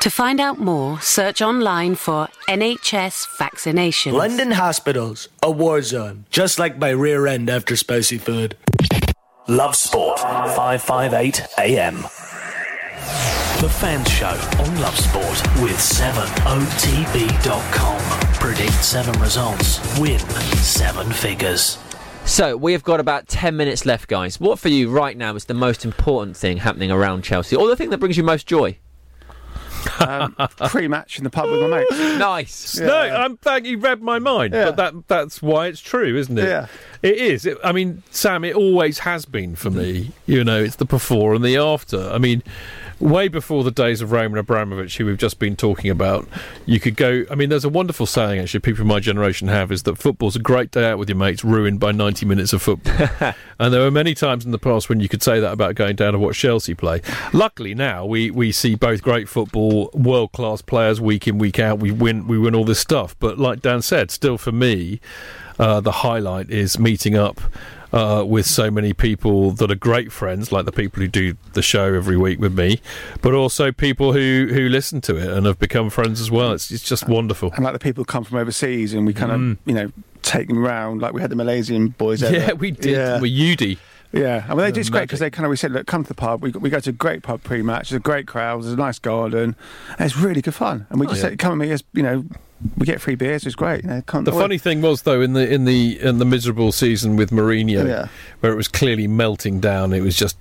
To find out more, search online for NHS vaccinations. London hospitals, a war zone, just like my rear end after spicy food. Love Sport, 558 AM. The Fans Show on Love Sport with 7otb.com. Predict seven results, win seven figures. So we have got about ten minutes left, guys. What for you right now is the most important thing happening around Chelsea, or the thing that brings you most joy? Um, pre-match in the pub with my mates. Nice. No, I'm thank you read my mind, Yeah. but that that's why it's true, isn't it? Yeah. It is. It, I mean, Sam, it always has been for me. You know, it's the before and the after. I mean, way before the days of Roman Abramovich, who we've just been talking about, you could go. I mean, there's a wonderful saying actually people of my generation have is that football's a great day out with your mates, ruined by 90 minutes of football. and there were many times in the past when you could say that about going down to watch Chelsea play. Luckily, now we, we see both great football, world class players week in week out. We win we win all this stuff. But like Dan said, still for me, uh, the highlight is meeting up. Uh, with so many people that are great friends, like the people who do the show every week with me, but also people who, who listen to it and have become friends as well. It's, it's just wonderful. And like the people who come from overseas, and we kind Mm. of, you know, take them around. Like we had the Malaysian boys. over. Yeah, we did. Yeah. With Udi. Yeah, I mean, they it's great because they kind of we said, look, come to the pub. We, we go to a great pub pre-match. There's a great crowd. There's a nice garden. And it's really good fun. And we Oh, just yeah. say, come and meet us. You know, we get free beers. It's great. You know, come, The funny thing was, though, in the in the in the miserable season with Mourinho, Yeah. where it was clearly melting down, it was just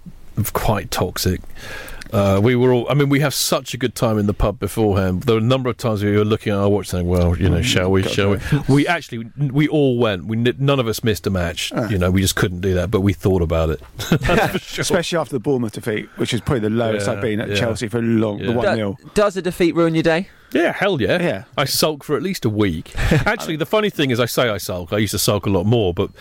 quite toxic. Uh, we were all. I mean, we have such a good time in the pub beforehand. There were a number of times we were looking at our watch, saying, "Well, you know, shall we? gotta Shall we?" We actually, we all went. We n- none of us missed a match. Ah. You know, we just couldn't do that, but we thought about it. especially after the Bournemouth defeat, which is probably the lowest Yeah, I've been at yeah. Chelsea for a long, the one Do- 0 does a defeat ruin your day? Yeah, hell yeah. Yeah. I sulk for at least a week. Actually, the funny thing is, I say I sulk. I used to sulk a lot more, but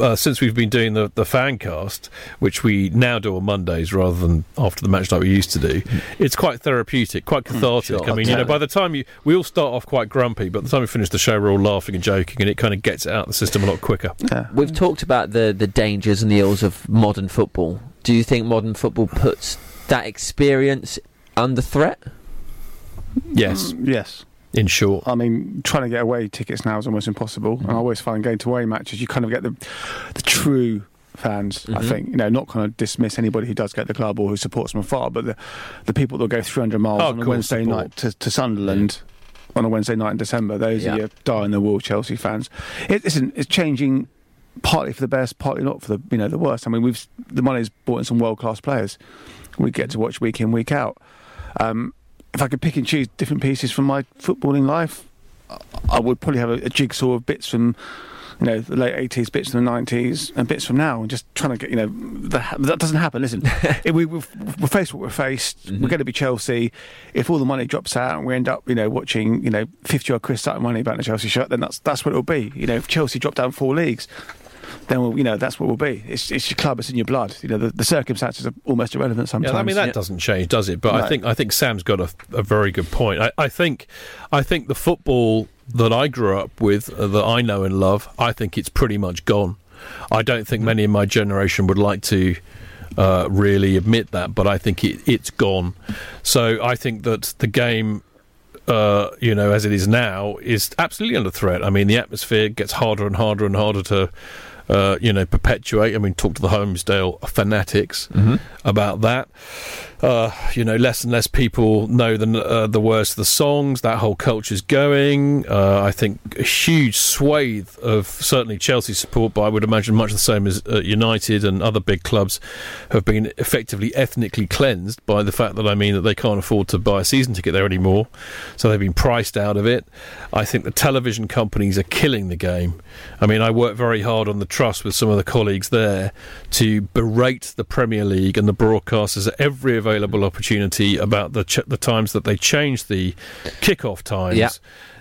uh, since we've been doing the, the fan cast, which we now do on Mondays rather than after the match like we used to do, it's quite therapeutic, quite cathartic. sure, I mean, you know, by the time you, we all start off quite grumpy, but by the time we finish the show, we're all laughing and joking, and it kind of gets it out of the system a lot quicker. Yeah. We've talked about the the dangers and the ills of modern football. Do you think modern football puts that experience under threat? Yes. Mm, yes. In short, I mean, trying to get away tickets now is almost impossible. And I always find going to away matches, you kind of get the the true fans. I Mhm. think you know, not kind of dismiss anybody who does get the club or who supports them afar, but the the people that go 300 miles Oh, on a Wednesday support. night to, to Sunderland. On a Wednesday night in December, those Yeah. are your die in the wool Chelsea fans. It, listen, it's changing partly for the best, partly not for the you know the worst. I mean, we've the money's bought in some world class players. We get to watch week in week out. Um, if I could pick and choose different pieces from my footballing life, I- would probably have a, a jigsaw of bits from you know the late eighties, bits from the nineties, and bits from now, and just trying to get you know the, that doesn't happen. Listen, if we, we're faced what we're faced. We're mm-hmm. going to be Chelsea. If all the money drops out and we end up you know watching you know fifty odd Chris Sutton money about the Chelsea shirt, then that's that's what it'll be. You know, if Chelsea drop down four leagues. Then we'll, you know that's what we'll be. It's, it's your club. It's in your blood. You know the, the circumstances are almost irrelevant sometimes. Yeah, I mean that doesn't change, does it? But I think I think Sam's got a, a very good point. I, I think I think the football that I grew up with, uh, that I know and love, I think it's pretty much gone. I don't think many in my generation would like to uh, really admit that, but I think it, it's gone. So I think that the game uh, you know, as it is now, is absolutely under threat. I mean, the atmosphere gets harder and harder and harder to. Uh, you know, perpetuate. I mean, talk to the Holmesdale fanatics Mhm. about that. Uh, you know, less and less people know the uh, the words of the songs. That whole culture's going. Uh, I think a huge swathe of certainly Chelsea support, but I would imagine much the same as uh, United and other big clubs have been effectively ethnically cleansed by the fact that I mean that they can't afford to buy a season ticket there anymore, so they've been priced out of it. I think the television companies are killing the game. I mean, I work very hard on the trust with some of the colleagues there to berate the Premier League and the broadcasters at every available opportunity about the ch- the times that they change the kickoff times. Yeah.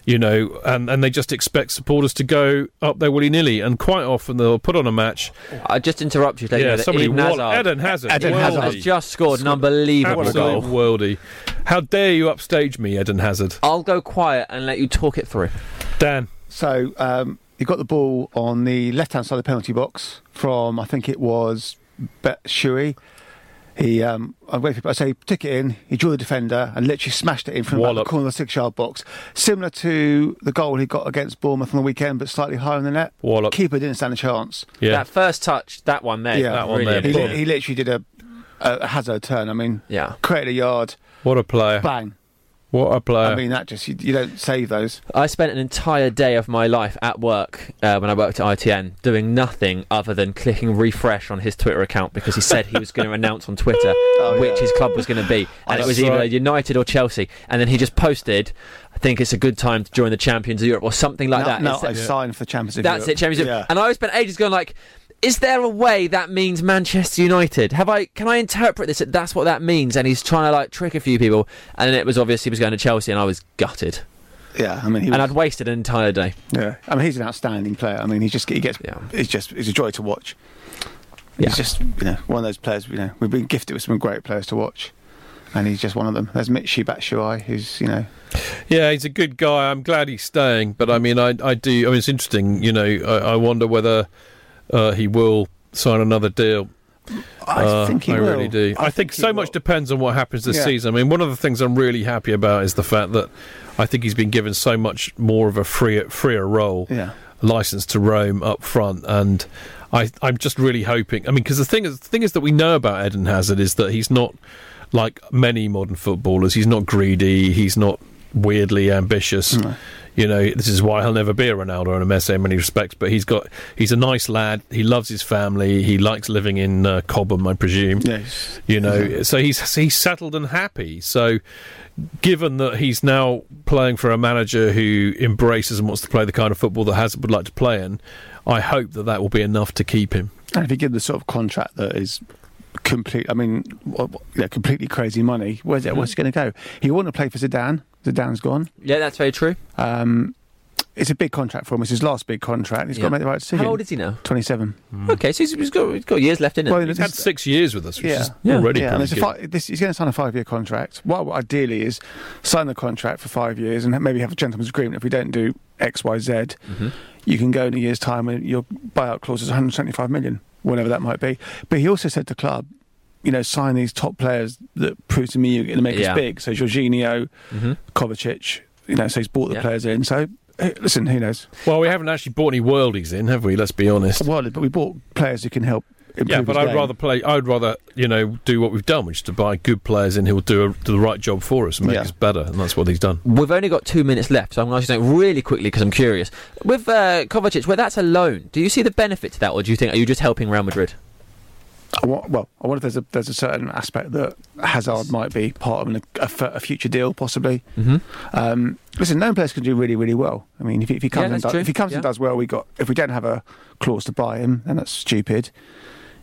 You know, and, and they just expect supporters to go up there willy nilly, and quite often they'll put on a match. I just interrupt you. to let you Yeah, know somebody Eden wall- Eden Hazard, Eden. Hazard has just scored an unbelievable Absolute goal. worldy. How dare you upstage me, Eden Hazard? I'll go quiet and let you talk it through. Dan. So um, he got the ball on the left-hand side of the penalty box from I think it was Batshuayi. He, um, I wait for I say, took it in. He drew the defender and literally smashed it in from the back of the Wallop. corner of the six-yard box, similar to the goal he got against Bournemouth on the weekend, but slightly higher in the net. Wallop. Keeper didn't stand a chance. Yeah. That first touch, that one there, yeah, brilliant. He, li- he literally did a, a hazard turn. I mean, yeah, created a yard. What a player! Bang. What a player! I mean, that just you, you don't save those. I spent an entire day of my life at work uh, when I worked at ITN doing nothing other than clicking refresh on his Twitter account because he said he was going to announce on Twitter which his club was going to be. And it was That's either right. United or Chelsea. And then he just posted, I think it's a good time to join the Champions of Europe or something like no, that. No, It's- I've signed for the Champions League. That's it, Champions League. Yeah. And I spent ages going like, is there a way that means Manchester United? Have I can I interpret this that that's what that means? And he's trying to like trick a few people, and it was obvious he was going to Chelsea, and I was gutted. Yeah, I mean, he and I'd wasted an entire day. Yeah, I mean, he's an outstanding player. I mean, he just he gets yeah. he's just he's a joy to watch. He's just you know one of those players. You know, we've been gifted with some great players to watch, and he's just one of them. There's Michi Batshuayi, who's you know Yeah, he's a good guy. I'm glad he's staying, but I mean, I, I do. I mean, it's interesting. You know, I, I wonder whether uh, he will sign another deal. I Uh, think he I will. really do. I, I think, so much depends on what happens this Yeah. season. I mean, one of the things I'm really happy about is the fact that I think he's been given so much more of a freer, freer role, Yeah. license to roam up front, and I, I'm just really hoping. I mean, because the thing is, the thing is that we know about Eden Hazard is that he's not like many modern footballers. He's not greedy. He's not weirdly ambitious. You know, this is why he'll never be a Ronaldo or a Messi in many respects. But he's got, he's a nice lad. He loves his family. He likes living in uh, Cobham, I presume. Yes. You know, so he's he's settled and happy. So, given that he's now playing for a manager who embraces and wants to play the kind of football that Hazard would like to play in, I hope that that will be enough to keep him. And if you give the sort of contract that is complete, I mean, yeah, completely crazy money, where's it? Where's it going to go? He wanted to play for Zidane. Zidane's gone. Yeah, that's very true. Um, it's a big contract for him. It's his last big contract. He's got to make the right decision. How old is he now? Twenty-seven. Okay, so he's, he's got he's got years left in it. Well, He's had six years with us, which yeah, is already yeah. And pretty a good. fi- this, he's going to sign a five-year contract. What ideally is sign the contract for five years and maybe have a gentleman's agreement. If we don't do X, Y, Z, Mm-hmm. you can go in a year's time and your buyout clause is 175 million, whatever that might be. But he also said to club, you know, sign these top players that prove to me you're going to make Yeah. us big. So Jorginho, Mhm. Kovacic, you know, so he's bought the Yeah. players in. So listen, who knows? Well, we haven't actually bought any worldies in, have we? Let's be honest. Well, but we bought players who can help. Yeah, but I'd game. rather play. I'd rather you know do what we've done, which is to buy good players in who will do, a, do the right job for us and make Yeah. us better, and that's what he's done. We've only got two minutes left, so I'm going to ask you something really quickly because I'm curious. With uh, Kovacic, where that's a loan, do you see the benefit to that, or do you think are you just helping Real Madrid? I well, I wonder if there's a there's a certain aspect that Hazard might be part of an, a, a future deal, possibly. Mm-hmm. Um, listen, known players can do really, really well. I mean, if he, if he comes Yeah, and does, if he comes and does well, we got. If we don't have a clause to buy him, then that's stupid.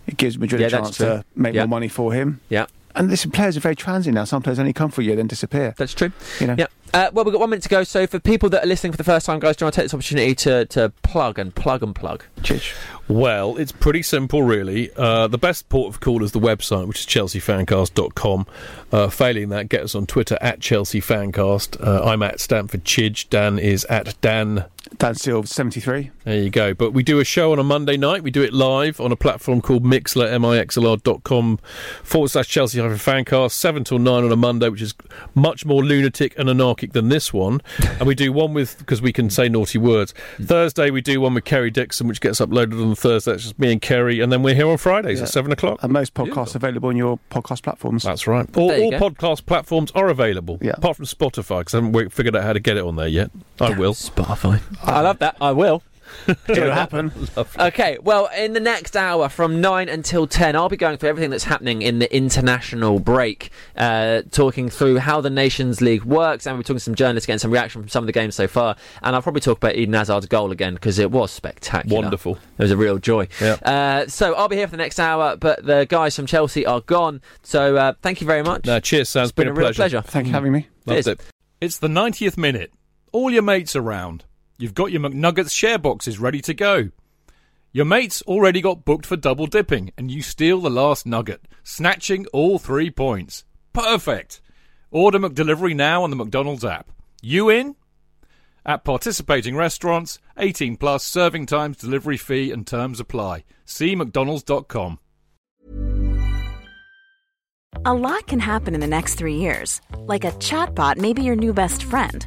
It gives Madrid Yeah, a chance to make Yeah. more money for him. Yeah. And listen, players are very transient now. Some players only come for a year, then disappear. That's true. You know. Yeah. Uh, well, we've got one minute to go. So, for people that are listening for the first time, guys, do you want to take this opportunity to, to plug and plug and plug? Chich. Well, it's pretty simple, really. Uh, the best port of call is the website, which is chelseafancast.com. Uh, failing that, get us on Twitter at chelseafancast. Uh, I'm at Stamford Chidge. Dan is at Dan. Dan Silva, 73. There you go. But we do a show on a Monday night. We do it live on a platform called Mixlr, M-I-X-L-R dot com forward slash Chelsea Fancast, 7 till 9 on a Monday, which is much more lunatic and anarchic than this one. and we do one with, because we can say naughty words. Thursday, we do one with Kerry Dixon, which gets uploaded on the Thursday. It's just me and Kerry. And then we're here on Fridays Yeah. at 7 o'clock. And most podcasts available on your podcast platforms. That's right. All, all podcast platforms are available, apart from Spotify, because I haven't figured out how to get it on there yet. I will. Spotify. I love that. I will. It'll happen. Okay, well, in the next hour from 9 until 10, I'll be going through everything that's happening in the international break, uh, talking through how the Nations League works, and we're talking to some journalists, getting some reaction from some of the games so far. And I'll probably talk about Eden Hazard's goal again because it was spectacular. Wonderful. It was a real joy. Uh, so I'll be here for the next hour, but the guys from Chelsea are gone. So uh, thank you very much. No, cheers, Sam. It's been a real pleasure. Thank you for having me. Loved it. It's the 90th minute. All your mates around. You've got your McNuggets share boxes ready to go. Your mates already got booked for double dipping, and you steal the last nugget, snatching all three points. Perfect. Order McDelivery now on the McDonald's app. You in? At participating restaurants, 18 plus serving times, delivery fee, and terms apply. See McDonald's.com. A lot can happen in the next three years. Like a chatbot may be your new best friend.